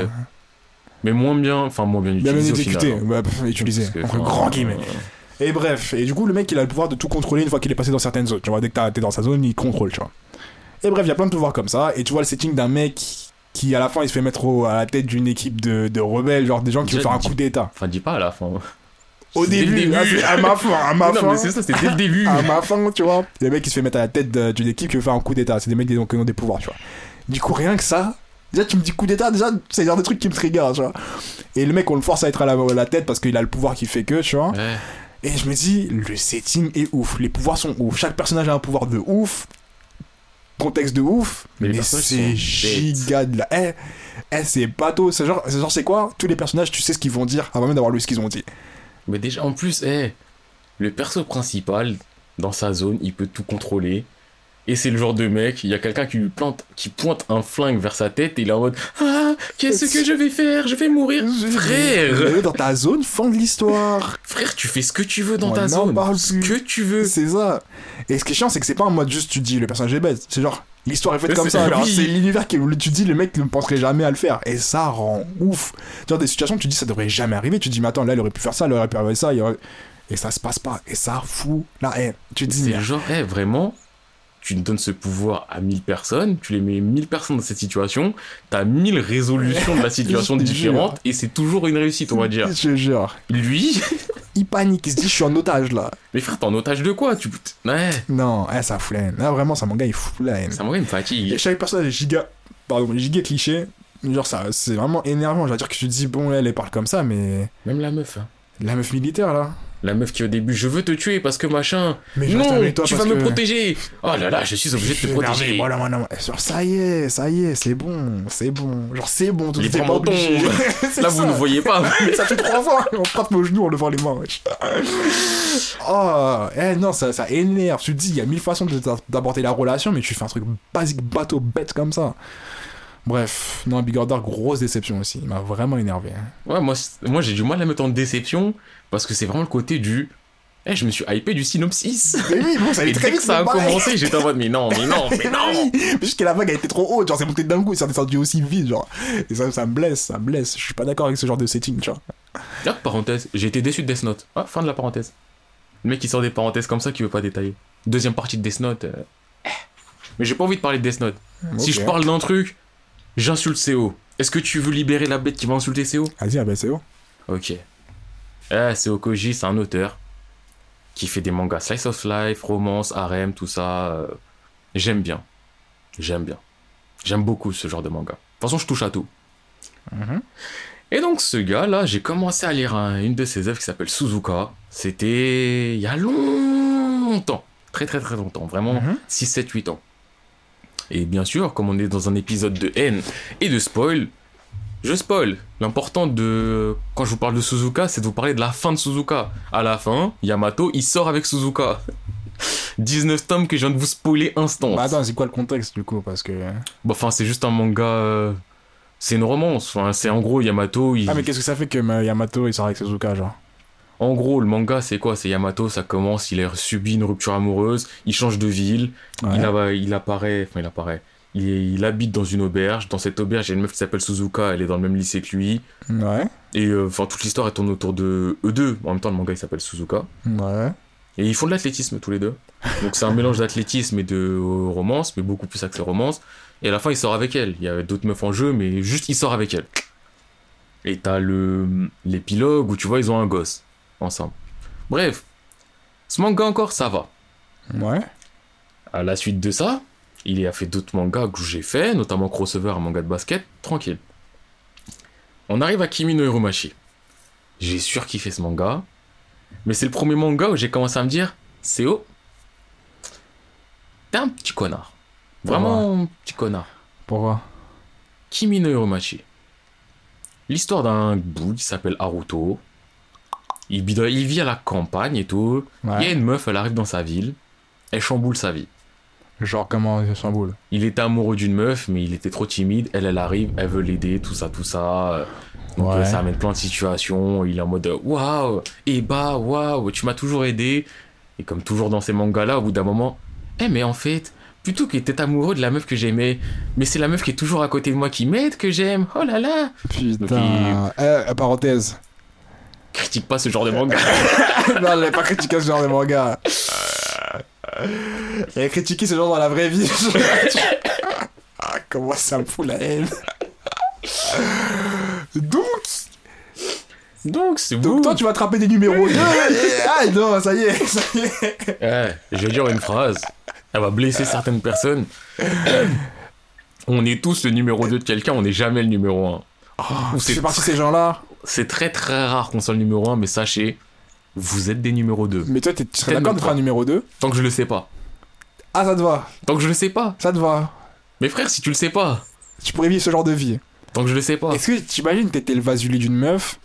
Mais moins bien, enfin, moins bien Bien utilisé. au exécuté, hein. pff, utilisé, entre grands guillemets. euh, Et bref, et du coup, le mec, il a le pouvoir de tout contrôler une fois qu'il est passé dans certaines zones. Tu vois, dès que t'es dans sa zone, il contrôle, tu vois. Et bref, il y a plein de pouvoirs comme ça. Et tu vois le setting d'un mec qui, à la fin, il se fait mettre au- à la tête d'une équipe de, de rebelles, genre des gens qui veulent faire un coup d'état. Enfin, dis pas à la fin. Au C'est début, début. ah, c'est à ma fin, à ma non, fin. mais c'est ça, c'était dès le début. À ma fin, tu vois. Le mec qui se fait mettre à la tête d'une équipe qui veut faire un coup d'état. C'est des mecs qui ont des pouvoirs, tu vois. Du coup, rien que ça, Déjà, tu me dis coup d'état, déjà, c'est genre de truc qui me trigger, tu vois. Et le mec, on le force à être à la, à la tête parce qu'il a le pouvoir qui fait que, tu vois. Ouais. Et je me dis, le setting est ouf. Les pouvoirs sont ouf. Chaque personnage a un pouvoir de ouf. Contexte de ouf. Mais c'est giga de la. Eh, eh, c'est bateau. C'est genre, c'est genre, c'est quoi Tous les personnages, tu sais ce qu'ils vont dire avant même d'avoir lu ce qu'ils ont dit. Mais déjà, en plus, eh, le perso principal, dans sa zone, il peut tout contrôler. Et c'est le genre de mec, il y a quelqu'un qui lui plante, qui pointe un flingue vers sa tête et il est en mode Ah, qu'est-ce que je vais faire? Je vais mourir. Frère Dans ta zone, fin de l'histoire. Frère, tu fais ce que tu veux dans On ta zone. parle Ce plus. que tu veux. C'est ça. Et ce qui est chiant, c'est que c'est pas en mode juste tu dis le personnage est bête. C'est genre l'histoire est faite comme ça. Oui. C'est l'univers que tu dis le mec ne penserait jamais à le faire. Et ça rend ouf. Genre des situations tu dis ça devrait jamais arriver. Tu dis mais attends là il aurait pu faire ça, il aurait pu faire ça. il aurait- Et ça se passe pas. Et ça fout la haine. Tu dis genre, eh, vraiment, tu donnes ce pouvoir à 1000 personnes, tu les mets 1000 personnes dans cette situation, t'as 1000 résolutions de la situation Je te jure. différentes et c'est toujours une réussite, on va dire. Je jure. Lui, Il panique, il se dit je suis en otage là. mais frère, t'es en otage de quoi? Tu... Ouais, Non, eh, ça fout la haine. Là vraiment ça mon gars il fout la haine. ça me Et fatigue. chaque personnage est giga. Pardon, giga cliché. Genre ça, c'est vraiment énervant. Je veux dire que tu te dis bon elle, elle parle comme ça mais Même la meuf, hein. la meuf militaire là. La meuf qui au début, je veux te tuer parce que machin. Mais non, toi tu vas me que- protéger. Oh là là, je suis obligé de te protéger. Voilà, voilà, voilà. Genre, ça y est, ça y est, c'est bon, c'est bon. Genre, c'est bon, tout Les pas obligé. Là, vous ne voyez pas. Mais ça fait trois fois, on frappe nos genoux en levant les mains, wesh. Oh, eh non, ça, ça énerve. Tu te dis, il y a mille façons de- d'aborder la relation, mais tu fais un truc basique, bateau, bête comme ça. Bref, non, Big Order, grosse déception aussi. Il m'a vraiment énervé. hein. Ouais, moi, c'est- moi j'ai du mal à mettre en déception parce que c'est vraiment le côté du. Eh, je me suis hypé du synopsis. Mais oui, bon, ça allait très dès vite. que ça a commencé, j'étais en mode, mais non, mais non, mais non. Mais juste que la vague a été trop haute, genre c'est monté d'un coup et ça descendu aussi vite, genre. Et ça, ça me blesse, ça me blesse. Je suis pas d'accord avec ce genre de setting, tu vois. Là, parenthèse, j'ai été déçu de Death Note. Ah, fin de la parenthèse. Le mec qui sort des parenthèses comme ça qui veut pas détailler. Deuxième partie de Death Note. euh, eh. Mais j'ai pas envie de parler de Death Note. Si je parle d'un truc, j'insulte CO. Est-ce que tu veux libérer la bête qui va insulter CO Vas-y, ah c'est bon. Ok. Eh, CO Koji, c'est un auteur qui fait des mangas slice of life, romance, harem, tout ça. euh, J'aime bien. J'aime bien. J'aime beaucoup ce genre de manga. De toute façon, je touche à tout. Et donc ce gars-là, j'ai commencé à lire un- une de ses œuvres qui s'appelle Suzuka. C'était il y a longtemps. Très très très longtemps. Vraiment Mhm. 6, 7, 8 ans. Et bien sûr, comme on est dans un épisode de haine et de spoil, je spoil. L'important de... Quand je vous parle de Suzuka, c'est de vous parler de la fin de Suzuka. À la fin, Yamato, il sort avec Suzuka. 19 tomes que je viens de vous spoiler instant. Bah attends, c'est quoi le contexte du coup Parce que. Bon, enfin, c'est juste un manga... euh, C'est une romance. Enfin, c'est en gros Yamato, il... Ah, mais qu'est-ce que ça fait que euh, Yamato il sort avec Suzuka, genre? En gros, le manga, c'est quoi? C'est Yamato, ça commence, il a subi une rupture amoureuse, il change de ville, Ouais. il, a- il apparaît, enfin il apparaît, il, il habite dans une auberge, dans cette auberge, il y a une meuf qui s'appelle Suzuka, elle est dans le même lycée que lui, Ouais. et euh, enfin toute l'histoire elle tourne autour de eux deux, en même temps le manga il s'appelle Suzuka, Ouais. et ils font de l'athlétisme tous les deux, donc c'est un mélange d'athlétisme et de euh, romance, mais beaucoup plus axé romance, et à la fin il sort avec elle, il y a d'autres meufs en jeu, mais juste il sort avec elle. Et t'as le l'épilogue où tu vois ils ont un gosse ensemble. Bref, ce manga encore ça va. Ouais. À la suite de ça, il a fait d'autres mangas que j'ai fait, notamment Crossover, un manga de basket, tranquille. On arrive à Kimi no Hiromashi. J'ai surkiffé ce manga, mais c'est le premier manga où j'ai commencé à me dire, Seo, t'es un petit connard. Vraiment un petit connard. Pourquoi? Kimi no Hiromachi. L'histoire d'un bout qui s'appelle Haruto. Il, vit à la campagne et tout. Il y a une meuf, elle arrive dans sa ville. Elle chamboule sa vie. Genre, comment il chamboule? Il était amoureux d'une meuf, mais il était trop timide. Elle, elle arrive, elle veut l'aider, tout ça, tout ça. Donc Ouais. ça amène plein de situations. Il est en mode waouh, et bah waouh, tu m'as toujours aidé. Et comme toujours dans ces mangas-là, au bout d'un moment, eh mais en fait, plutôt que d'être amoureux de la meuf que j'aimais, mais c'est la meuf qui est toujours à côté de moi qui m'aide que j'aime. Oh là là, Putain. Eh, parenthèse. Critique pas ce genre de manga. non, j'avais pas critiqué ce genre de manga. J'avais critiqué ce genre dans la vraie vie. ah, comment ça me fout la haine. Donc, Donc c'est donc vous. toi, tu vas attraper des numéros 2. ah, non, ça y est, ça y est. Eh, je vais dire une phrase. Elle va blesser certaines personnes. On est tous le numéro 2 de quelqu'un, on n'est jamais le numéro 1. Oh, c'est c'est parti de ces gens-là. C'est très très rare qu'on soit le numéro 1, mais sachez, vous êtes des numéros 2. Mais toi, t'es- tu serais d'accord d'être un numéro 2 Tant que je le sais pas. Ah, ça te va. Tant que je le sais pas. Ça te va. Mais frère, si tu le sais pas. Tu pourrais vivre ce genre de vie. Tant que je le sais pas. Est-ce que t'imagines t'étais le vasuli d'une meuf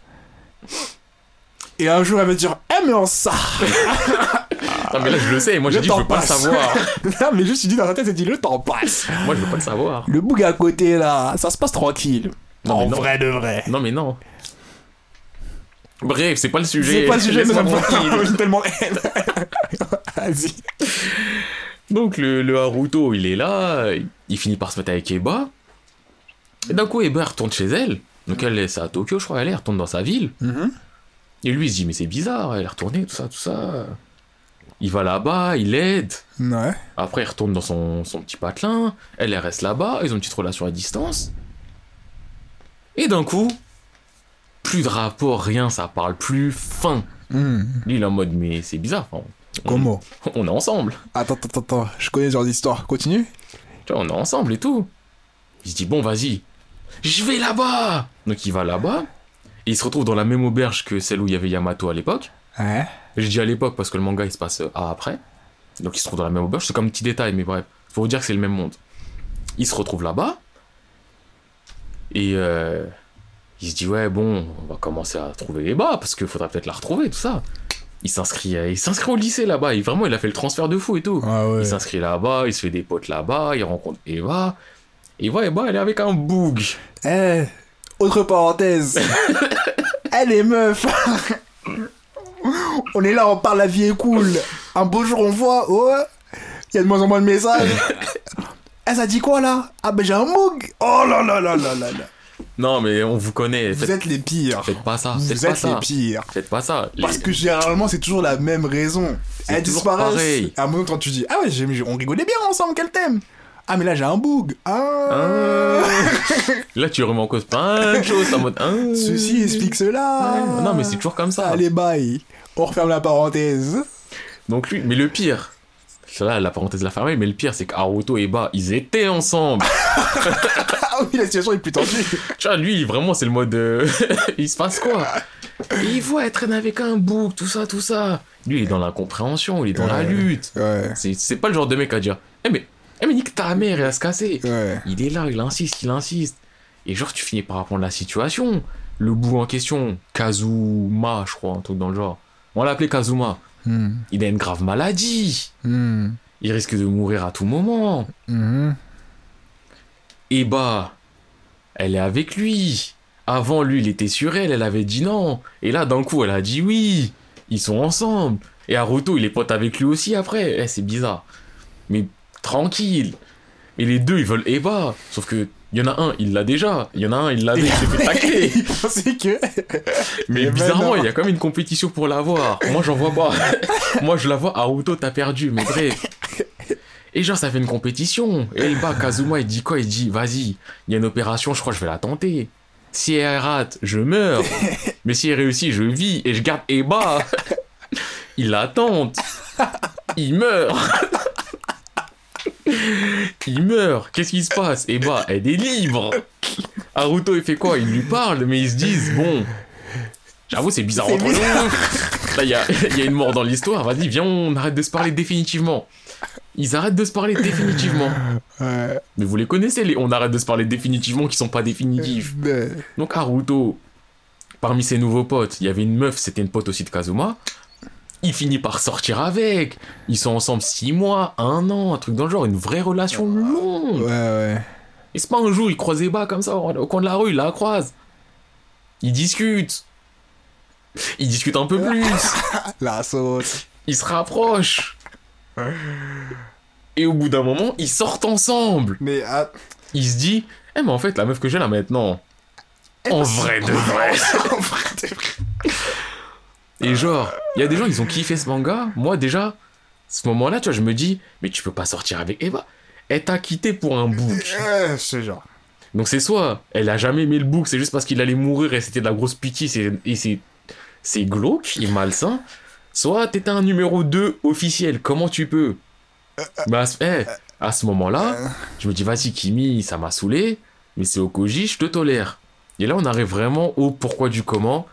et un jour elle va dire Eh mais on ça Non, mais là, je le sais. Moi, j'ai dit, je veux pas le savoir. Non mais juste tu dis dans ta tête, tu dis le temps passe. Moi, je veux pas le savoir. Le boug à côté là, ça se passe tranquille. Non, mais en non. vrai de vrai. Non, mais non. Bref, c'est pas le sujet. C'est pas le sujet, mais ça me tellement. Vas-y. Donc le, le Haruto, il est là, il finit par se mettre avec Eba. Et d'un coup, Eba retourne chez elle. Donc elle est à Tokyo, je crois, elle est, elle retourne dans sa ville. Et lui, il se dit, mais c'est bizarre, elle est retournée, tout ça, tout ça. Il va là-bas, il l'aide. Ouais. Après, il retourne dans son, son petit patelin. Elle, elle reste là-bas. Ils ont une petite relation à distance. Et d'un coup, plus de rapport, rien, ça parle plus. Fin. Lui, il est en mode, mais c'est bizarre. enfin, on- Comment On est ensemble. Attends, attends, attends, je connais ce genre d'histoire. Continue. Tu vois, on est ensemble et tout. Il se dit, bon, vas-y, je vais là-bas. Donc il va là-bas. Et il se retrouve dans la même auberge que celle où il y avait Yamato à l'époque. Ouais. Je dis à l'époque parce que le manga il se passe euh, à après. Donc il se trouve dans la même auberge. C'est comme un petit détail, mais bref. Faut vous dire que c'est le même monde. Il se retrouve là-bas. Et euh, il se dit, ouais, bon, on va commencer à trouver les bas parce qu'il faudra peut-être la retrouver, tout ça. Il s'inscrit, euh, il s'inscrit au lycée là-bas. Et vraiment, il a fait le transfert de fou et tout. Ah ouais. Il s'inscrit là-bas, il se fait des potes là-bas, il rencontre Eva. Eva, Eva, elle est avec un boug. Eh, autre parenthèse. Elle est meuf. on est là, on parle, la vie est cool. Un beau jour, on voit, oh, il y a de moins en moins de messages. Eh, ça dit quoi là? Ah, ben j'ai un moog. Oh là là là là là là. Non, mais on vous connaît. Vous Faites, êtes les pires. faites pas ça. Vous Faites pas êtes les ça. pires. Faites pas ça. Les- Parce que généralement, c'est toujours la même raison. C'est Elle toujours disparaît. pareil. À un moment, quand tu dis, ah ouais, j'ai- on rigolait bien ensemble, quel thème? Ah, mais là, j'ai un boog. Ah. Ah. Là, tu remets en cause plein de choses. en mode. ah. Ceci explique cela. Non, mais c'est toujours comme ça. Allez, bye. On referme la parenthèse. Donc lui, mais le pire. Là, la parenthèse la fermée, mais le pire, c'est qu'Aruto et Eba, ils étaient ensemble. Ah oui, la situation est plus tendue. tu vois, lui, vraiment, c'est le mode. euh, il se passe quoi? Et il voit, elle traîne avec un bouc, tout ça, tout ça. Lui, il est dans l'incompréhension, il est dans la lutte. Ouais, C'est pas le genre de mec à dire Eh mais, eh mais nique ta mère, elle va se casser. ouais. Il est là, il insiste, il insiste. Et genre, tu finis par apprendre la situation. Le bout en question, Kazuma, je crois, un truc dans le genre. On l'a appelé Kazuma. Hmm, Il a une grave maladie. hmm, Il risque de mourir à tout moment. hmm. Et bah, elle est avec lui. Avant, lui, il était sur elle, elle avait dit non. Et là, d'un coup, elle a dit oui. Ils sont ensemble. Et Haruto, il est pote avec lui aussi après. Eh, c'est bizarre. Mais tranquille. Et les deux, ils veulent Eva. Sauf que, il y en a un, il l'a déjà. Il y en a un, il l'avait, il s'est fait tacler. Il pensait que. Mais Mais bizarrement, non. il y a quand même une compétition pour l'avoir. Moi, j'en vois pas. Moi, je la vois, Haruto, t'as perdu, mais bref. Et genre, ça fait une compétition. Et le bas, Kazuma, il dit quoi? Il dit, vas-y, il y a une opération, je crois que je vais la tenter. Si elle rate, je meurs. Mais si elle réussit, je vis et je garde Eba. Il la tente. Il meurt. Il meurt. Qu'est-ce qui se passe? Eba, elle est libre. Haruto, il fait quoi? Il lui parle, mais ils se disent, bon. J'avoue, c'est bizarre entre nous. Là, il y a, il y a une mort dans l'histoire. Vas-y, viens, on arrête de se parler définitivement. Ils arrêtent de se parler définitivement. Ouais. Mais vous les connaissez, les on arrête de se parler définitivement qui sont pas définitifs. Mais- Donc Haruto, parmi ses nouveaux potes, il y avait une meuf, c'était une pote aussi de Kazuma. Il finit par sortir avec. Ils sont ensemble six mois, un an, un truc dans le genre, une vraie relation longue. Ouais, ouais. Et c'est pas un jour, ils croisent les bas comme ça au au coin de la rue, ils la croisent. Ils discutent. Ils discutent un peu plus. La sauce. Ils se rapprochent. Et au bout d'un moment, ils sortent ensemble. Mais ah, Il se dit, eh mais en fait, la meuf que j'ai là maintenant, en vrai de vrai. en vrai, de vrai. Et genre, il y a des gens, ils ont kiffé ce manga. Moi, déjà, ce moment-là, tu vois, je me dis, mais tu peux pas sortir avec Eva. Elle t'a quitté pour un bouc. Ouais, ce genre. Donc c'est soit elle a jamais aimé le bouc, c'est juste parce qu'il allait mourir et c'était de la grosse pitié c'est- et c'est c'est glauque et malsain. Soit t'étais un numéro 2 officiel, comment tu peux? Bah, eh, À ce moment-là, je me dis, vas-y, Kimi, ça m'a saoulé, mais c'est Okoji, je te tolère. Et là, on arrive vraiment au pourquoi du comment.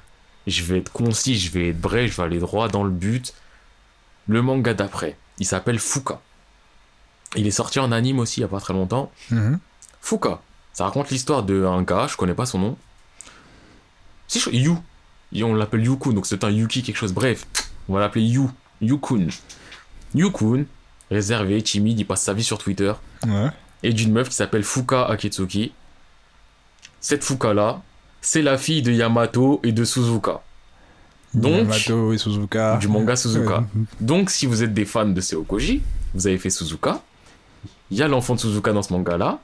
Je vais être concis, je vais être bref, je vais aller droit dans le but. Le manga d'après, il s'appelle Fuka. Il est sorti en anime aussi il y a pas très longtemps. Mhm. Fuka, ça raconte l'histoire d'un gars, je connais pas son nom. Si, je... Yu. On l'appelle Yukun, donc c'est un Yuki quelque chose. Bref, on va l'appeler Yu. Yukun. Yukun, réservé, timide, il passe sa vie sur Twitter. Ouais. Et d'une meuf qui s'appelle Fuka Akitsuki. Cette Fuka-là, c'est la fille de Yamato et de Suzuka. Donc, Yamato et Suzuka. du manga Suzuka. Donc, si vous êtes des fans de Seokoji, vous avez fait Suzuka. Il y a l'enfant de Suzuka dans ce manga-là.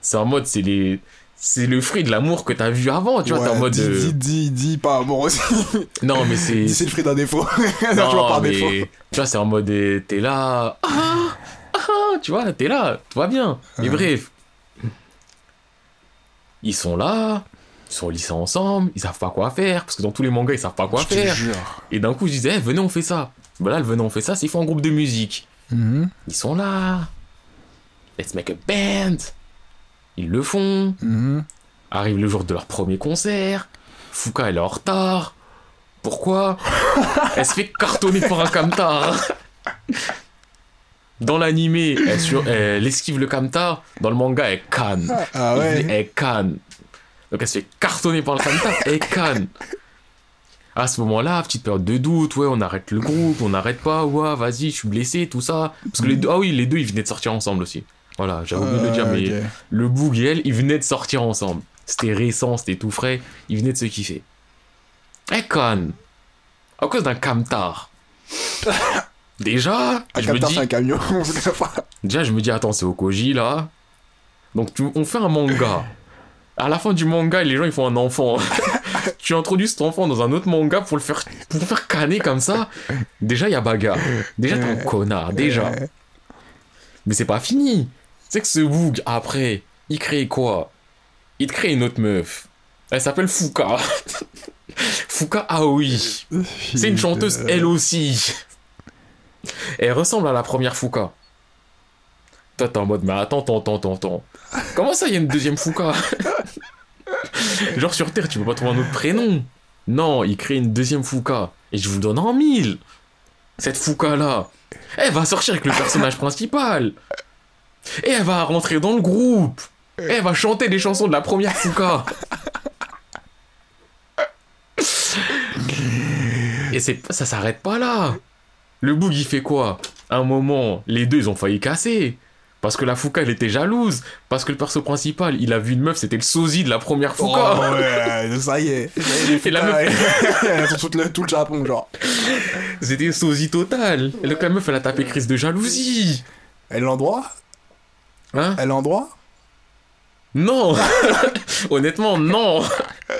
C'est en mode, c'est les. C'est le fruit de l'amour que t'as vu avant, tu vois, t'es en ouais, mode. Dis, euh, dis, dis, dis, pas amour aussi. Non, mais c'est. C'est le fruit d'un défaut. tu Non, vois, par mais défaut. Tu vois, c'est en mode, euh, t'es là. Ah, ah, tu vois, t'es là, tout va bien. Mais Ouais. bref. Ils sont là, ils sont au lycée ensemble, ils savent pas quoi faire, parce que dans tous les mangas, ils savent pas quoi Je te faire. jure. Et d'un coup, je disais, Eh, venez, on fait ça. Bah là, le venez, on fait ça, c'est fait en groupe de musique. Mhm, Ils sont là. Let's make a band. Ils le font. mhm. Arrive le jour de leur premier concert. Fuka, elle est en retard. Pourquoi? Elle se fait cartonner par un camtar. Dans l'animé, elle, sur- elle esquive le camtar. Dans le manga, elle canne. Ah ouais. Elle canne. Donc elle se fait cartonner par le camtar. Elle canne. À ce moment-là, petite période de doute, ouais, on arrête le groupe, on n'arrête pas, ouais, vas-y, je suis blessé, tout ça. Parce que les deux, ah oui, les deux, ils venaient de sortir ensemble aussi. Voilà, j'avais oublié de le dire, Ah, mais le Boog et elle, ils venaient de sortir ensemble. C'était récent, c'était tout frais, ils venaient de se kiffer. Eh con À cause d'un camtar. Déjà, Un je me capteur, dis, c'est un camion. déjà, je me dis, attends, c'est Okoji là. Donc, tu- on fait un manga. À la fin du manga, les gens ils font un enfant. tu introduis cet enfant dans un autre manga pour le faire, pour le faire canner comme ça. Déjà, il y a bagarre. Déjà, t'es un connard. Déjà. Mais c'est pas fini. C'est que ce Boog, après, il crée quoi? Il te crée une autre meuf. Elle s'appelle Fuka. Fuka Aoi. C'est une chanteuse, elle aussi. Elle ressemble à la première Fuka. Toi, t'es en mode, mais attends, attends, attends, attends. Comment ça, il y a une deuxième Fuka Genre, sur Terre, tu peux pas trouver un autre prénom. Non, il crée une deuxième Fuka. Et je vous donne en mille. Cette Fuka-là, elle va sortir avec le personnage principal. Et elle va rentrer dans le groupe. Et elle va chanter les chansons de la première Fuka. Et c'est, ça s'arrête pas là. Le Boog, il fait quoi? Un moment, les deux, ils ont failli casser. Parce que la Fouca, elle était jalouse. Parce que le perso principal, il a vu une meuf, c'était le sosie de la première Oh Fouca. ouais, ça y est. Et la Elles sont toutes le- tout le Japon, genre. C'était une sosie totale. Et donc la meuf, elle a tapé crise de jalousie. Elle est en droit? Hein? Elle est en droit? Non Honnêtement, non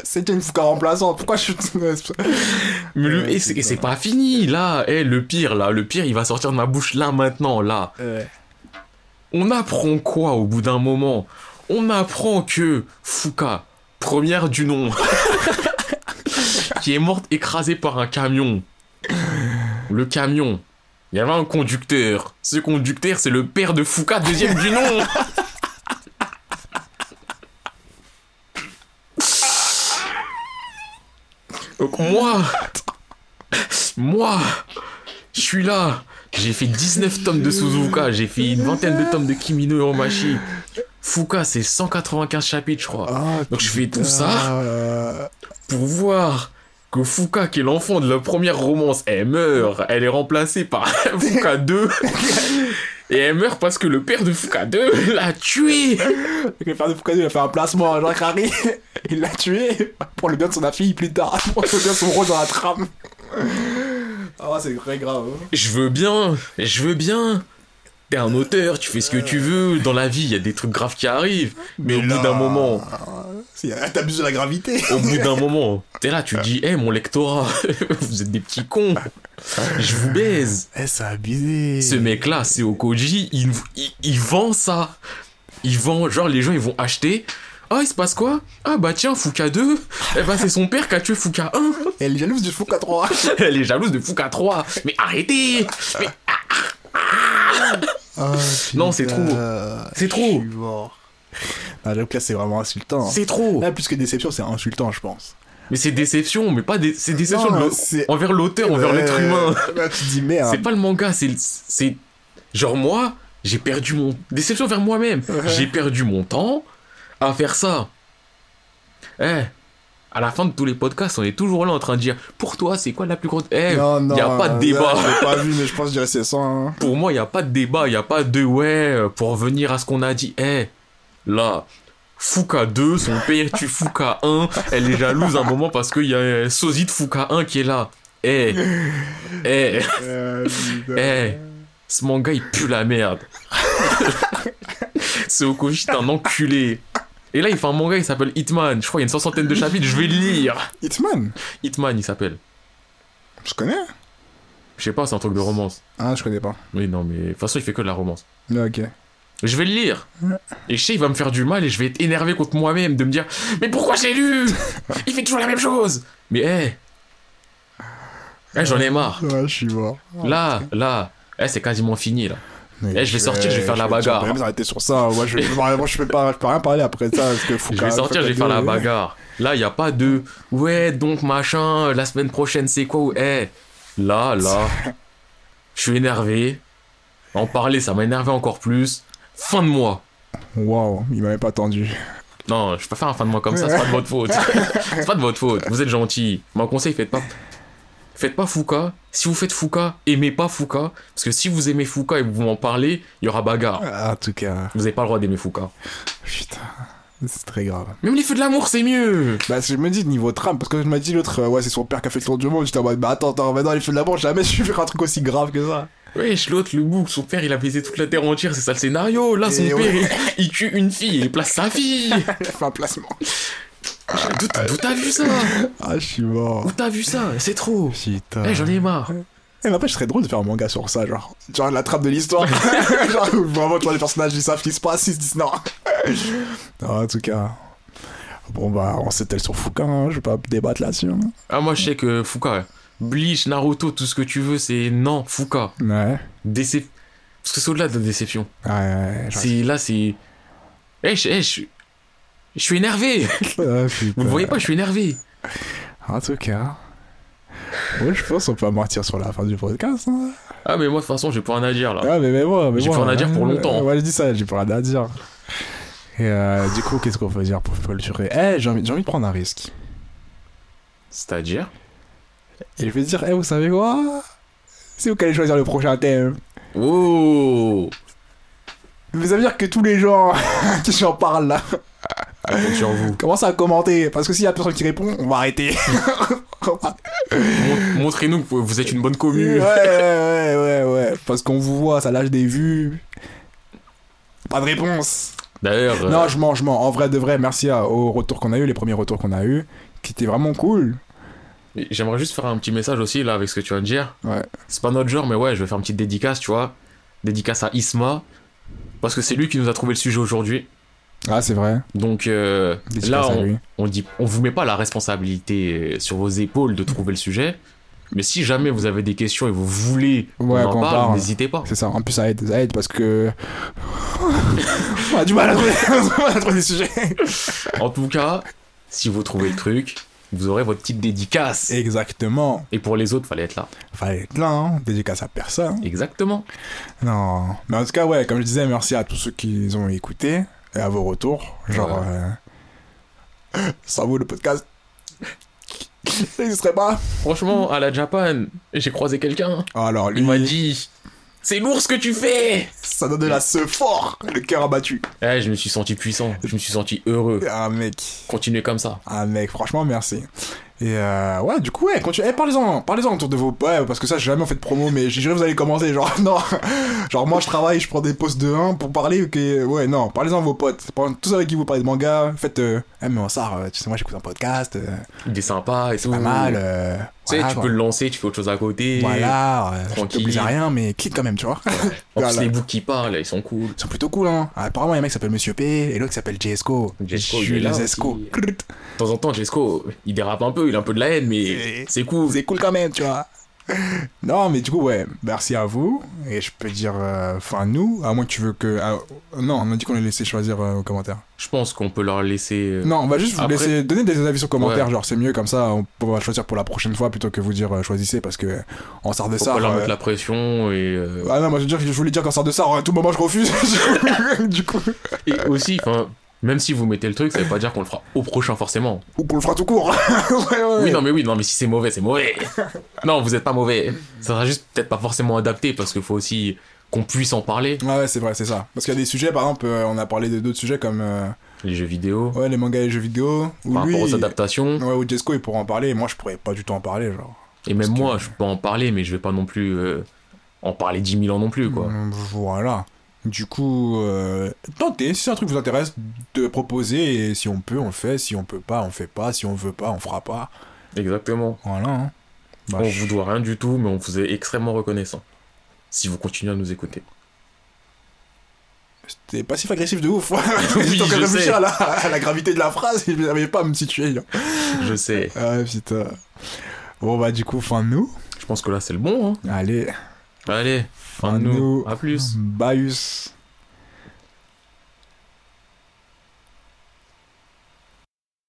C'est une Fouca remplaçante. Pourquoi je suis. Mais le- Ouais, et c'est pas fini, là. Eh, le pire, là. Le pire, il va sortir de ma bouche là, maintenant, là. Ouais. On apprend quoi au bout d'un moment? On apprend que Fuka, première du nom, qui est morte écrasée par un camion. Le camion. Il y avait un conducteur. Ce conducteur, c'est le père de Fuka, deuxième du nom. Donc moi, moi, je suis là. J'ai fait 19 tomes de Suzuka, j'ai fait une vingtaine de tomes de Kimino Hiromashi. Fuka, c'est 195 chapitres, je crois. Ah, Donc je fais tout ça pour voir que Fuka, qui est l'enfant de la première romance, elle meurt. Elle est remplacée par Fuka 2. Et elle meurt parce que le père de Fuka 2 l'a tué. Le père de Foucault, il a fait un placement à Jacques Harry. Il l'a tué pour le bien de son fille plus tard. Pour le bien de son rôle dans la trame. Ah, c'est très grave. hein. Je veux bien, je veux bien. T'es un auteur, tu fais ce que tu veux. Dans la vie, il y a des trucs graves qui arrivent. Mais, au là, bout d'un moment, T'abuses de la gravité. au bout d'un moment, t'es là, tu te dis, hé, mon lectorat, vous êtes des petits cons. Je vous baise. Eh, c'est abusé. Ce mec-là, c'est Okoji, il, il, il vend ça. Il vend, genre, les gens, ils vont acheter. Ah, il se passe quoi? Ah, bah tiens, Fouka 2. Eh bah, c'est son père qui a tué Fouka 1. Elle est jalouse du Foucault 3. Elle est jalouse de Fouka 3. Mais arrêtez Mais Ah, Non, c'est trop. C'est trop. Ah, j'avoue que là, c'est vraiment insultant. C'est trop. Là, plus que déception, c'est insultant, je pense. Mais c'est déception, mais pas des... c'est déception de Non, envers l'auteur, envers l'être humain. Là, tu dis merde. C'est pas le manga, c'est c'est genre moi, j'ai perdu mon déception vers moi-même. Ouais. J'ai perdu mon temps à faire ça. Eh, à la fin de tous les podcasts, on est toujours là en train de dire pour toi, c'est quoi la plus grande Eh, Non, non. y a pas de débat. pas vu, mais je pense que je dirais c'est ça. hein. pour moi, il y a pas de débat, il y a pas de ouais pour revenir à ce qu'on a dit. Eh, là Fouca 2, son père tue Fouca 1, elle est jalouse un moment parce qu'il y a sosie de Fouca 1 qui est là. Eh, eh, putain. Eh, ce manga il pue la merde. Ce Okoshi est un enculé. Et là il fait un manga il s'appelle Hitman. Je crois qu'il y a une soixantaine de chapitres, je vais le lire. Hitman Hitman il s'appelle. Je connais Je sais pas, c'est un truc de romance. Ah, je connais pas. Oui, non, mais de toute façon il fait que de la romance. Ah, Ok. Je vais le lire. Et je sais, il va me faire du mal et je vais être énervé contre moi-même de me dire Mais pourquoi j'ai lu? Il fait toujours la même chose Mais hé Eh, j'en ai marre. Ouais, je suis mort. Là, là, eh, c'est quasiment fini là. Mais Eh, je vais sortir, je vais faire la bagarre. Je vais arrêter sur ça. Moi, je, moi, je peux pas, je peux rien parler après ça. Parce que Je vais sortir, je vais faire la bagarre. Là, il n'y a pas de ouais, donc machin, la semaine prochaine, c'est quoi ou Eh, là, là, je suis énervé. En parler, ça m'a énervé encore plus. Fin de mois. Waouh, il m'avait pas attendu. Non, je peux pas faire un fin de mois comme ça, c'est pas de votre faute. c'est pas de votre faute, vous êtes gentil. Mon conseil, faites pas. Faites pas Fouca. Si vous faites Fouca, aimez pas Fouca. Parce que si vous aimez Fouca et vous m'en parlez, il y aura bagarre. En tout cas, Vous avez pas le droit d'aimer Fouca. putain, c'est très grave. Même les feux de l'amour, c'est mieux. Bah, je me dis niveau trame, parce que je m'as dit l'autre, euh, ouais, c'est son père qui a fait le tour du monde. J'étais en mode, bah attends, attends, maintenant les feux de la mort, jamais je vais faire un truc aussi grave que ça. Wesh, l'autre, le bouc, son père, il a baisé toute la terre entière, c'est ça le scénario. Là, son Et père, ouais. il, il tue une fille il place sa fille. Il a fait un placement. D'où d'où t'as vu ça? Ah, je suis mort. Où t'as vu ça? C'est trop. Putain. Eh, j'en ai marre. Eh, mais après, je serais drôle de faire un manga sur ça, genre. Genre la trame de l'histoire. genre, vraiment, tu vois, les personnages, ils savent ce qui se passe, ils se disent non. Non, en tout cas. Bon, bah, on s'étale sur Foucault, hein, je vais pas débattre là-dessus. hein. Ah, moi, je sais que Fouca, Bleach, Naruto, tout ce que tu veux, c'est non, Fouca. Ouais. Décep... Parce que c'est au-delà de la déception. Ouais, ouais, genre- là, c'est. Eh, je, eh, je- je suis énervé. Ah. Vous le voyez pas, je suis énervé. En tout cas. Ouais, je pense qu'on peut amortir sur la fin du podcast. Hein. Ah, mais moi, de toute façon, j'ai plus rien à dire là. Ah, mais, mais moi, mais J'ai plus rien à dire pour hein. longtemps. Ouais, je dis ça, j'ai plus rien à dire. Et euh, du coup, qu'est-ce qu'on peut dire pour clôturer? Eh, j'ai envie, j'ai envie de prendre un risque. C'est-à-dire? Et je vais dire, eh, vous savez quoi? C'est vous qui allez choisir le prochain thème. Oh Mais ça veut dire que tous les gens qui j'en parlent là compte sur vous. commencent à commenter. Parce que s'il y a personne qui répond, on va arrêter. Mon- Montrez-nous que vous êtes une bonne commune. ouais, ouais, ouais, ouais. Parce qu'on vous voit, ça lâche des vues. Pas de réponse. D'ailleurs, euh, Non, je mens, je mens. En vrai, de vrai, merci à- aux retours qu'on a eu, les premiers retours qu'on a eu, qui étaient vraiment cool. j'aimerais juste faire un petit message aussi là avec ce que tu viens de dire. Ouais. C'est pas notre genre, mais ouais, je vais faire une petite dédicace, tu vois. Dédicace à Isma. Parce que c'est lui qui nous a trouvé le sujet aujourd'hui. Ah, c'est vrai. Donc euh, là, on, on dit, on vous met pas la responsabilité sur vos épaules de trouver le sujet. Mais si jamais vous avez des questions et vous voulez qu'on en parle, parle. n'hésitez pas. C'est ça. En plus, ça aide, ça aide parce que. on a du mal à trouver, à trouver des sujets. En tout cas, si vous trouvez le truc, vous aurez votre petite dédicace. Exactement. Et pour les autres, fallait être là. Fallait être là, hein. Dédicace à personne. Exactement. Non. Mais en tout cas, ouais, comme je disais, merci à tous ceux qui ont écouté et à vos retours. Genre, euh, ça vaut le podcast. N'existerait pas. Franchement, à la Japan, j'ai croisé quelqu'un. Alors, lui, Il m'a dit C'est lourd ce que tu fais ça donne de la ce fort, le cœur abattu. Eh, je me suis senti puissant, je me suis senti heureux. Ah, mec. Continuez comme ça. Ah, mec, franchement, merci. Et euh, ouais, du coup, ouais, continue. Eh, parlez-en, parlez-en autour de vos. Ouais, parce que ça, j'ai jamais fait de promo, mais je dirais que vous allez commencer. Genre, non. Genre, moi, je travaille, je prends des postes de 1 pour parler. Que... Ouais, non, parlez-en à vos potes. Tous avec qui vous parlez de manga. Faites. Euh... Eh, mais ça, euh, tu sais, moi, j'écoute un podcast. euh, Il est sympa et tout. pas mal. euh, Tu sais, voilà, tu peux le lancer, tu fais autre chose à côté. Voilà, euh, je Tranquille. t'oblige à rien, mais clique quand même, tu vois. En plus, les boucs qui parlent, ils sont cool. Ils sont plutôt cool, hein. Ah, Apparemment, il y a un mec qui s'appelle Monsieur P et l'autre qui s'appelle Jesco. Jesco, il est là. De temps en temps, Jesco, il dérape un peu, il a un peu de la haine, mais c'est cool. C'est cool quand même, tu vois. Non, mais du coup, ouais, merci à vous. Et je peux dire, euh, enfin, nous, à moins que tu veux que. ah, non, on a dit qu'on les laissait choisir euh, aux commentaires. Je pense qu'on peut leur laisser. euh, Non, on va juste vous Après- laisser donner des avis sur commentaires, Ouais. genre c'est mieux comme ça, on pourra choisir pour la prochaine fois plutôt que vous dire euh, choisissez parce que en sort de Faut ça. pas leur mettre la pression et. euh, Ah non, moi je veux dire, je voulais dire qu'en sort de ça, à tout moment je refuse. du coup, Et aussi, enfin, même si vous mettez le truc, ça veut pas dire qu'on le fera au prochain forcément. ou qu'on le fera tout court. ouais, ouais. Oui, non, mais oui, non, mais si c'est mauvais, c'est mauvais. non, vous êtes pas mauvais. Ça sera juste peut-être pas forcément adapté parce qu'il faut aussi qu'on puisse en parler. Ouais, ouais, c'est vrai, c'est ça. Parce qu'il y a des sujets, par exemple, euh, on a parlé de d'autres sujets comme euh, Les jeux vidéo, ouais, les mangas et les jeux vidéo. Ou par lui, rapport aux adaptations. ouais, ou Jesco, il pourra en parler, et moi je pourrais pas du tout en parler, genre. Et même que- moi, je peux en parler, mais je vais pas non plus euh, en parler 10 000 ans non plus, quoi. Mm, Voilà. Du coup, euh, tentez, si un truc vous intéresse, de proposer, et si on peut, on le fait, si on peut pas, on fait pas, si on veut pas, on fera pas. Exactement. Voilà. Hein. Bah, on je- vous doit rien du tout, mais on vous est extrêmement reconnaissant. Si vous continuez à nous écouter. C'était passif-agressif de ouf. Oui, je sais. à la, à la gravité de la phrase je n'arrivais pas à me situer. là. Je sais. Ah putain. Bon, bah, du coup, fin de nous. Je pense que là, c'est le bon. Hein. Allez, Allez, de nous. À plus. Baius.